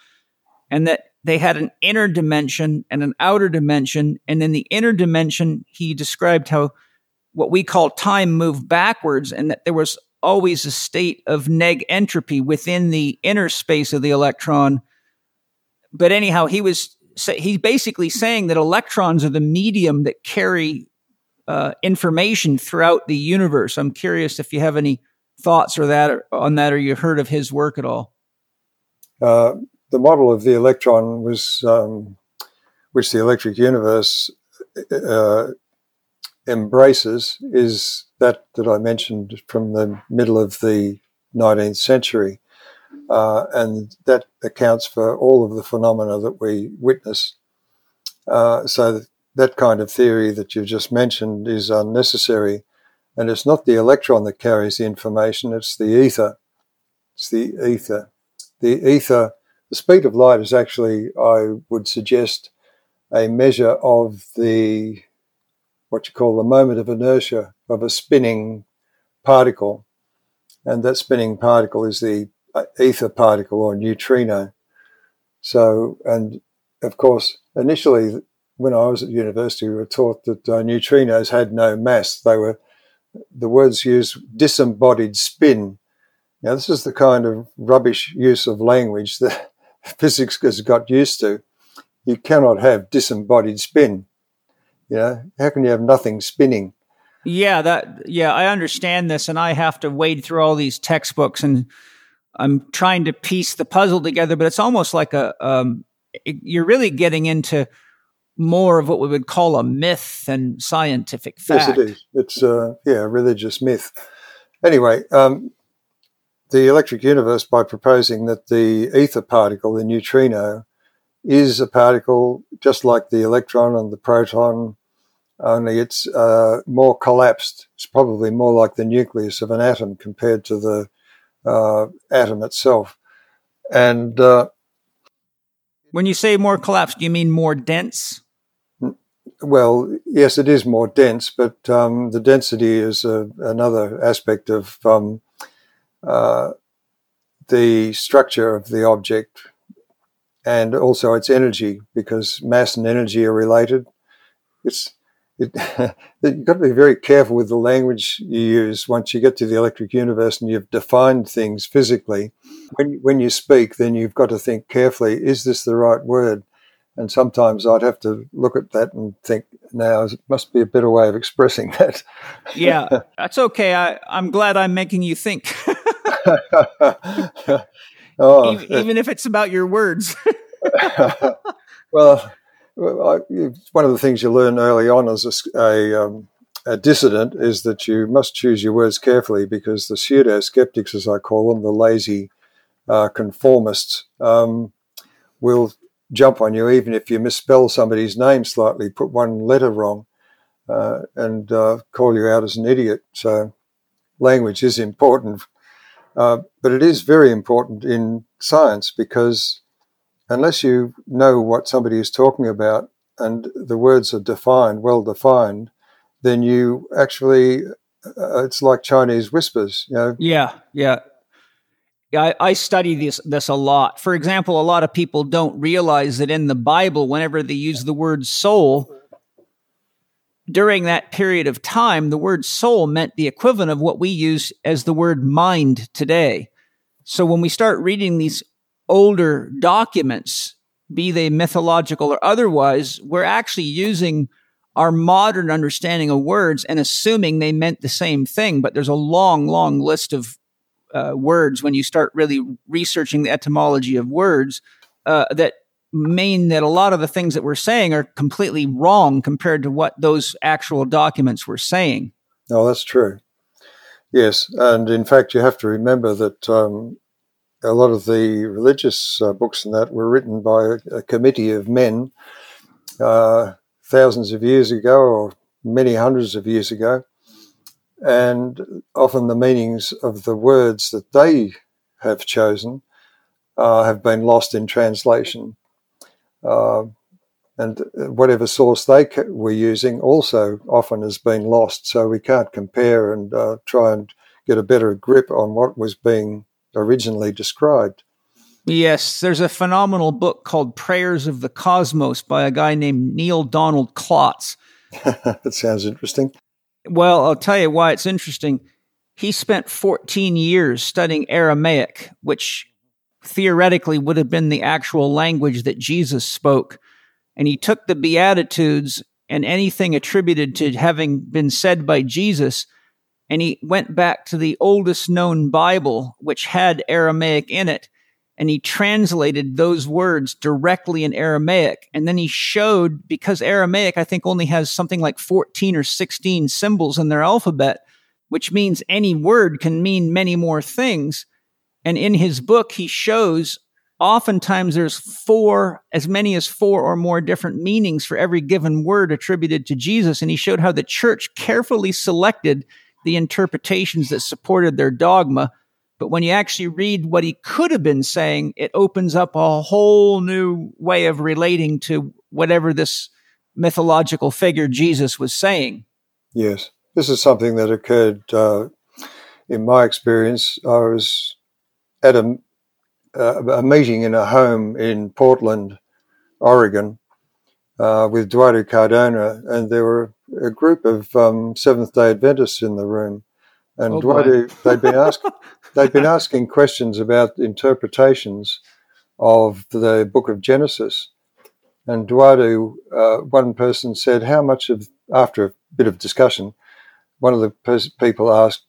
and that they had an inner dimension and an outer dimension. And in the inner dimension, he described how what we call time moved backwards and that there was always a state of negentropy within the inner space of the electron. But anyhow, he was he's basically saying that electrons are the medium that carry uh, information throughout the universe. I'm curious if you have any thoughts or that or, on that, or you've heard of his work at all. Uh, the model of the electron was, um, which the electric universe uh, embraces, is that that I mentioned from the middle of the 19th century, uh, and that accounts for all of the phenomena that we witness. Uh, so that kind of theory that you've just mentioned is unnecessary. And it's not the electron that carries the information, it's the ether. It's the ether. The ether, the speed of light is actually, I would suggest, a measure of the what you call the moment of inertia of a spinning particle. And that spinning particle is the uh, ether particle or neutrino. So, and of course, initially when I was at university, we were taught that uh, neutrinos had no mass. They were, the words used disembodied spin. Now, this is the kind of rubbish use of language <laughs> that physics has got used to. You cannot have disembodied spin. You know, how can you have nothing spinning? Yeah, that yeah, I understand this and I have to wade through all these textbooks and I'm trying to piece the puzzle together, but it's almost like a um, you're really getting into more of what we would call a myth than scientific fact. Yes, it is. It's uh, yeah, a religious myth. Anyway, um, the electric universe, by proposing that the ether particle, the neutrino, is a particle just like the electron and the proton, only it's uh, more collapsed. It's probably more like the nucleus of an atom compared to the uh, atom itself. And uh, when you say more collapsed, do you mean more dense? Well, yes, it is more dense, but um, the density is a, another aspect of um, uh, the structure of the object and also its energy, because mass and energy are related. It's it, <laughs> you've got to be very careful with the language you use once you get to the electric universe and you've defined things physically. When, when you speak, then you've got to think carefully is this the right word? And sometimes I'd have to look at that and think, now it must be a better way of expressing that. yeah, <laughs> that's okay. I, I'm glad I'm making you think. <laughs> oh, even, even, if it's about your words. well, I, one of the things you learn early on as a, a, um, a, dissident is that you must choose your words carefully because the pseudo skeptics, as I call them, the lazy uh, conformists, um, will jump on you even if you misspell somebody's name slightly, put one letter wrong, uh, and uh, call you out as an idiot. So, language is important, uh, but it is very important in science because unless you know what somebody is talking about and the words are defined, well defined, then you actually uh, it's like Chinese whispers, you know. Yeah, yeah. I, I study this this a lot. For example, a lot of people don't realize that in the Bible, whenever they use the word soul, during that period of time, the word soul meant the equivalent of what we use as the word mind today. So when we start reading these older documents, be they mythological or otherwise, we're actually using our modern understanding of words and assuming they meant the same thing. But there's a long, long list of uh, words when you start really researching the etymology of words uh, that mean that a lot of the things that we're saying are completely wrong compared to what those actual documents were saying. Oh, that's true. Yes, and in fact, you have to remember that um, a lot of the religious uh, books and that were written by a, a committee of men uh, thousands of years ago or many hundreds of years ago and often the meanings of the words that they have chosen uh, have been lost in translation. Uh, and whatever source they were using also often has been lost. So we can't compare and uh, try and get a better grip on what was being originally described. Yes, there's a phenomenal book called Prayers of the Cosmos by a guy named Neil Donald Klotz. <laughs> that sounds interesting. Well, I'll tell you why it's interesting. He spent 14 years studying Aramaic, which theoretically would have been the actual language that Jesus spoke. And he took the Beatitudes and anything attributed to having been said by Jesus, and he went back to the oldest known Bible, which had Aramaic in it, and he translated those words directly in Aramaic. And then he showed, because Aramaic, I think, only has something like 14 or 16 symbols in their alphabet, which means any word can mean many more things. And in his book, he shows oftentimes there's four, as many as four or more different meanings for every given word attributed to Jesus. And he showed how the church carefully selected the interpretations that supported their dogma But when you actually read what he could have been saying, it opens up a whole new way of relating to whatever this mythological figure Jesus was saying. Yes, this is something that occurred uh, in my experience. I was at a, uh, a meeting in a home in Portland, Oregon, uh, with Dwardu Cardona, and there were a group of um, Seventh Day Adventists in the room. And oh Dwardu, they'd been asked, <laughs> they'd been asking questions about interpretations of the Book of Genesis. And Dwardu, uh, one person said, "How much of?" After a bit of discussion, one of the pers- people asked,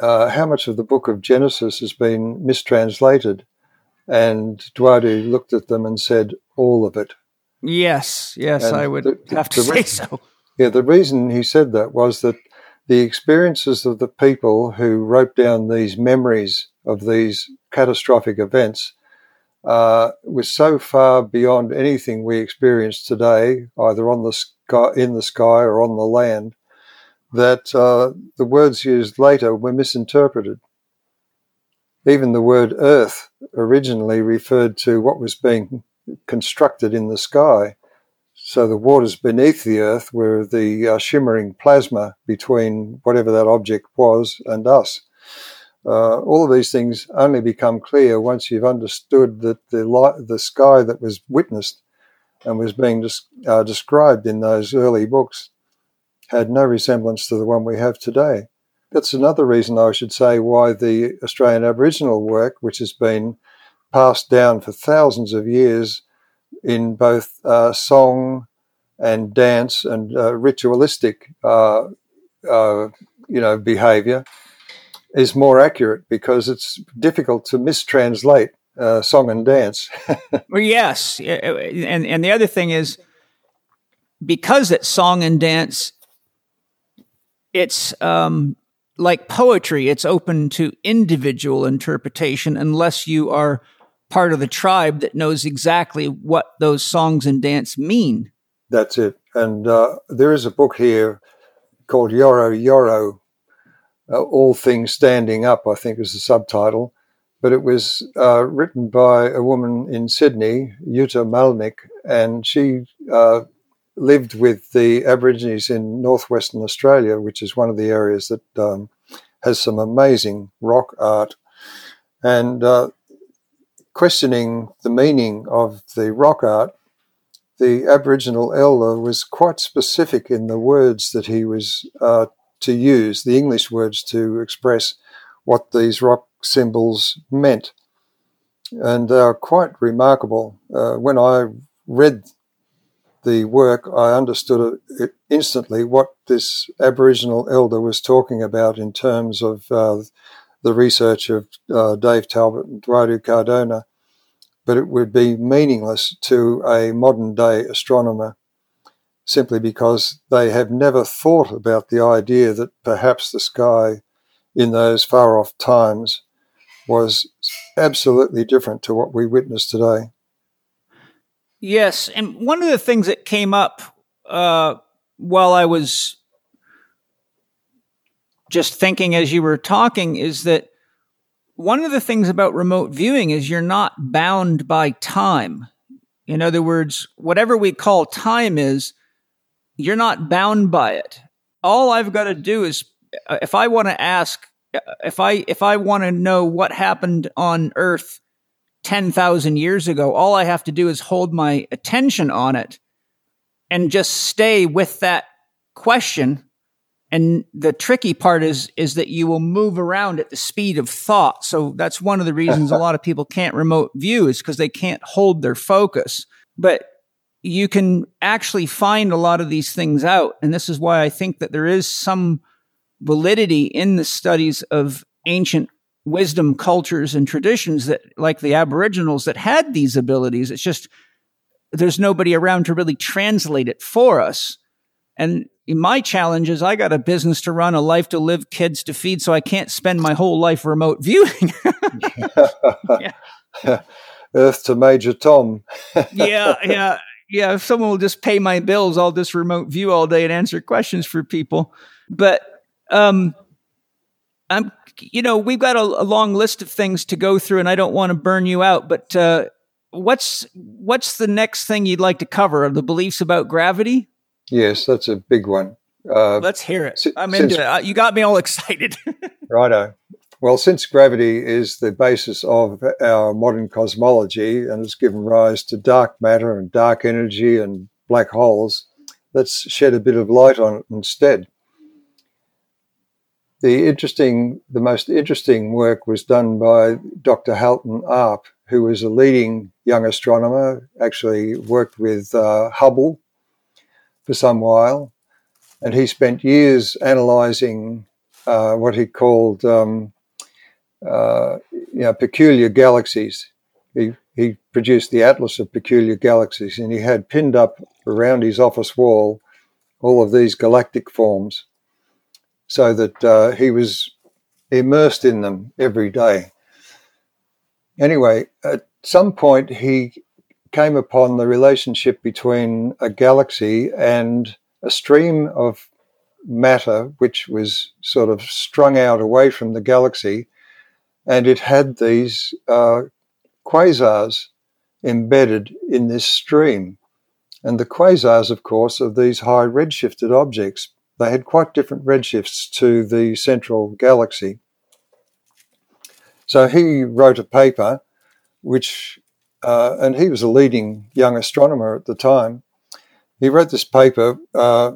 uh, "How much of the Book of Genesis has been mistranslated?" And Dwardu looked at them and said, "All of it." Yes, yes, and I would the, have to say so. Yeah, the reason he said that was that the experiences of the people who wrote down these memories of these catastrophic events uh, was so far beyond anything we experience today, either on the sky, in the sky, or on the land, that uh, the words used later were misinterpreted. Even the word earth originally referred to what was being constructed in the sky. So the waters beneath the earth were the uh, shimmering plasma between whatever that object was and us. Uh, all of these things only become clear once you've understood that the light, the sky that was witnessed and was being uh, described in those early books had no resemblance to the one we have today. That's another reason I should say why the Australian Aboriginal work, which has been passed down for thousands of years in both uh, song and dance and uh, ritualistic, uh, uh, you know, behaviour, is more accurate because it's difficult to mistranslate uh, song and dance. <laughs> well, yes, and and the other thing is because it's song and dance, it's um, like poetry. It's open to individual interpretation unless you are part of the tribe that knows exactly what those songs and dance mean. That's it. And uh, there is a book here called Yorro Yorro uh, All Things Standing Up, I think is the subtitle. But it was uh, written by a woman in Sydney, Jutta Malnic, and she uh, lived with the Aborigines in northwestern Australia, which is one of the areas that um, has some amazing rock art. And uh, questioning the meaning of the rock art, the Aboriginal elder was quite specific in the words that he was uh, to use the English words to express what these rock symbols meant. And they are quite remarkable. Uh, when I read the work, I understood instantly what this Aboriginal elder was talking about in terms of uh, the research of uh, Dave Talbot and Dwardu Cardona, but it would be meaningless to a modern day astronomer simply because they have never thought about the idea that perhaps the sky in those far off times was absolutely different to what we witness today. Yes, and one of the things that came up uh, while I was just thinking as you were talking is that one of the things about remote viewing is you're not bound by time. In other words, whatever we call time is, you're not bound by it. All I've got to do is uh, if I want to ask if I if I want to know what happened on earth 10,000 years ago, all I have to do is hold my attention on it and just stay with that question. And the tricky part is is that you will move around at the speed of thought. So that's one of the reasons a lot of people can't remote view is because they can't hold their focus. But you can actually find a lot of these things out. And this is why I think that there is some validity in the studies of ancient wisdom cultures and traditions that, like the Aboriginals, that had these abilities. It's just there's nobody around to really translate it for us. And my challenge is I got a business to run, a life to live, kids to feed, so I can't spend my whole life remote viewing. <laughs> <laughs> Earth to Major Tom. <laughs> yeah, yeah yeah, if someone will just pay my bills, I'll just remote view all day and answer questions for people. But um, I'm you know, we've got a, a, long list of things to go through, and I don't want to burn you out. But uh, what's what's the next thing you'd like to cover? Are the beliefs about gravity? Yes, that's a big one. Uh, Let's hear it. I'm into it. Uh, you got me all <laughs> excited. <laughs> righto. Well, since gravity is the basis of our modern cosmology and has given rise to dark matter and dark energy and black holes, let's shed a bit of light on it instead. The interesting, the most interesting work was done by Dr. Halton Arp, who was a leading young astronomer, actually worked with uh, Hubble for some while, and he spent years analysing uh, what he called um, uh, you know, peculiar galaxies. He, he produced the Atlas of Peculiar Galaxies, and he had pinned up around his office wall all of these galactic forms so that uh, he was immersed in them every day. Anyway, at some point, he came upon the relationship between a galaxy and a stream of matter which was sort of strung out away from the galaxy and it had these uh, quasars embedded in this stream. And the quasars, of course, are these high redshifted objects. They had quite different redshifts to the central galaxy. So he wrote a paper, which, uh, and he was a leading young astronomer at the time. He wrote this paper uh,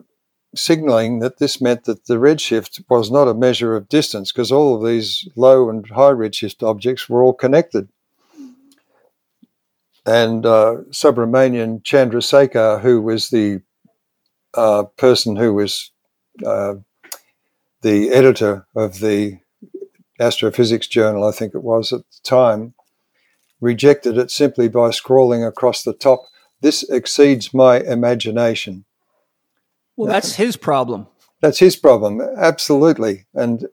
signaling that this meant that the redshift was not a measure of distance because all of these low and high redshift objects were all connected. And uh, Subrahmanyan Chandrasekhar, who was the uh, person who was uh, the editor of the Astrophysics Journal, I think it was at the time, rejected it simply by scrawling across the top, This exceeds my imagination. Well, that's <laughs> his problem. That's his problem, absolutely. And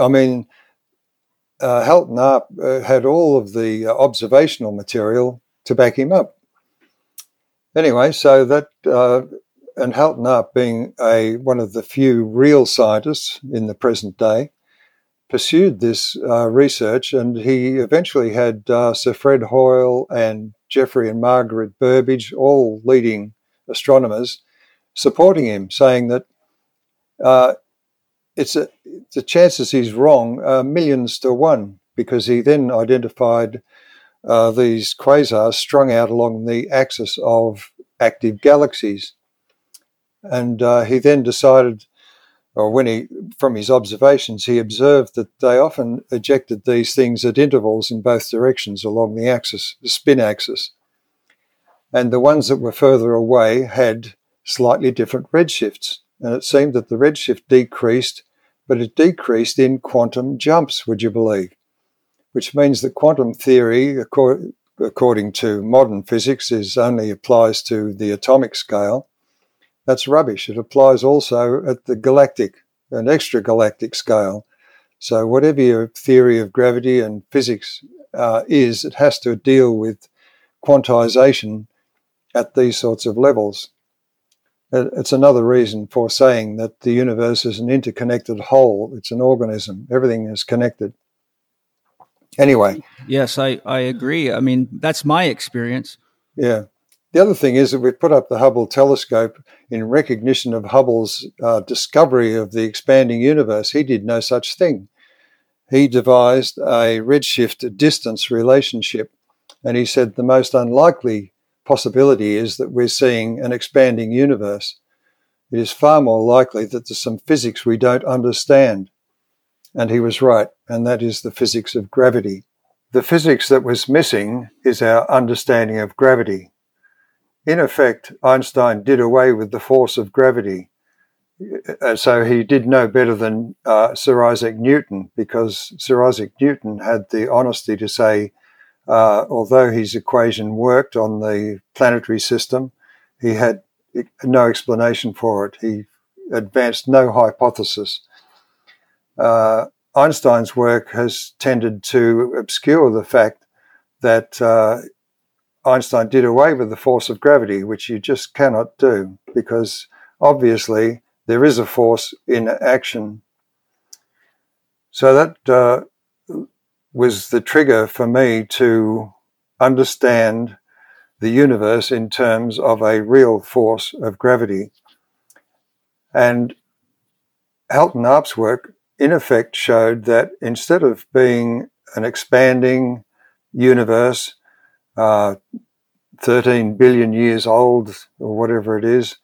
I mean, uh, Halton Arp uh, had all of the uh, observational material to back him up. Anyway, so that uh, and Halton Arp, being a one of the few real scientists in the present day, pursued this uh, research, and he eventually had uh, Sir Fred Hoyle and Geoffrey and Margaret Burbidge, all leading astronomers, supporting him, saying that uh, it's a, the chances he's wrong are millions to one, because he then identified uh, these quasars strung out along the axis of active galaxies. And uh, he then decided, or when he, from his observations, he observed that they often ejected these things at intervals in both directions along the axis, the spin axis. And the ones that were further away had slightly different redshifts. And it seemed that the redshift decreased, but it decreased in quantum jumps, would you believe? Which means that quantum theory, according to modern physics, is only applies to the atomic scale. That's rubbish. It applies also at the galactic and extragalactic scale. So, whatever your theory of gravity and physics uh, is, it has to deal with quantization at these sorts of levels. It's another reason for saying that the universe is an interconnected whole. It's an organism. Everything is connected. Anyway. Yes, I, I agree. I mean, that's my experience. Yeah. The other thing is that we've put up the Hubble telescope in recognition of Hubble's uh, discovery of the expanding universe. He did no such thing. He devised a redshift distance relationship, and he said the most unlikely possibility is that we're seeing an expanding universe. It is far more likely that there's some physics we don't understand. And he was right, and that is the physics of gravity. The physics that was missing is our understanding of gravity. In effect, Einstein did away with the force of gravity. Uh, so he did no better than uh, Sir Isaac Newton because Sir Isaac Newton had the honesty to say uh, although his equation worked on the planetary system, he had no explanation for it. He advanced no hypothesis. Uh, Einstein's work has tended to obscure the fact that uh, Einstein did away with the force of gravity, which you just cannot do because obviously there is a force in action. So that uh, was the trigger for me to understand the universe in terms of a real force of gravity. And Halton Arp's work, in effect, showed that instead of being an expanding universe, uh, 13 billion years old, or whatever it is,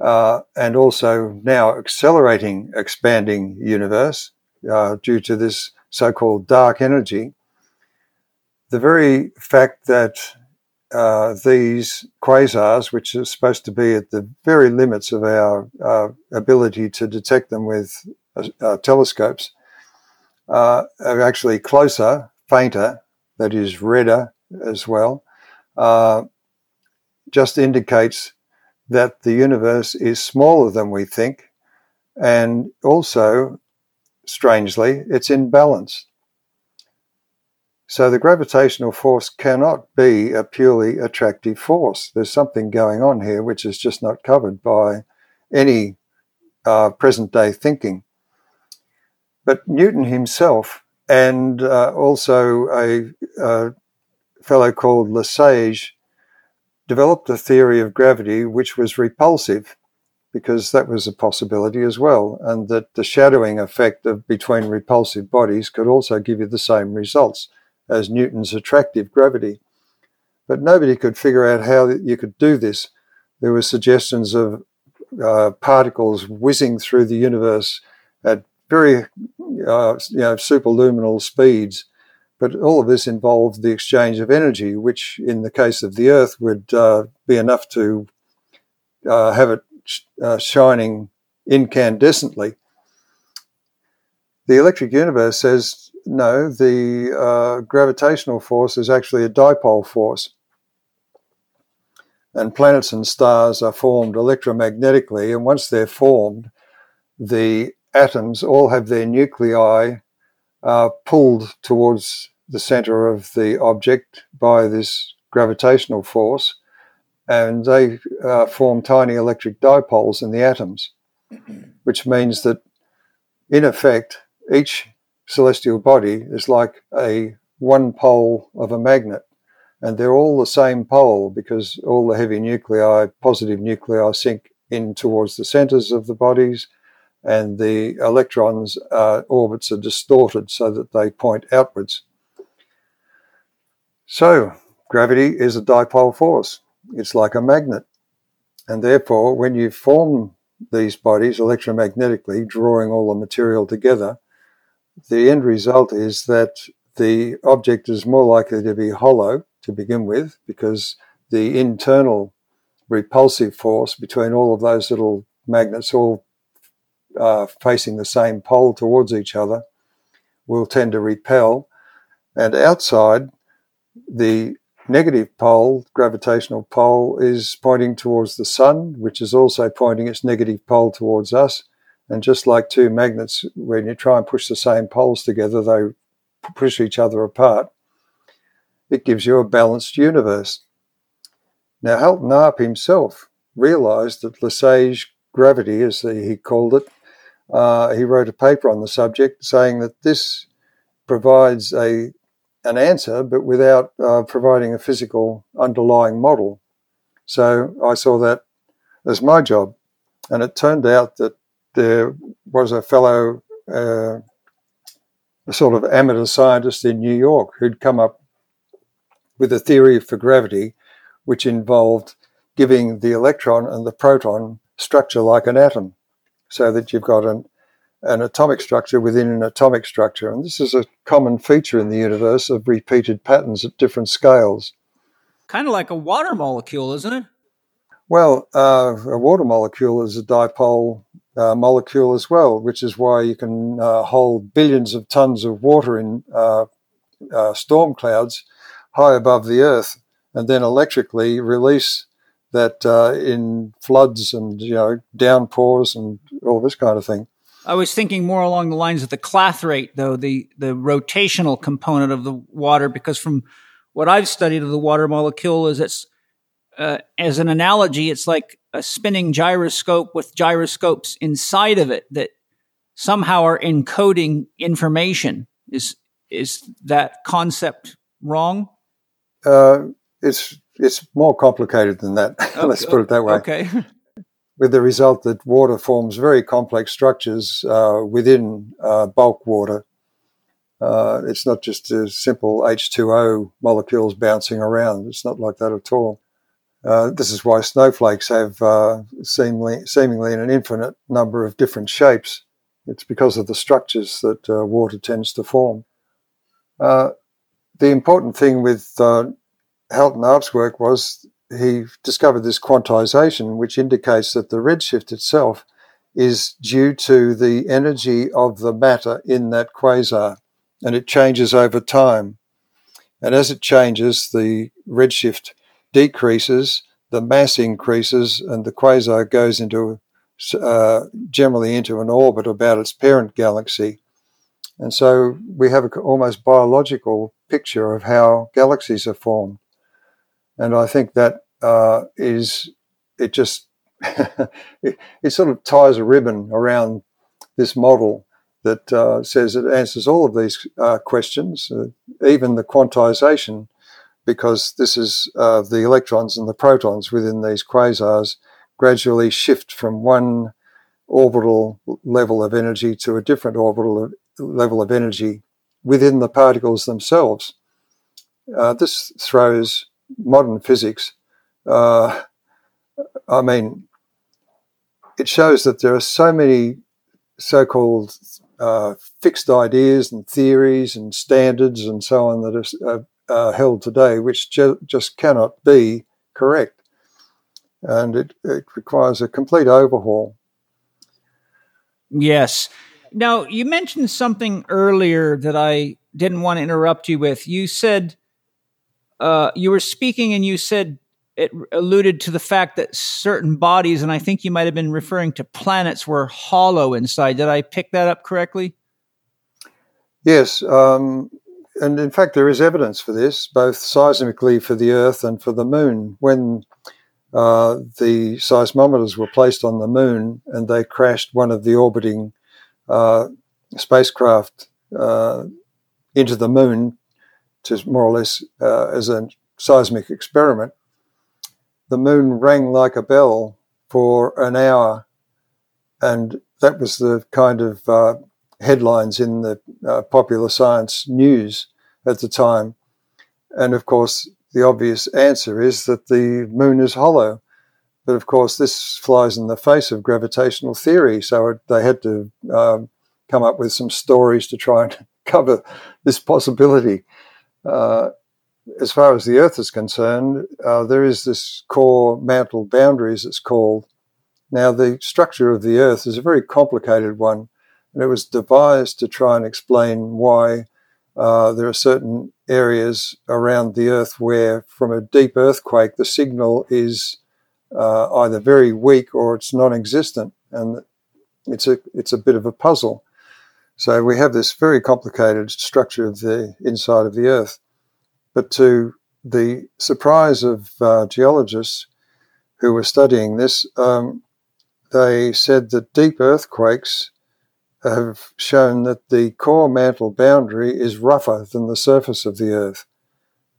uh, and also now accelerating, expanding universe uh, due to this so called dark energy, the very fact that uh, these quasars, which are supposed to be at the very limits of our uh, ability to detect them with uh, uh telescopes, uh, are actually closer, fainter, that is redder as well, uh, just indicates that the universe is smaller than we think, and also, strangely, it's in balance. So the gravitational force cannot be a purely attractive force. There's something going on here which is just not covered by any uh, present day thinking. But Newton himself, and uh, also a, a, fellow called Lesage, developed a theory of gravity which was repulsive, because that was a possibility as well, and that the shadowing effect of between repulsive bodies could also give you the same results as Newton's attractive gravity. But nobody could figure out how you could do this. There were suggestions of uh, particles whizzing through the universe at very uh, you know, superluminal speeds. But all of this involved the exchange of energy, which in the case of the Earth would uh, be enough to uh, have it uh, shining incandescently. The electric universe says no, the uh, gravitational force is actually a dipole force. And planets and stars are formed electromagnetically, and once they're formed, the atoms all have their nuclei uh, pulled towards the center of the object by this gravitational force, and they uh, form tiny electric dipoles in the atoms, <clears throat> which means that, in effect, each celestial body is like a one pole of a magnet. And they're all the same pole because all the heavy nuclei, positive nuclei, sink in towards the centers of the bodies, and the electrons' uh, orbits are distorted so that they point outwards. So, gravity is a dipole force. It's like a magnet. And therefore, when you form these bodies electromagnetically, drawing all the material together, the end result is that the object is more likely to be hollow to begin with because the internal repulsive force between all of those little magnets all uh, facing the same pole towards each other will tend to repel. And outside, the negative pole, gravitational pole, is pointing towards the sun, which is also pointing its negative pole towards us. And just like two magnets, when you try and push the same poles together, they push each other apart. It gives you a balanced universe. Now, Halton Arp himself realized that Lesage gravity, as he called it, uh, he wrote a paper on the subject saying that this provides a an answer, but without uh, providing a physical underlying model. So I saw that as my job. And it turned out that there was a fellow, uh, a sort of amateur scientist in New York who'd come up with a theory for gravity which involved giving the electron and the proton structure like an atom so that you've got an, an atomic structure within an atomic structure. And this is a common feature in the universe of repeated patterns at different scales. Kind of like a water molecule, isn't it? Well, uh, a water molecule is a dipole uh, molecule as well, which is why you can uh, hold billions of tons of water in uh, uh, storm clouds high above the Earth, and then electrically release that uh, in floods and you know downpours and all this kind of thing. I was thinking more along the lines of the clathrate, though the the rotational component of the water, because from what I've studied of the water molecule is it's uh, as an analogy, it's like a spinning gyroscope with gyroscopes inside of it that somehow are encoding information. Is is that concept wrong? Uh, it's it's more complicated than that. <laughs> Okay. Let's put it that way. Okay. <laughs> With the result that water forms very complex structures uh, within uh, bulk water. Uh, it's not just a simple H2O molecules bouncing around. It's not like that at all. Uh, this is why snowflakes have uh, seemingly, seemingly an infinite number of different shapes. It's because of the structures that uh, water tends to form. The important thing with Halton Arp's work was he discovered this quantization, which indicates that the redshift itself is due to the energy of the matter in that quasar, and it changes over time. And as it changes, the redshift decreases, the mass increases, and the quasar goes into uh, generally into an orbit about its parent galaxy. And so we have an almost biological picture of how galaxies are formed. And I think that uh, is it just <laughs> it, it, sort of ties a ribbon around this model that uh, says it answers all of these uh, questions, uh, even the quantization because this is uh, the electrons and the protons within these quasars gradually shift from one orbital level of energy to a different orbital level of energy within the particles themselves. Uh, this throws modern physics. Uh, I mean, it shows that there are so many so called uh, fixed ideas and theories and standards and so on that are uh, held today, which ju- just cannot be correct. And it, it requires a complete overhaul. Yes. Now, you mentioned something earlier that I didn't want to interrupt you with. You said uh, you were speaking and you said it alluded to the fact that certain bodies, and I think you might have been referring to planets, were hollow inside. Did I pick that up correctly? Yes. Um, and in fact, there is evidence for this, both seismically for the Earth and for the Moon. When uh, the seismometers were placed on the Moon and they crashed one of the orbiting uh, spacecraft uh, into the Moon to more or less uh, as a seismic experiment, the Moon rang like a bell for an hour, and that was the kind of uh, headlines in the uh, popular science news at the time. And of course, the obvious answer is that the moon is hollow. But of course, this flies in the face of gravitational theory. So they had to um, come up with some stories to try and <laughs> cover this possibility. Uh, as far as the Earth is concerned, uh, there is this core mantle boundary, as it's called. Now, the structure of the Earth is a very complicated one and it was devised to try and explain why uh, there are certain areas around the Earth where, from a deep earthquake, the signal is uh, either very weak or it's non-existent, and it's a it's a bit of a puzzle. So we have this very complicated structure of the inside of the Earth, but to the surprise of uh, geologists who were studying this, um, they said that deep earthquakes have shown that the core mantle boundary is rougher than the surface of the Earth.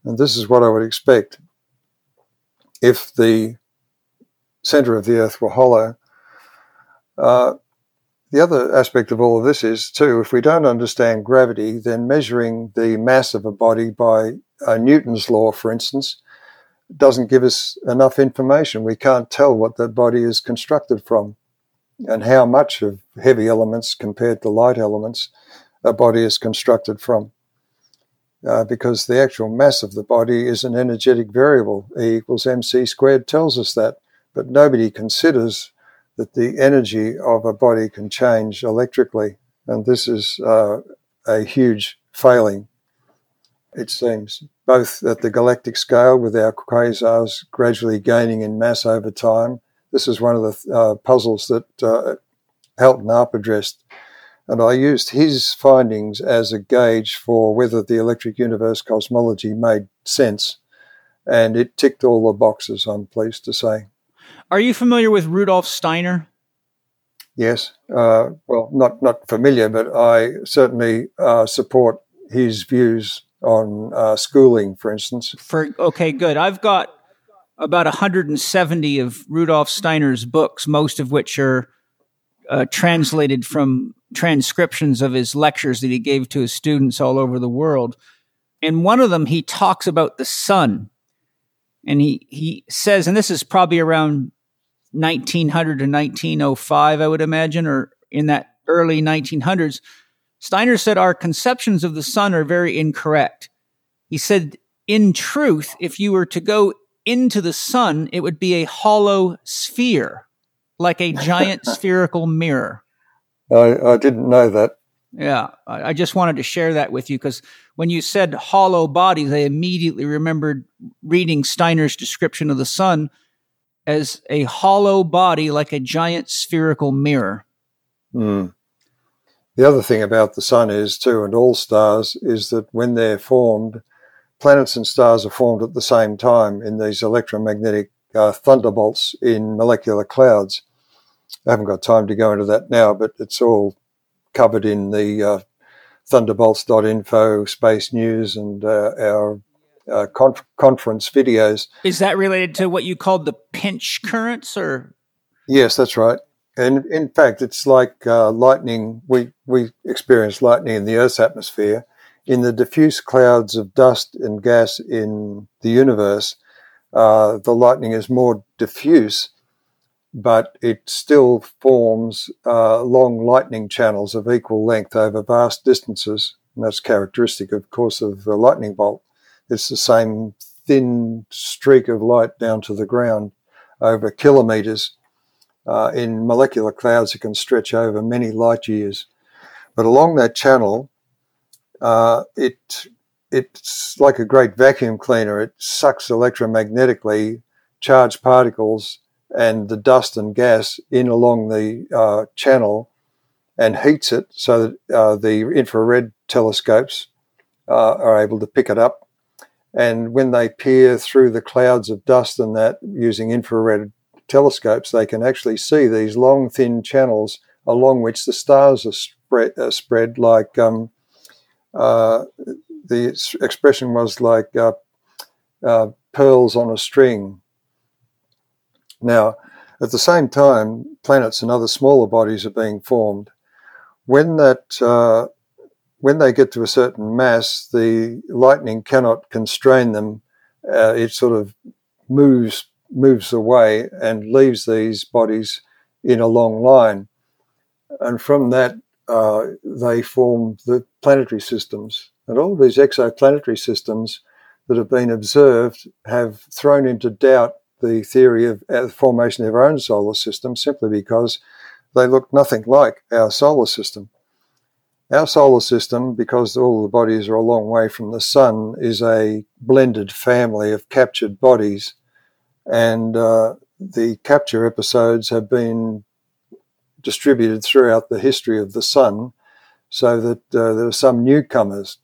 And this is what I would expect if the center of the Earth were hollow. Uh, the other aspect of all of this is, too, if we don't understand gravity, then measuring the mass of a body by uh, Newton's law, for instance, doesn't give us enough information. We can't tell what that body is constructed from and how much of heavy elements compared to light elements a body is constructed from. Uh, because the actual mass of the body is an energetic variable. E equals mc squared tells us that, but nobody considers that the energy of a body can change electrically, and this is uh, a huge failing. It seems both at the galactic scale, with our quasars gradually gaining in mass over time, this is one of the uh, puzzles that uh, Halton Arp addressed. And I used his findings as a gauge for whether the electric universe cosmology made sense. And it ticked all the boxes, I'm pleased to say. Are you familiar with Rudolf Steiner? Yes. Uh, well, not not familiar, but I certainly uh, support his views on uh, schooling, for instance. For okay, good. I've got about 170 of Rudolf Steiner's books, most of which are uh, translated from transcriptions of his lectures that he gave to his students all over the world. In one of them, he talks about the sun. And he, he says, and this is probably around 1900 to 1905, I would imagine, or in that early 1900s. Steiner said our conceptions of the sun are very incorrect. He said, in truth, if you were to go into the sun, it would be a hollow sphere, like a giant <laughs> spherical mirror. I, I didn't know that. Yeah, I just wanted to share that with you because when you said hollow bodies, I immediately remembered reading Steiner's description of the sun as a hollow body like a giant spherical mirror. Mm. The other thing about the sun is, too, and all stars, is that when they're formed, planets and stars are formed at the same time in these electromagnetic uh, thunderbolts in molecular clouds. I haven't got time to go into that now, but it's all covered in the uh, thunderbolts.info space news and uh, our uh, conf- conference videos. Is that related to what you called the pinch currents, or? Yes, that's right. And in fact, it's like uh, lightning. We we experience lightning in the Earth's atmosphere. In the diffuse clouds of dust and gas in the universe, uh, the lightning is more diffuse, but it still forms uh, long lightning channels of equal length over vast distances. And that's characteristic, of course, of a lightning bolt. It's the same thin streak of light down to the ground over kilometers. Uh, in molecular clouds, it can stretch over many light years. But along that channel, uh, it it's like a great vacuum cleaner. It sucks electromagnetically charged particles and the dust and gas in along the uh, channel and heats it so that uh, the infrared telescopes uh, are able to pick it up and when they peer through the clouds of dust and that using infrared telescopes, they can actually see these long, thin channels along which the stars are spread, are spread like um, uh, the expression was like uh, uh, pearls on a string. Now, at the same time, planets and other smaller bodies are being formed. When that uh, when they get to a certain mass, the lightning cannot constrain them. Uh, it sort of moves moves away and leaves these bodies in a long line, and from that uh, they form the planetary systems. And all these exoplanetary systems that have been observed have thrown into doubt the theory of the formation of our own solar system simply because they look nothing like our solar system. Our solar system, because all the bodies are a long way from the sun, is a blended family of captured bodies. And uh, the capture episodes have been distributed throughout the history of the sun so that uh, there are some newcomers.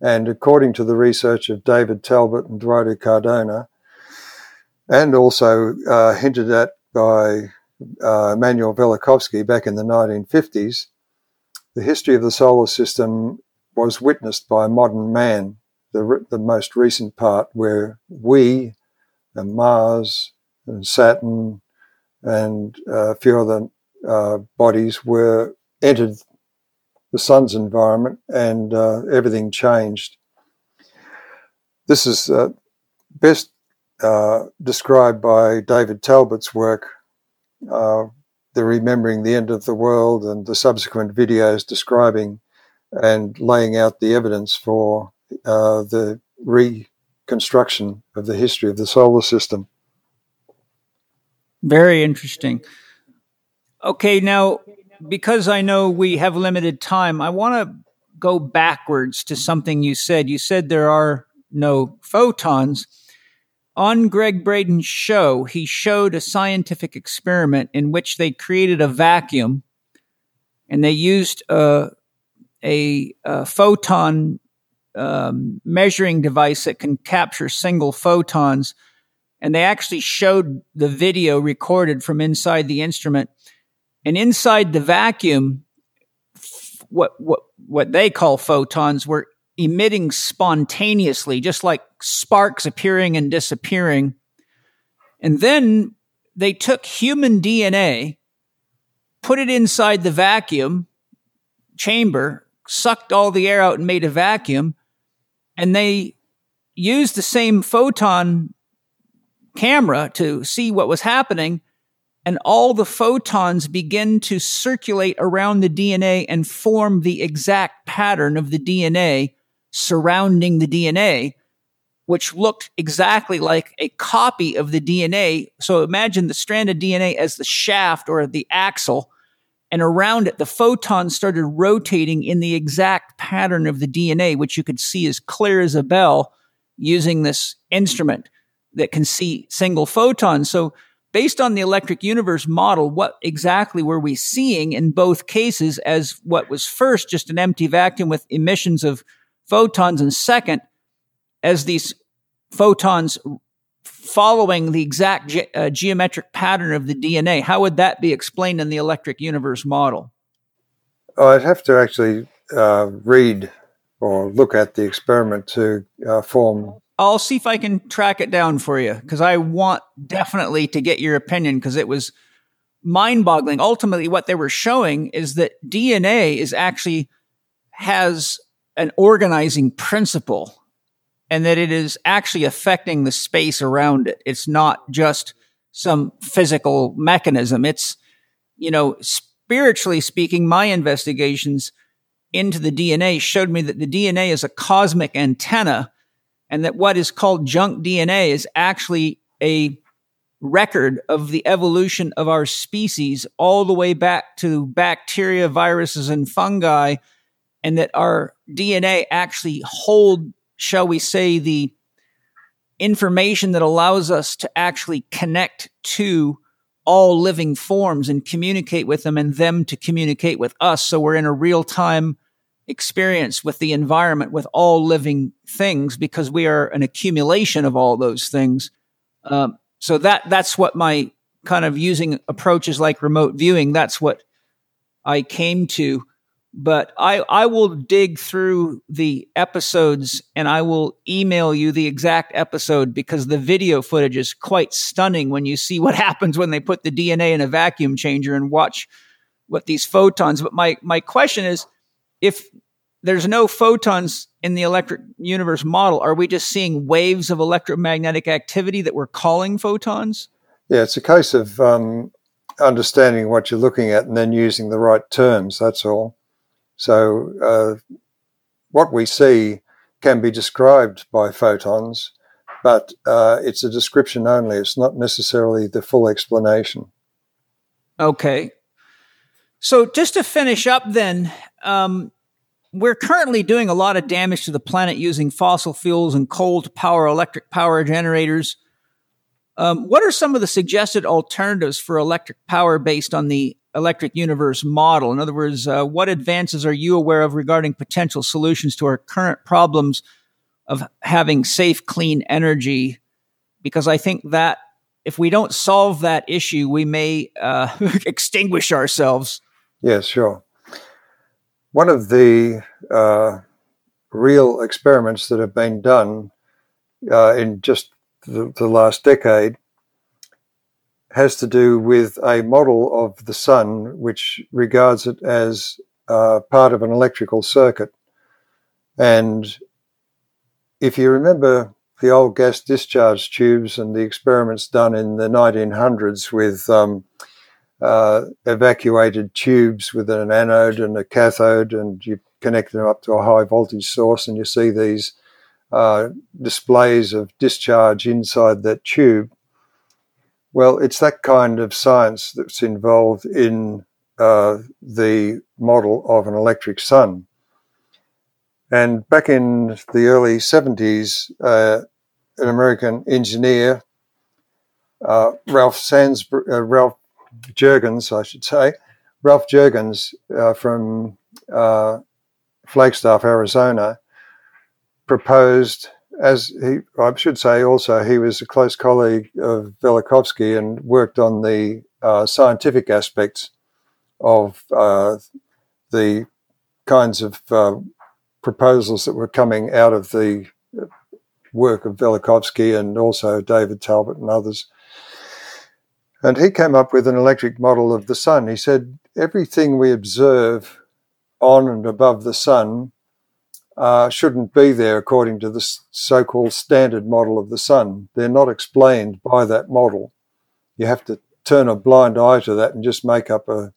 And according to the research of David Talbot and Dwardu Cardona, and also uh, hinted at by uh, Immanuel Velikovsky back in the 1950s, the history of the solar system was witnessed by modern man, the, the most recent part where we and Mars and Saturn and a few other uh, bodies were entered the sun's environment and uh, everything changed. This is uh, best uh, described by David Talbot's work, uh, the remembering the end of the world and the subsequent videos describing and laying out the evidence for uh, the reconstruction of the history of the solar system. Very interesting. Okay, now because I know we have limited time, I want to go backwards to something you said. You said there are no photons on Gregg Braden's show, he showed a scientific experiment in which they created a vacuum and they used a, a, a photon um, measuring device that can capture single photons. And they actually showed the video recorded from inside the instrument. And inside the vacuum, what, what, what they call photons were emitting spontaneously, just like sparks appearing and disappearing. And then they took human DNA, put it inside the vacuum chamber, sucked all the air out and made a vacuum, and they used the same photon camera to see what was happening. And all the photons begin to circulate around the DNA and form the exact pattern of the DNA surrounding the DNA, which looked exactly like a copy of the DNA. So imagine the strand of DNA as the shaft or the axle, and around it, the photons started rotating in the exact pattern of the DNA, which you could see as clear as a bell using this instrument that can see single photons. So based on the electric universe model, what exactly were we seeing in both cases as what was first just an empty vacuum with emissions of photons, and second, as these photons following the exact ge- uh, geometric pattern of the DNA. How would that be explained in the electric universe model? Oh, I'd have to actually uh, read or look at the experiment to uh, form. I'll see if I can track it down for you because I want definitely to get your opinion because it was mind boggling. Ultimately, what they were showing is that DNA is actually has an organizing principle and that it is actually affecting the space around it. It's not just some physical mechanism. It's, you know, spiritually speaking, my investigations into the DNA showed me that the DNA is a cosmic antenna and that what is called junk DNA is actually a record of the evolution of our species all the way back to bacteria, viruses, and fungi and that our DNA actually hold, shall we say, the information that allows us to actually connect to all living forms and communicate with them and them to communicate with us. So we're in a real time experience with the environment, with all living things, because we are an accumulation of all those things. Um, so that that's what my kind of using approaches like remote viewing. That's what I came to but I, I will dig through the episodes and I will email you the exact episode because the video footage is quite stunning when you see what <laughs> happens when they put the DNA in a vacuum changer and watch what these photons. But my, my question is if there's no photons in the electric universe model, are we just seeing waves of electromagnetic activity that we're calling photons? Yeah, it's a case of um, understanding what you're looking at and then using the right terms. That's all. So uh, what we see can be described by photons, but uh, it's a description only. It's not necessarily the full explanation. Okay. So just to finish up, then, um, we're currently doing a lot of damage to the planet using fossil fuels and coal to power electric power generators. Um, what are some of the suggested alternatives for electric power based on the electric universe model? In other words, uh, what advances are you aware of regarding potential solutions to our current problems of having safe, clean energy? Because I think that if we don't solve that issue, we may uh, <laughs> extinguish ourselves. Yes, sure. One of the uh, real experiments that have been done uh, in just the, the last decade has to do with a model of the sun which regards it as uh, part of an electrical circuit. And if you remember the old gas discharge tubes and the experiments done in the 1900s with um, uh, evacuated tubes with an anode and a cathode, and you connect them up to a high voltage source, and you see these uh, displays of discharge inside that tube. Well, it's that kind of science that's involved in uh, the model of an electric sun. And back in the early 70s, uh, an American engineer, uh, Ralph Sands, uh, Ralph Jurgens, I should say, Ralph Jurgens uh, from uh, Flagstaff, Arizona, proposed as he, I should say also, he was a close colleague of Velikovsky and worked on the uh, scientific aspects of uh, the kinds of uh, proposals that were coming out of the work of Velikovsky and also David Talbot and others. And he came up with an electric model of the sun. He said, everything we observe on and above the sun uh, shouldn't be there according to the so called standard model of the sun. They're not explained by that model. You have to turn a blind eye to that and just make up a,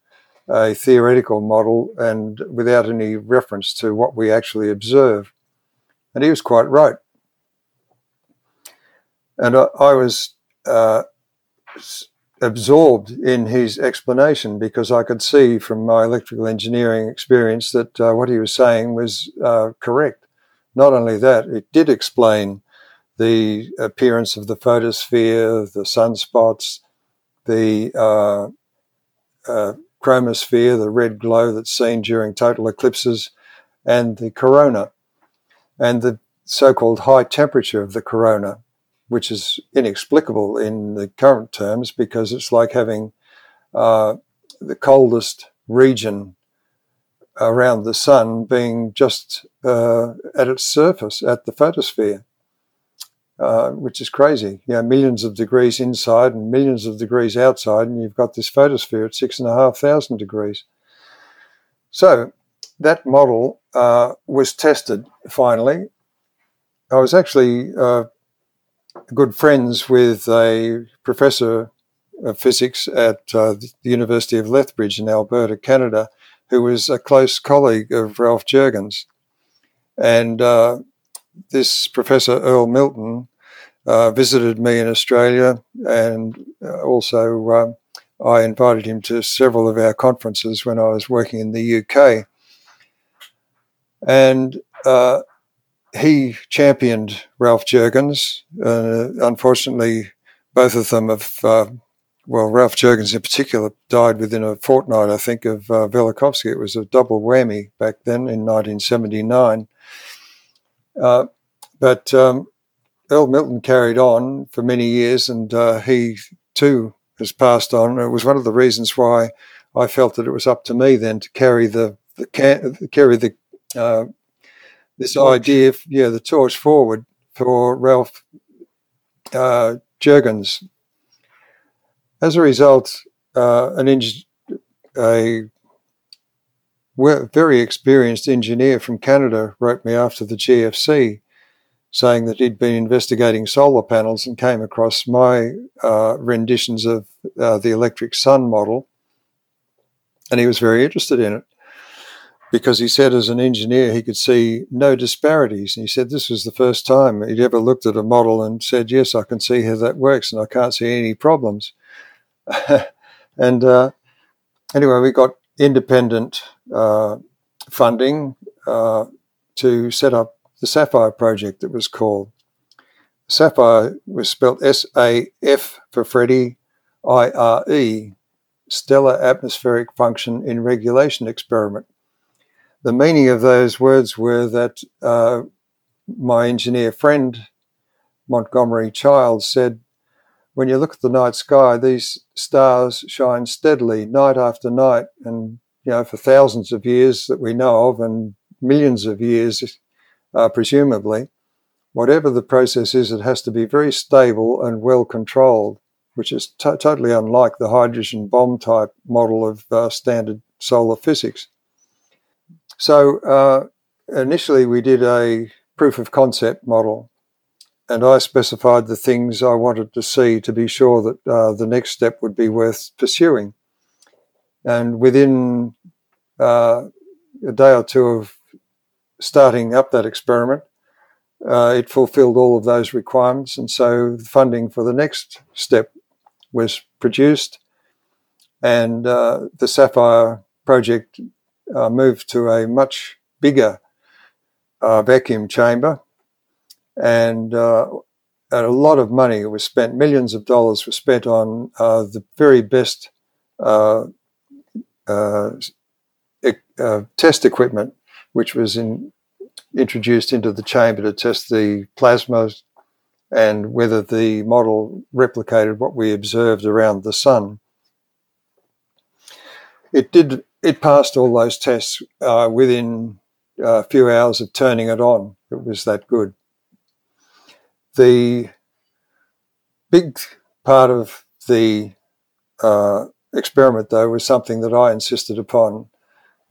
a theoretical model and without any reference to what we actually observe. And he was quite right. And I, I was uh, absorbed in his explanation because I could see from my electrical engineering experience that uh, what he was saying was uh, correct. Not only that, it did explain the appearance of the photosphere, the sunspots, the uh, uh chromosphere, the red glow that's seen during total eclipses, and the corona, and the so called high temperature of the corona which is inexplicable in the current terms because it's like having uh, the coldest region around the sun being just uh, at its surface at the photosphere, uh, which is crazy. You know, millions of degrees inside and millions of degrees outside, and you've got this photosphere at six and a half thousand degrees. So that model uh, was tested finally. I was actually uh, good friends with a professor of physics at uh, the University of Lethbridge in Alberta, Canada, who was a close colleague of Ralph Jurgens. And uh, this professor, Earl Milton, uh, visited me in Australia, and uh, also um, I invited him to several of our conferences when I was working in the UK. And uh, he championed Ralph Jurgens. Uh, unfortunately, both of them have, uh, well, Ralph Jurgens in particular died within a fortnight, I think, of uh, Velikovsky. It was a double whammy back then in 1979. Uh, but um, Earl Milton carried on for many years, and uh, he too has passed on. It was one of the reasons why I felt that it was up to me then to carry the, the carry the uh, this torch. idea, of, yeah, the torch forward for Ralph uh, Jurgens. As a result, uh, an a very experienced engineer from Canada wrote me after the GFC saying that he'd been investigating solar panels and came across my uh, renditions of uh, the electric sun model. And he was very interested in it because he said as an engineer he could see no disparities. And he said this was the first time he'd ever looked at a model and said, Yes, I can see how that works and I can't see any problems. <laughs> and uh, anyway, we got independent uh, funding uh, to set up the SAFIRE project, it was called. SAFIRE was spelled S A F for Freddie, I R E, Stellar Atmospheric Function in Regulation Experiment the meaning of those words were that uh, my engineer friend, Montgomery Childs, said, When you look at the night sky, these stars shine steadily night after night, and you know, for thousands of years that we know of, and millions of years, uh, presumably. Whatever the process is, it has to be very stable and well controlled, which is t- totally unlike the hydrogen bomb type model of uh, standard solar physics. So uh, initially, we did a proof of concept model, and I specified the things I wanted to see to be sure that uh, the next step would be worth pursuing. And within uh, a day or two of starting up that experiment, uh, it fulfilled all of those requirements, and so funding for the next step was produced, and uh, the SAFIRE project uh, moved to a much bigger uh, vacuum chamber, and, uh, and, a lot of money was spent. Millions of dollars were spent on uh, the very best uh, uh, test equipment, which was in, introduced into the chamber to test the plasmas and whether the model replicated what we observed around the sun. it did. It passed all those tests uh, within a few hours of turning it on. It was that good. The big part of the uh, experiment, though, was something that I insisted upon.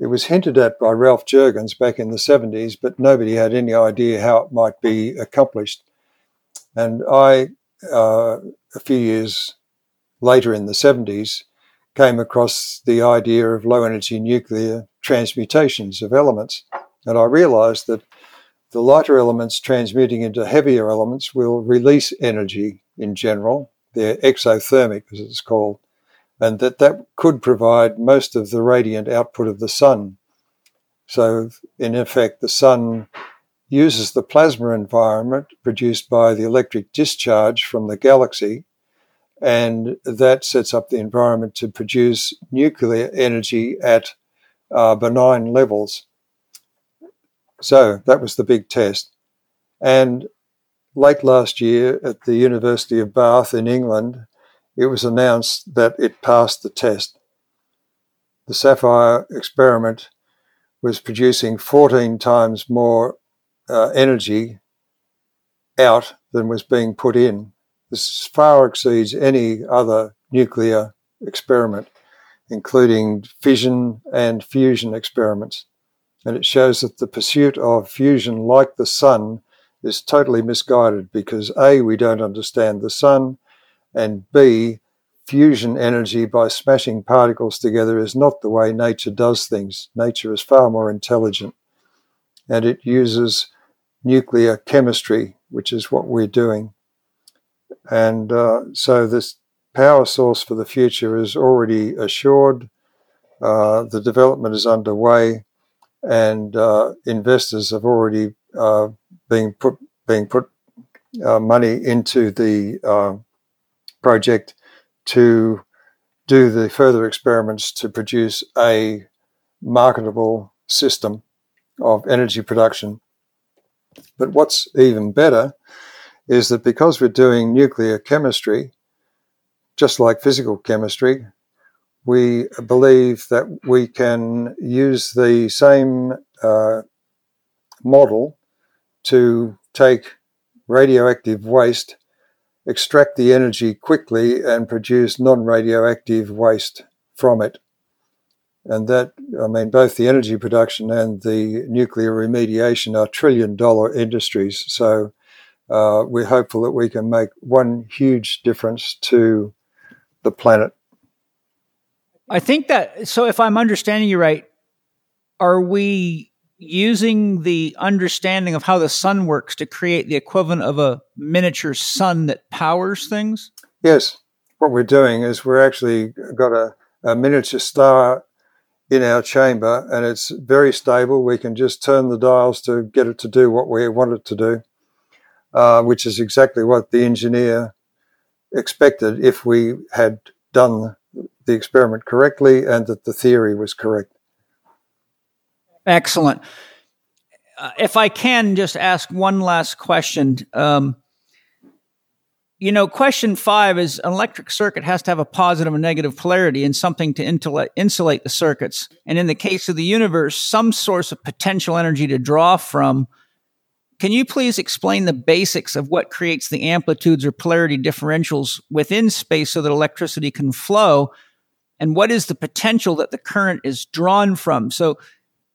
It was hinted at by Ralph Jurgens back in the 70s, but nobody had any idea how it might be accomplished. And I, uh, a few years later in the 70s, came across the idea of low energy nuclear transmutations of elements. And I realized that the lighter elements transmuting into heavier elements will release energy in general. They're exothermic, as it's called, and that that could provide most of the radiant output of the sun. So, in effect, the sun uses the plasma environment produced by the electric discharge from the galaxy and that sets up the environment to produce nuclear energy at uh, benign levels. So that was the big test. And late last year at the University of Bath in England, it was announced that it passed the test. The SAFIRE experiment was producing 14 times more uh, energy out than was being put in. This far exceeds any other nuclear experiment, including fission and fusion experiments. And it shows that the pursuit of fusion, like the sun, is totally misguided because A, we don't understand the sun, and B, fusion energy by smashing particles together is not the way nature does things. Nature is far more intelligent and it uses nuclear chemistry, which is what we're doing. And uh, so this power source for the future is already assured. Uh, the development is underway, and uh, investors have already uh, been put being put uh, money into the uh, project to do the further experiments to produce a marketable system of energy production. But what's even better is that because we're doing nuclear chemistry, just like physical chemistry, we believe that we can use the same uh, model to take radioactive waste, extract the energy quickly, and produce non radioactive waste from it. And that, I mean, both the energy production and the nuclear remediation are trillion dollar industries. So uh, we're hopeful that we can make one huge difference to the planet. I think that, so if I'm understanding you right, are we using the understanding of how the sun works to create the equivalent of a miniature sun that powers things? Yes. What we're doing is we're actually got a, a miniature star in our chamber and it's very stable. We can just turn the dials to get it to do what we want it to do. Uh, which is exactly what the engineer expected if we had done the experiment correctly and that the theory was correct. Excellent. Uh, if I can just ask one last question. Um, you know, question five is an electric circuit has to have a positive and negative polarity and something to insulate the circuits. And in the case of the universe, some source of potential energy to draw from can you please explain the basics of what creates the amplitudes or polarity differentials within space so that electricity can flow? And what is the potential that the current is drawn from? So,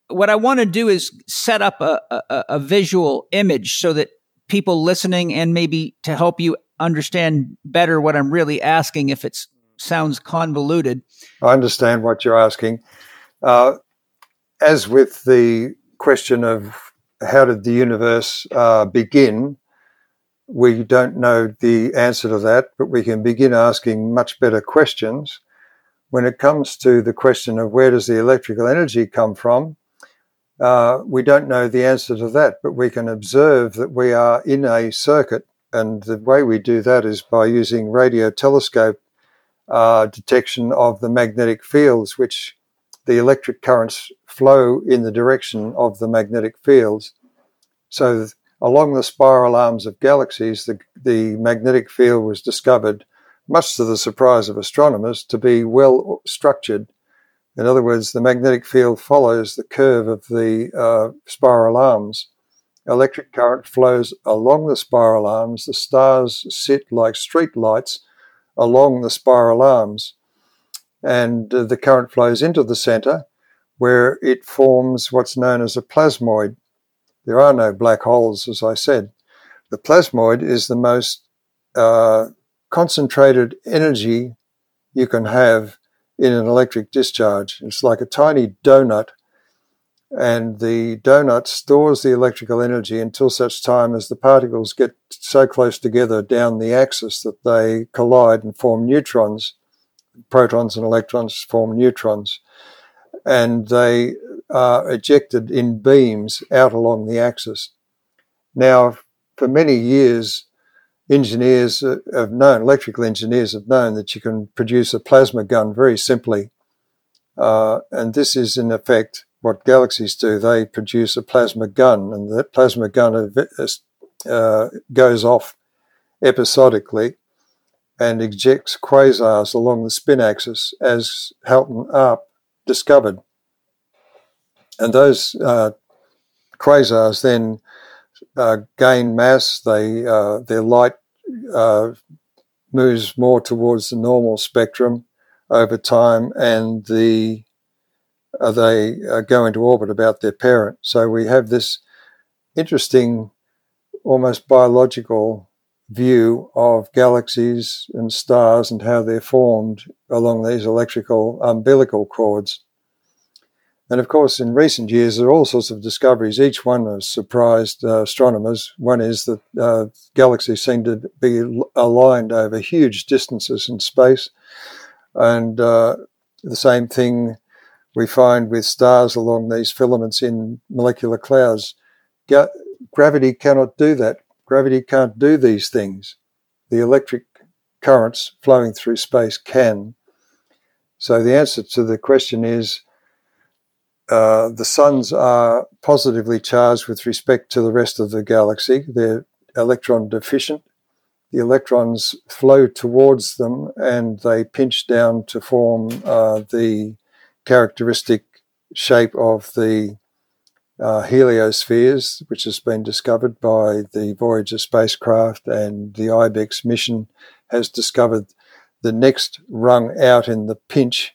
what I want to do is set up a, a, a visual image so that people listening and maybe to help you understand better what I'm really asking if it sounds convoluted. I understand what you're asking. Uh, as with the question of how did the universe uh, begin? We don't know the answer to that, but we can begin asking much better questions. When it comes to the question of where does the electrical energy come from, uh, we don't know the answer to that, but we can observe that we are in a circuit. And the way we do that is by using radio telescope uh, detection of the magnetic fields, which the electric currents flow in the direction of the magnetic fields. So along the spiral arms of galaxies, the, the magnetic field was discovered, much to the surprise of astronomers, to be well structured In other words, the magnetic field follows the curve of the uh, spiral arms. Electric current flows along the spiral arms. The stars sit like street lights along the spiral arms. And uh, the current flows into the center where it forms what's known as a plasmoid. There are no black holes, as I said. The plasmoid is the most uh, concentrated energy you can have in an electric discharge. It's like a tiny donut, and the donut stores the electrical energy until such time as the particles get so close together down the axis that they collide and form neutrons. Protons and electrons form neutrons, and they are ejected in beams out along the axis. Now, for many years, engineers have known, electrical engineers have known that you can produce a plasma gun very simply. Uh, and this is in effect what galaxies do. They produce a plasma gun, and that plasma gun uh, goes off episodically and ejects quasars along the spin axis, as Halton Arp discovered. And those uh, quasars then uh, gain mass. They uh, their light uh, moves more towards the normal spectrum over time, and the uh, they uh, go into orbit about their parent. So we have this interesting, almost biological view of galaxies and stars and how they're formed along these electrical umbilical cords. And of course, in recent years, there are all sorts of discoveries. Each one has surprised uh, astronomers. One is that uh, galaxies seem to be aligned over huge distances in space. And uh, the same thing we find with stars along these filaments in molecular clouds. Ga- gravity cannot do that. Gravity can't do these things. The electric currents flowing through space can. So the answer to the question is uh, the suns are positively charged with respect to the rest of the galaxy. They're electron deficient. The electrons flow towards them and they pinch down to form uh, the characteristic shape of the uh, heliospheres, which has been discovered by the Voyager spacecraft, and the IBEX mission has discovered the next rung out in the pinch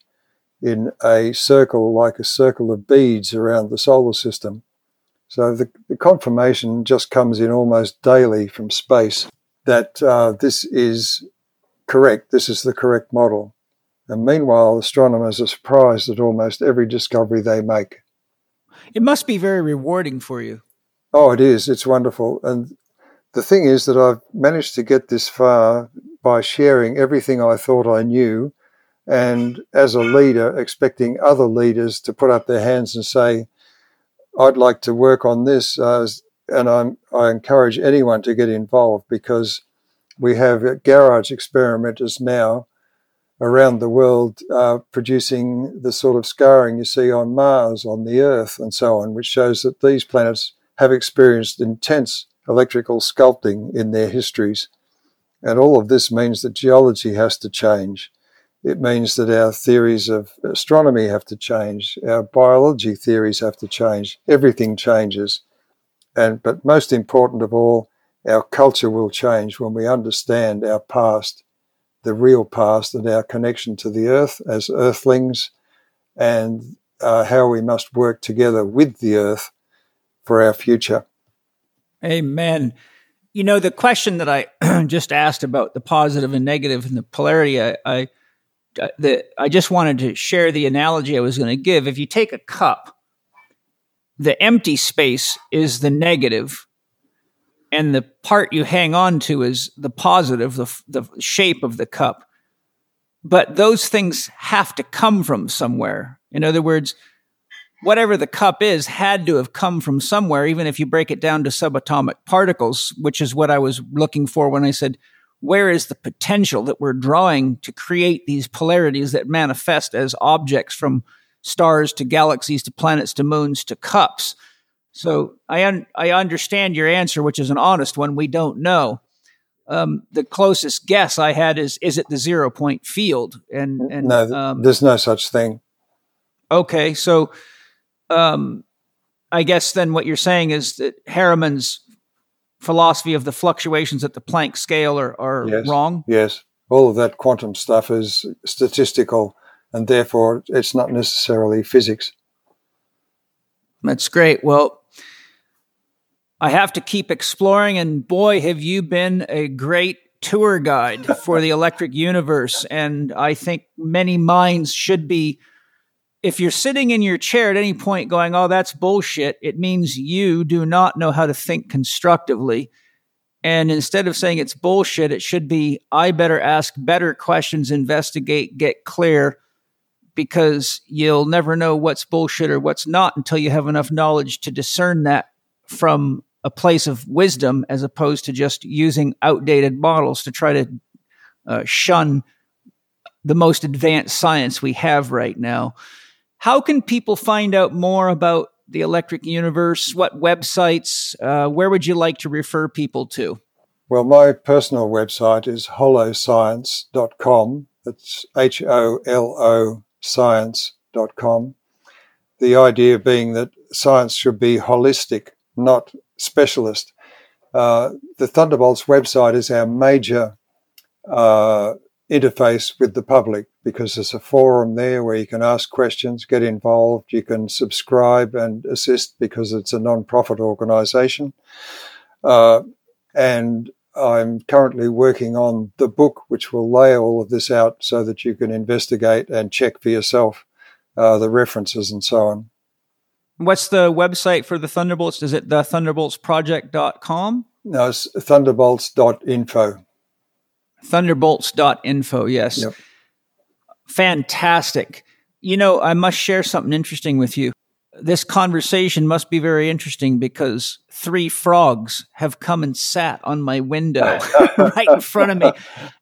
in a circle like a circle of beads around the solar system. So the, the confirmation just comes in almost daily from space that uh, this is correct, this is the correct model. And meanwhile, astronomers are surprised at almost every discovery they make. It must be very rewarding for you. Oh, it is. It's wonderful. And the thing is that I've managed to get this far by sharing everything I thought I knew and as a leader, expecting other leaders to put up their hands and say, I'd like to work on this. Uh, and I'm, I encourage anyone to get involved because we have garage experimenters now around the world uh, producing the sort of scarring you see on Mars, on the Earth, and so on, which shows that these planets have experienced intense electrical sculpting in their histories. And all of this means that geology has to change. It means that our theories of astronomy have to change, our biology theories have to change, everything changes. And, but most important of all, our culture will change when we understand our past, the real past, and our connection to the earth as earthlings, and uh, how we must work together with the earth for our future. Amen. You know, the question that I <clears throat> just asked about the positive and negative and the polarity, I, I the, I just wanted to share the analogy I was going to give. If you take a cup, the empty space is the negative, and the part you hang on to is the positive, the, the shape of the cup. But those things have to come from somewhere. In other words, whatever the cup is had to have come from somewhere, even if you break it down to subatomic particles, which is what I was looking for when I said where is the potential that we're drawing to create these polarities that manifest as objects from stars to galaxies to planets to moons to cups? So I un- I understand your answer, which is an honest one. We don't know. Um, the closest guess I had is is it the zero point field? And and no, um, there's no such thing. Okay, so um, I guess then what you're saying is that Haramein's philosophy of the fluctuations at the Planck scale are, are Yes. wrong. Yes, all of that quantum stuff is statistical, and therefore it's not necessarily physics. That's great. Well, I have to keep exploring, and boy, have you been a great tour guide <laughs> for the electric universe. And I think many minds should be. If you're sitting in your chair at any point going, oh, that's bullshit, it means you do not know how to think constructively. And instead of saying it's bullshit, it should be, I better ask better questions, investigate, get clear, because you'll never know what's bullshit or what's not until you have enough knowledge to discern that from a place of wisdom as opposed to just using outdated models to try to uh, shun the most advanced science we have right now. How can people find out more about the electric universe? What websites? Uh, where would you like to refer people to? Well, my personal website is holoscience.com. That's H O L O science.com. The idea being that science should be holistic, not specialist. Uh, the Thunderbolts website is our major uh, interface with the public because there's a forum there where you can ask questions, get involved, you can subscribe and assist because it's a non-profit organization. Uh, and I'm currently working on the book, which will lay all of this out so that you can investigate and check for yourself uh, the references and so on. What's the website for the Thunderbolts? Is it the thunderboltsproject.com? No, it's thunderbolts.info. Thunderbolts.info, yes. Yep. Fantastic. You know, I must share something interesting with you. This conversation must be very interesting because three frogs have come and sat on my window right <laughs> in front of me.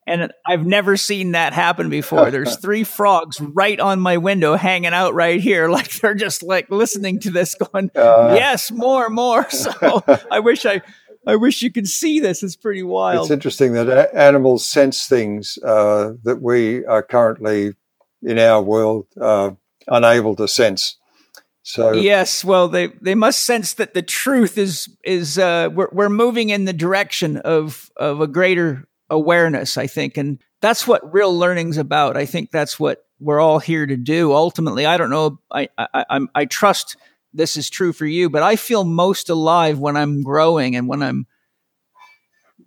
And I've never seen that happen before. There's <laughs> three frogs right on my window hanging out right here. <laughs> Like they're just like listening to this going, Uh, yes, more, more. So I wish I, I wish you could see this. It's pretty wild. It's interesting that a- animals sense things uh, that we are currently in our world uh, unable to sense. So Yes, well, they they must sense that the truth is is uh, we're we're moving in the direction of of a greater awareness. I think, and that's what real learning's about. I think that's what we're all here to do. Ultimately, I don't know. I I I'm, I trust this is true for you, but I feel most alive when I'm growing and when I'm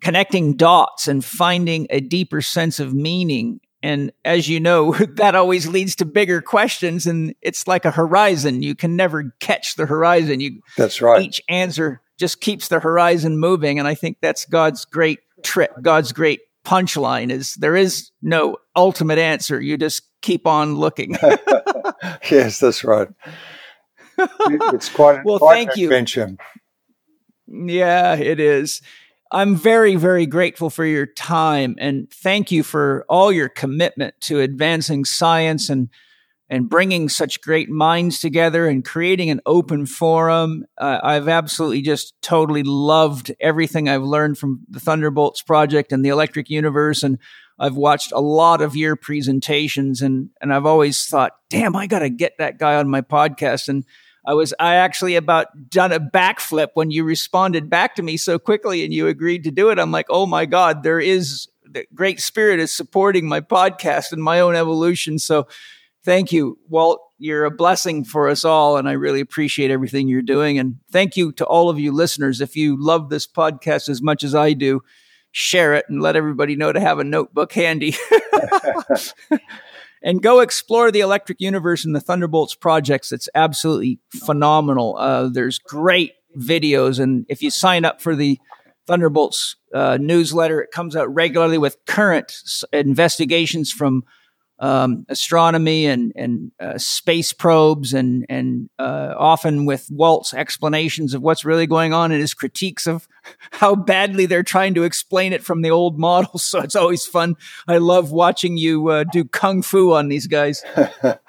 connecting dots and finding a deeper sense of meaning. And as you know, <laughs> that always leads to bigger questions, and it's like a horizon. You can never catch the horizon. You that's right. each answer just keeps the horizon moving, and I think that's God's great trick. God's great punchline is there is no ultimate answer. You just keep on looking. <laughs> yes, that's right. <laughs> It's quite, Well, quite thank an you. Yeah, it is. I'm very, very grateful for your time and thank you for all your commitment to advancing science and and bringing such great minds together and creating an open forum. Uh, I've absolutely just totally loved everything I've learned from the Thunderbolts project and the Electric Universe and I've watched a lot of your presentations and and I've always thought, "Damn, I got to get that guy on my podcast." And I was I actually about done a backflip when you responded back to me so quickly and you agreed to do it. I'm like, oh my God, there is the great spirit is supporting my podcast and my own evolution. So thank you, Walt. You're a blessing for us all, and I really appreciate everything you're doing. And thank you to all of you listeners. If you love this podcast as much as I do, share it and let everybody know to have a notebook handy. <laughs> <laughs> and go explore the electric universe and the Thunderbolts projects. It's absolutely phenomenal. Uh, there's great videos, and if you sign up for the Thunderbolts uh, newsletter, it comes out regularly with current investigations from um, astronomy and and uh, space probes, and and uh, often with Walt's explanations of what's really going on and his critiques of <laughs> how badly they're trying to explain it from the old models. <laughs> So it's always fun. I love watching you uh, do kung fu on these guys. <laughs>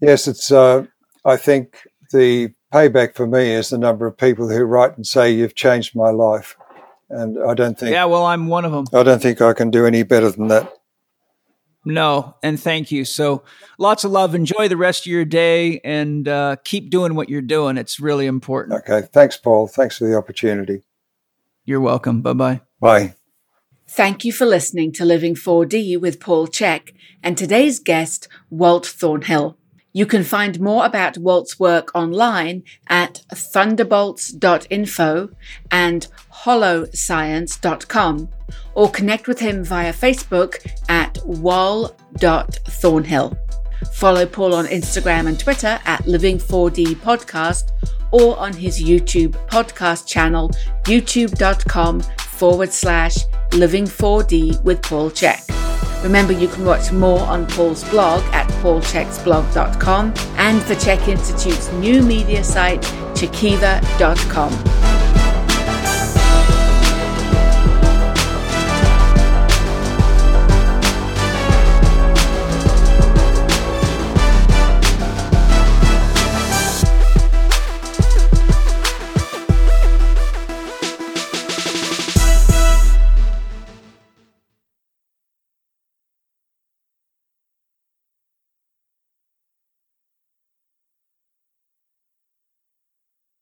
Yes, it's. Uh, I think the payback for me is the number of people who write and say you've changed my life, and I don't think Yeah, well, I'm one of them. I don't think I can do any better than that. No, and thank you. So lots of love. Enjoy the rest of your day and uh, keep doing what you're doing. It's really important. Okay. Thanks, Paul. Thanks for the opportunity. You're welcome. Bye bye. Bye. Thank you for listening to Living 4D with Paul Chek and today's guest, Wal Thornhill. You can find more about Walt's work online at thunderbolts.info and holoscience.com or connect with him via Facebook at wal.thornhill. Follow Paul on Instagram and Twitter at Living4D Podcast or on his YouTube podcast channel, youtube.com forward slash Living4D with Paul Chek. Remember, you can watch more on Paul's blog at paulcheksblog.com and the Chek Institute's new media site, chekiva.com.